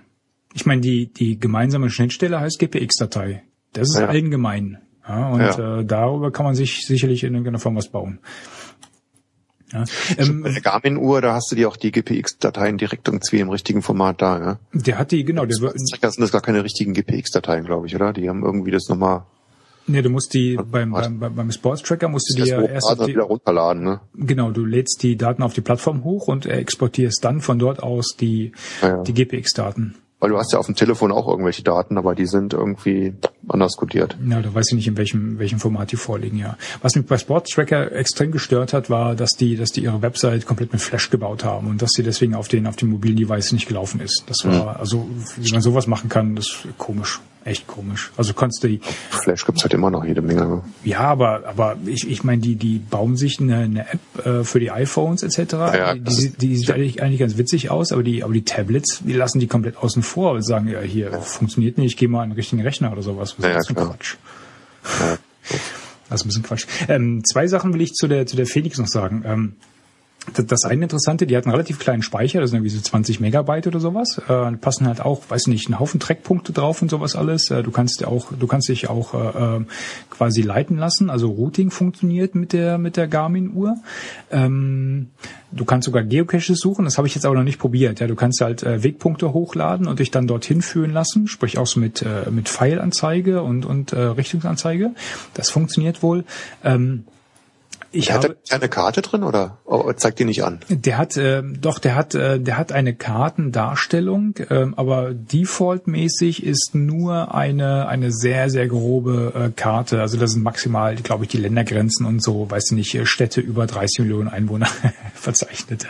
Speaker 2: Ich meine, die, die gemeinsame Schnittstelle heißt GPX-Datei. Das ist ja. allgemein. Ja, und ja. Äh, darüber kann man sich sicherlich in irgendeiner Form was bauen.
Speaker 3: Ja. Ähm, der Garmin-Uhr, da hast du dir auch die GPX-Dateien direkt irgendwie im richtigen Format da, ja?
Speaker 2: Der hat die, genau. Der
Speaker 3: das sind das gar keine richtigen GPX-Dateien, glaube ich, oder? Die haben irgendwie das nochmal...
Speaker 2: Nee, du musst die beim, beim, beim Sports Tracker musst du die ja erst auf
Speaker 3: die, wieder runterladen, ne?
Speaker 2: Genau, du lädst die Daten auf die Plattform hoch und exportierst dann von dort aus die, ja, ja. die GPX-Daten.
Speaker 3: Weil du hast ja auf dem Telefon auch irgendwelche Daten, aber die sind irgendwie anders codiert.
Speaker 2: Ja, da weiß ich nicht, in welchem, welchem Format die vorliegen, ja. Was mich bei Sports Tracker extrem gestört hat, war, dass die, dass die ihre Website komplett mit Flash gebaut haben und dass sie deswegen auf den, auf den mobilen Device nicht gelaufen ist. Das war, mhm. also, wie man sowas machen kann, das ist komisch echt komisch. Also konntest du die,
Speaker 3: Flash gibt's halt immer noch jede Menge. Ne?
Speaker 2: Ja, aber aber ich ich meine die die bauen sich eine, eine App äh, für die iPhones etc. Ja, die, die, die sieht eigentlich, eigentlich ganz witzig aus, aber die aber die Tablets die lassen die komplett außen vor und sagen ja hier ja. funktioniert nicht, ich gehe mal an den richtigen Rechner oder sowas. Was
Speaker 3: ja, ist ja, Quatsch.
Speaker 2: Ja. *laughs* Das ist ein bisschen Quatsch. Ähm, zwei Sachen will ich zu der zu der Felix noch sagen. Ähm, das eine Interessante, die hat einen relativ kleinen Speicher, das sind irgendwie so 20 Megabyte oder sowas. Äh, passen halt auch, weiß nicht, einen Haufen Trackpunkte drauf und sowas alles. Äh, du kannst ja auch, du kannst dich auch äh, äh, quasi leiten lassen. Also Routing funktioniert mit der mit der Garmin-Uhr. Ähm, du kannst sogar Geocaches suchen. Das habe ich jetzt aber noch nicht probiert. Ja, du kannst halt äh, Wegpunkte hochladen und dich dann dorthin führen lassen. Sprich auch so mit äh, mit Pfeilanzeige und und äh, Richtungsanzeige. Das funktioniert wohl. Ähm,
Speaker 3: ich hat habe eine Karte drin oder oh, zeigt die nicht an?
Speaker 2: Der hat äh, doch, der hat äh, der hat eine Kartendarstellung, äh, aber defaultmäßig ist nur eine eine sehr sehr grobe äh, Karte. Also das sind maximal, glaube ich, die Ländergrenzen und so, weiß ich nicht, äh, Städte über 30 Millionen Einwohner *laughs* verzeichnet.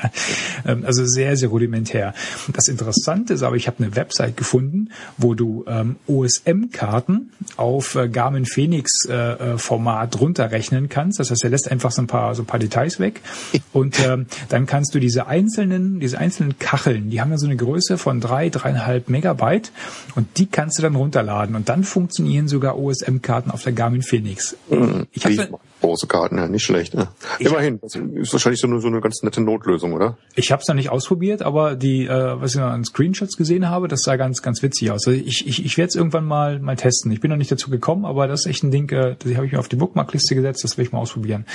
Speaker 2: Ähm, also sehr sehr rudimentär. Das Interessante ist aber, ich habe eine Website gefunden, wo du ähm, OSM-Karten auf äh, Garmin Phoenix äh, äh, Format runterrechnen kannst. Das heißt, er lässt einfach so ein paar, so ein paar Details weg. *laughs* Und ähm, dann kannst du diese einzelnen, diese einzelnen Kacheln, die haben ja so eine Größe von drei, dreieinhalb Megabyte und die kannst du dann runterladen. Und dann funktionieren sogar OSM-Karten auf der Garmin Phoenix.
Speaker 3: Mhm. Ich habe große Karten, ja, nicht schlecht. Ne? Immerhin, das ist wahrscheinlich so eine, so eine ganz nette Notlösung, oder?
Speaker 2: Ich habe es noch nicht ausprobiert, aber die, äh, was ich noch an Screenshots gesehen habe, das sah ganz, ganz witzig aus. Also ich, ich, ich werde es irgendwann mal mal testen. Ich bin noch nicht dazu gekommen, aber das ist echt ein Ding, äh, das habe ich mir auf die Bookmarkliste gesetzt, das will ich mal ausprobieren.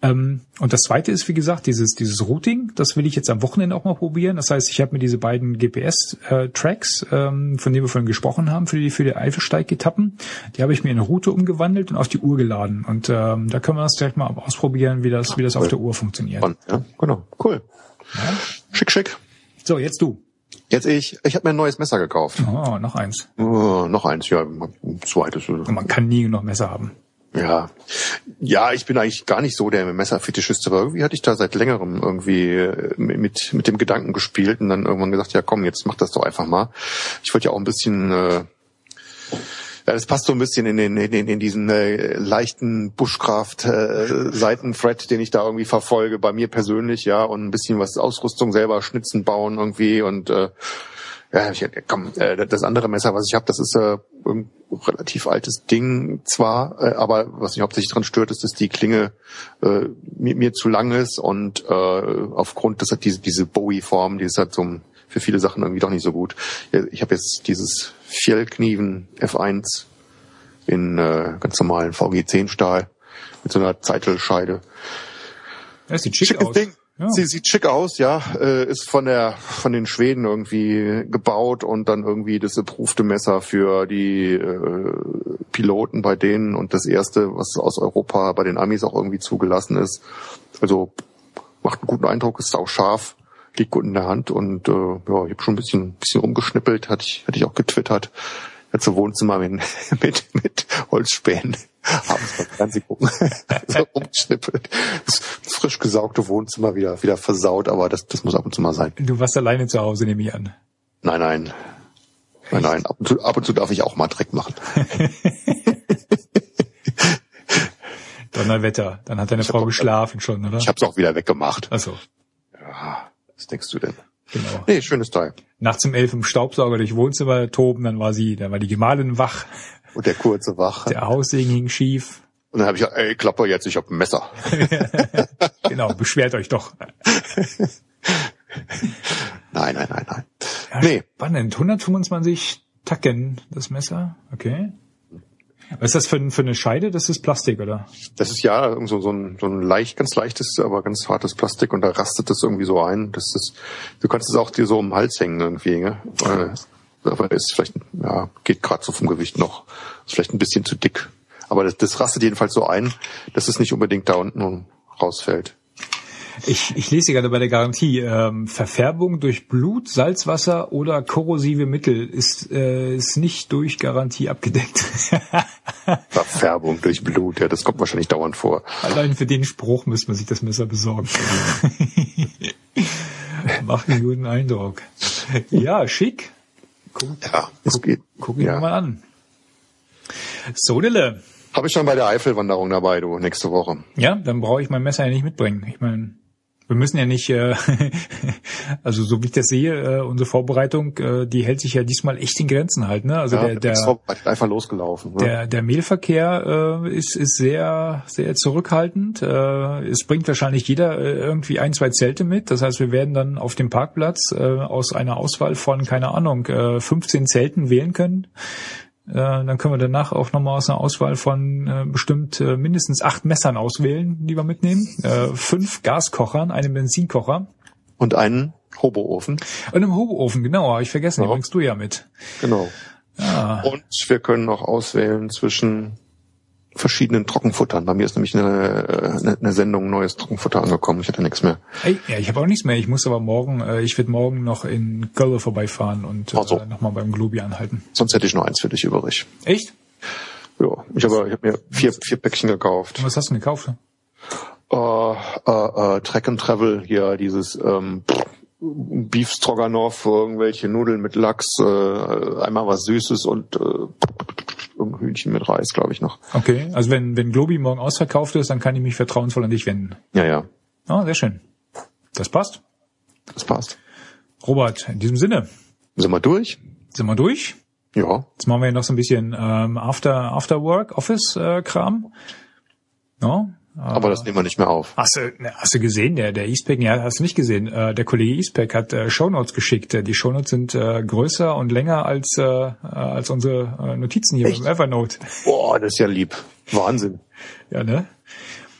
Speaker 2: Ähm, und das zweite ist, wie gesagt, dieses, dieses Routing, das will ich jetzt am Wochenende auch mal probieren. Das heißt, ich habe mir diese beiden GPS-Tracks, äh, ähm, von denen wir vorhin gesprochen haben, für die, für die Eifelsteig-Etappen, die habe ich mir in eine Route umgewandelt und auf die Uhr geladen. Und ähm, da können wir das direkt mal ausprobieren, wie das, wie das auf der Uhr funktioniert.
Speaker 3: Ja, genau. Cool. Ja. Schick, schick.
Speaker 2: So, jetzt du.
Speaker 3: Jetzt ich. Ich habe mir ein neues Messer gekauft.
Speaker 2: Oh, noch eins.
Speaker 3: Oh, noch eins, ja. Ein zweites.
Speaker 2: Man kann nie genug Messer haben.
Speaker 3: Ja, ja, ich bin eigentlich gar nicht so der Messerfetischist, aber irgendwie hatte ich da seit längerem irgendwie äh, mit mit dem Gedanken gespielt und dann irgendwann gesagt, ja komm, jetzt mach das doch einfach mal. Ich wollte ja auch ein bisschen, äh, ja, das passt so ein bisschen in den in, den, in diesen äh, leichten Bushcraft äh, Seitenthread, den ich da irgendwie verfolge, bei mir persönlich, ja, und ein bisschen was Ausrüstung selber schnitzen, bauen irgendwie und äh, ja, ich, komm, äh, das andere Messer, was ich habe, das ist äh, ein relativ altes Ding zwar, äh, aber was mich hauptsächlich dran stört, ist, dass die Klinge äh, mir, mir zu lang ist und äh, aufgrund, das hat diese, diese Bowie-Form, die ist halt so ein für viele Sachen irgendwie doch nicht so gut. Ich habe jetzt dieses Fjellknieven F1 in äh, ganz normalen VG10 Stahl mit so einer Zeitelscheide.
Speaker 2: Das sieht schick
Speaker 3: Schickes
Speaker 2: aus.
Speaker 3: Ding.
Speaker 2: Ja.
Speaker 3: Sie sieht schick aus, ja. Äh, ist von der von den Schweden irgendwie gebaut und dann irgendwie das approved Messer für die äh, Piloten bei denen und das erste, was aus Europa bei den Amis auch irgendwie zugelassen ist. Also macht einen guten Eindruck, ist auch scharf, liegt gut in der Hand und äh, ja, ich habe schon ein bisschen bisschen rumgeschnippelt, hatte ich hatte ich auch getwittert. Jetzt so Wohnzimmer mit, *laughs* mit, mit Holzspänen abends beim Fernsehen gucken. *laughs* so rumgeschnippelt. Das, frisch gesaugte Wohnzimmer wieder, wieder versaut, aber das, das muss ab und zu mal sein.
Speaker 2: Du warst alleine zu Hause, nehme ich an.
Speaker 3: Nein, nein. Nein, nein. Ab und, zu, ab und zu darf ich auch mal Dreck machen. *laughs*
Speaker 2: Donnerwetter. Dann hat deine Frau geschlafen schon, oder?
Speaker 3: Ich habe es auch wieder weggemacht.
Speaker 2: Achso,
Speaker 3: Ja, was denkst du denn?
Speaker 2: genau.
Speaker 3: Nee, schönes Teil.
Speaker 2: Nachts um elf im Staubsauger durch Wohnzimmer toben, dann war sie, dann war die Gemahlin wach,
Speaker 3: Und der kurze Wach.
Speaker 2: der Haussegen hing schief.
Speaker 3: Und dann habe ich gesagt, ey, Klapper jetzt, ich hab ein Messer. *laughs*
Speaker 2: Genau, beschwert euch doch. *laughs*
Speaker 3: Nein, nein, nein, nein.
Speaker 2: Ja,
Speaker 3: Nee.
Speaker 2: Spannend. 125 Tacken, das Messer. Okay. Was ist das für, für eine Scheide? Das ist Plastik, oder?
Speaker 3: Das ist ja so, so ein, so ein leicht, ganz leichtes, aber ganz hartes Plastik und da rastet das irgendwie so ein. Das ist, du kannst es auch dir so um den Hals hängen irgendwie, ne? Aber ist vielleicht, ja, geht gerade so vom Gewicht noch. Ist vielleicht ein bisschen zu dick. Aber das, das rastet jedenfalls so ein, dass es nicht unbedingt da unten rausfällt.
Speaker 2: Ich, ich lese gerade bei der Garantie, ähm, Verfärbung durch Blut, Salzwasser oder korrosive Mittel ist, äh, ist nicht durch Garantie abgedeckt. *laughs*
Speaker 3: Verfärbung durch Blut, ja, das kommt wahrscheinlich dauernd vor.
Speaker 2: Allein für den Spruch müsste man sich das Messer besorgen. *laughs* Macht einen guten Eindruck. Ja, schick. Guck,
Speaker 3: Ja, es geht.
Speaker 2: guck ihn
Speaker 3: ja.
Speaker 2: mal an. So, Dille.
Speaker 3: Habe ich schon bei der Eifelwanderung dabei, du, nächste Woche.
Speaker 2: Ja, dann brauche ich mein Messer ja nicht mitbringen. Ich meine, wir müssen ja nicht, äh, *laughs* also so wie ich das sehe, äh, unsere Vorbereitung, äh, die hält sich ja diesmal echt in Grenzen halt. Ne? Also
Speaker 3: Ja,
Speaker 2: der, der,
Speaker 3: ist vorbereitet, einfach losgelaufen. Ne?
Speaker 2: der, der Mailverkehr äh, ist, ist sehr, sehr zurückhaltend. Äh, es bringt wahrscheinlich jeder äh, irgendwie ein, zwei Zelte mit. Das heißt, wir werden dann auf dem Parkplatz äh, aus einer Auswahl von, keine Ahnung, äh, 15 Zelten wählen können. Äh, dann können wir danach auch nochmal aus einer Auswahl von äh, bestimmt äh, mindestens acht Messern auswählen, die wir mitnehmen. Äh, fünf Gaskochern, einem Benzinkocher
Speaker 3: Und einen Hoboofen.
Speaker 2: und einem Hoboofen, genau, habe ich vergessen, den
Speaker 3: Ja.
Speaker 2: bringst du ja mit.
Speaker 3: Genau.
Speaker 2: Ja.
Speaker 3: Und wir können noch auswählen zwischen verschiedenen Trockenfuttern. Bei mir ist nämlich eine, eine, eine Sendung neues Trockenfutter angekommen. Ich hatte nichts mehr.
Speaker 2: Ey, ja, ich habe auch nichts mehr. Ich muss aber morgen, äh, ich werde morgen noch in Gölle vorbeifahren und
Speaker 3: Ach so.
Speaker 2: äh, nochmal beim Globi anhalten.
Speaker 3: Sonst hätte ich noch eins für dich übrig.
Speaker 2: Echt?
Speaker 3: Ja, ich habe ich hab mir vier, vier Päckchen gekauft.
Speaker 2: Und was hast du denn gekauft?
Speaker 3: Äh, äh, äh, Track and Travel hier, dieses ähm, Beef Stroganoff, irgendwelche Nudeln mit Lachs, äh, einmal was Süßes und äh, irgendein Hühnchen mit Reis, glaube ich noch.
Speaker 2: Okay, also wenn, wenn Globi morgen ausverkauft ist, dann kann ich mich vertrauensvoll an dich wenden.
Speaker 3: Ja, ja,
Speaker 2: Ah, sehr schön. Das passt.
Speaker 3: das passt.
Speaker 2: Robert, in diesem Sinne,
Speaker 3: Sind wir durch?
Speaker 2: sind wir durch.
Speaker 3: Ja.
Speaker 2: Jetzt machen wir ja noch so ein bisschen ähm, After, After Work, Office-Kram. no?
Speaker 3: Aber das nehmen wir nicht mehr auf.
Speaker 2: Hast du, ne, hast du gesehen, der, der Eastpack, ja, hast du nicht gesehen, äh, der Kollege Eastpack hat äh, Shownotes geschickt. Äh, Die Shownotes sind größer und länger als, als unsere Notizen hier
Speaker 3: Echt?
Speaker 2: im Evernote.
Speaker 3: Boah, das ist ja lieb. Wahnsinn.
Speaker 2: Ja, ne?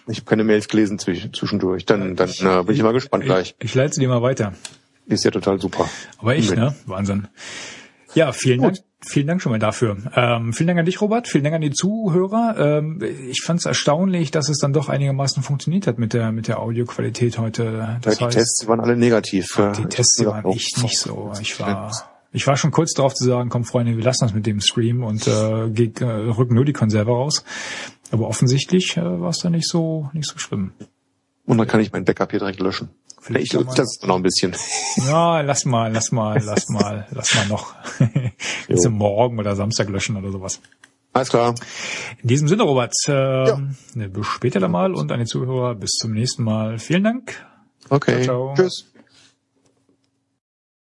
Speaker 3: Ich habe keine Mails gelesen zwisch- zwischendurch. Dann, dann äh, bin ich mal gespannt gleich.
Speaker 2: Ich, ich leite sie dir mal weiter.
Speaker 3: Ist ja total super.
Speaker 2: Aber ich, ne? Wahnsinn. Ja, vielen
Speaker 3: Gut.
Speaker 2: Dank. Vielen Dank schon mal dafür. Ähm, vielen Dank an dich, Robert. Vielen Dank an die Zuhörer. Ähm, ich fand es erstaunlich, dass es dann doch einigermaßen funktioniert hat mit der mit der Audioqualität heute. Das
Speaker 3: Ja, die Tests waren alle negativ. Ja,
Speaker 2: die Tests die
Speaker 3: hab
Speaker 2: waren echt nicht so. Ich war ich war schon kurz drauf zu sagen, komm Freunde, wir lassen das mit dem Stream und äh, geh, äh, rücken nur die Konserve raus. Aber offensichtlich äh, war es da nicht so nicht so schlimm.
Speaker 3: Und dann kann ich mein Backup hier direkt löschen.
Speaker 2: Vielleicht
Speaker 3: Ich
Speaker 2: man-
Speaker 3: das noch ein bisschen.
Speaker 2: Ja, lass mal, lass mal, lass mal, *laughs* lass mal noch.
Speaker 3: Jo.
Speaker 2: morgen oder Samstag löschen oder sowas.
Speaker 3: Alles klar.
Speaker 2: In diesem Sinne, Robert, ähm, ne, bis später dann mal und an die Zuhörer bis zum nächsten Mal. Vielen Dank.
Speaker 3: Okay.
Speaker 2: Ciao, ciao.
Speaker 3: Tschüss.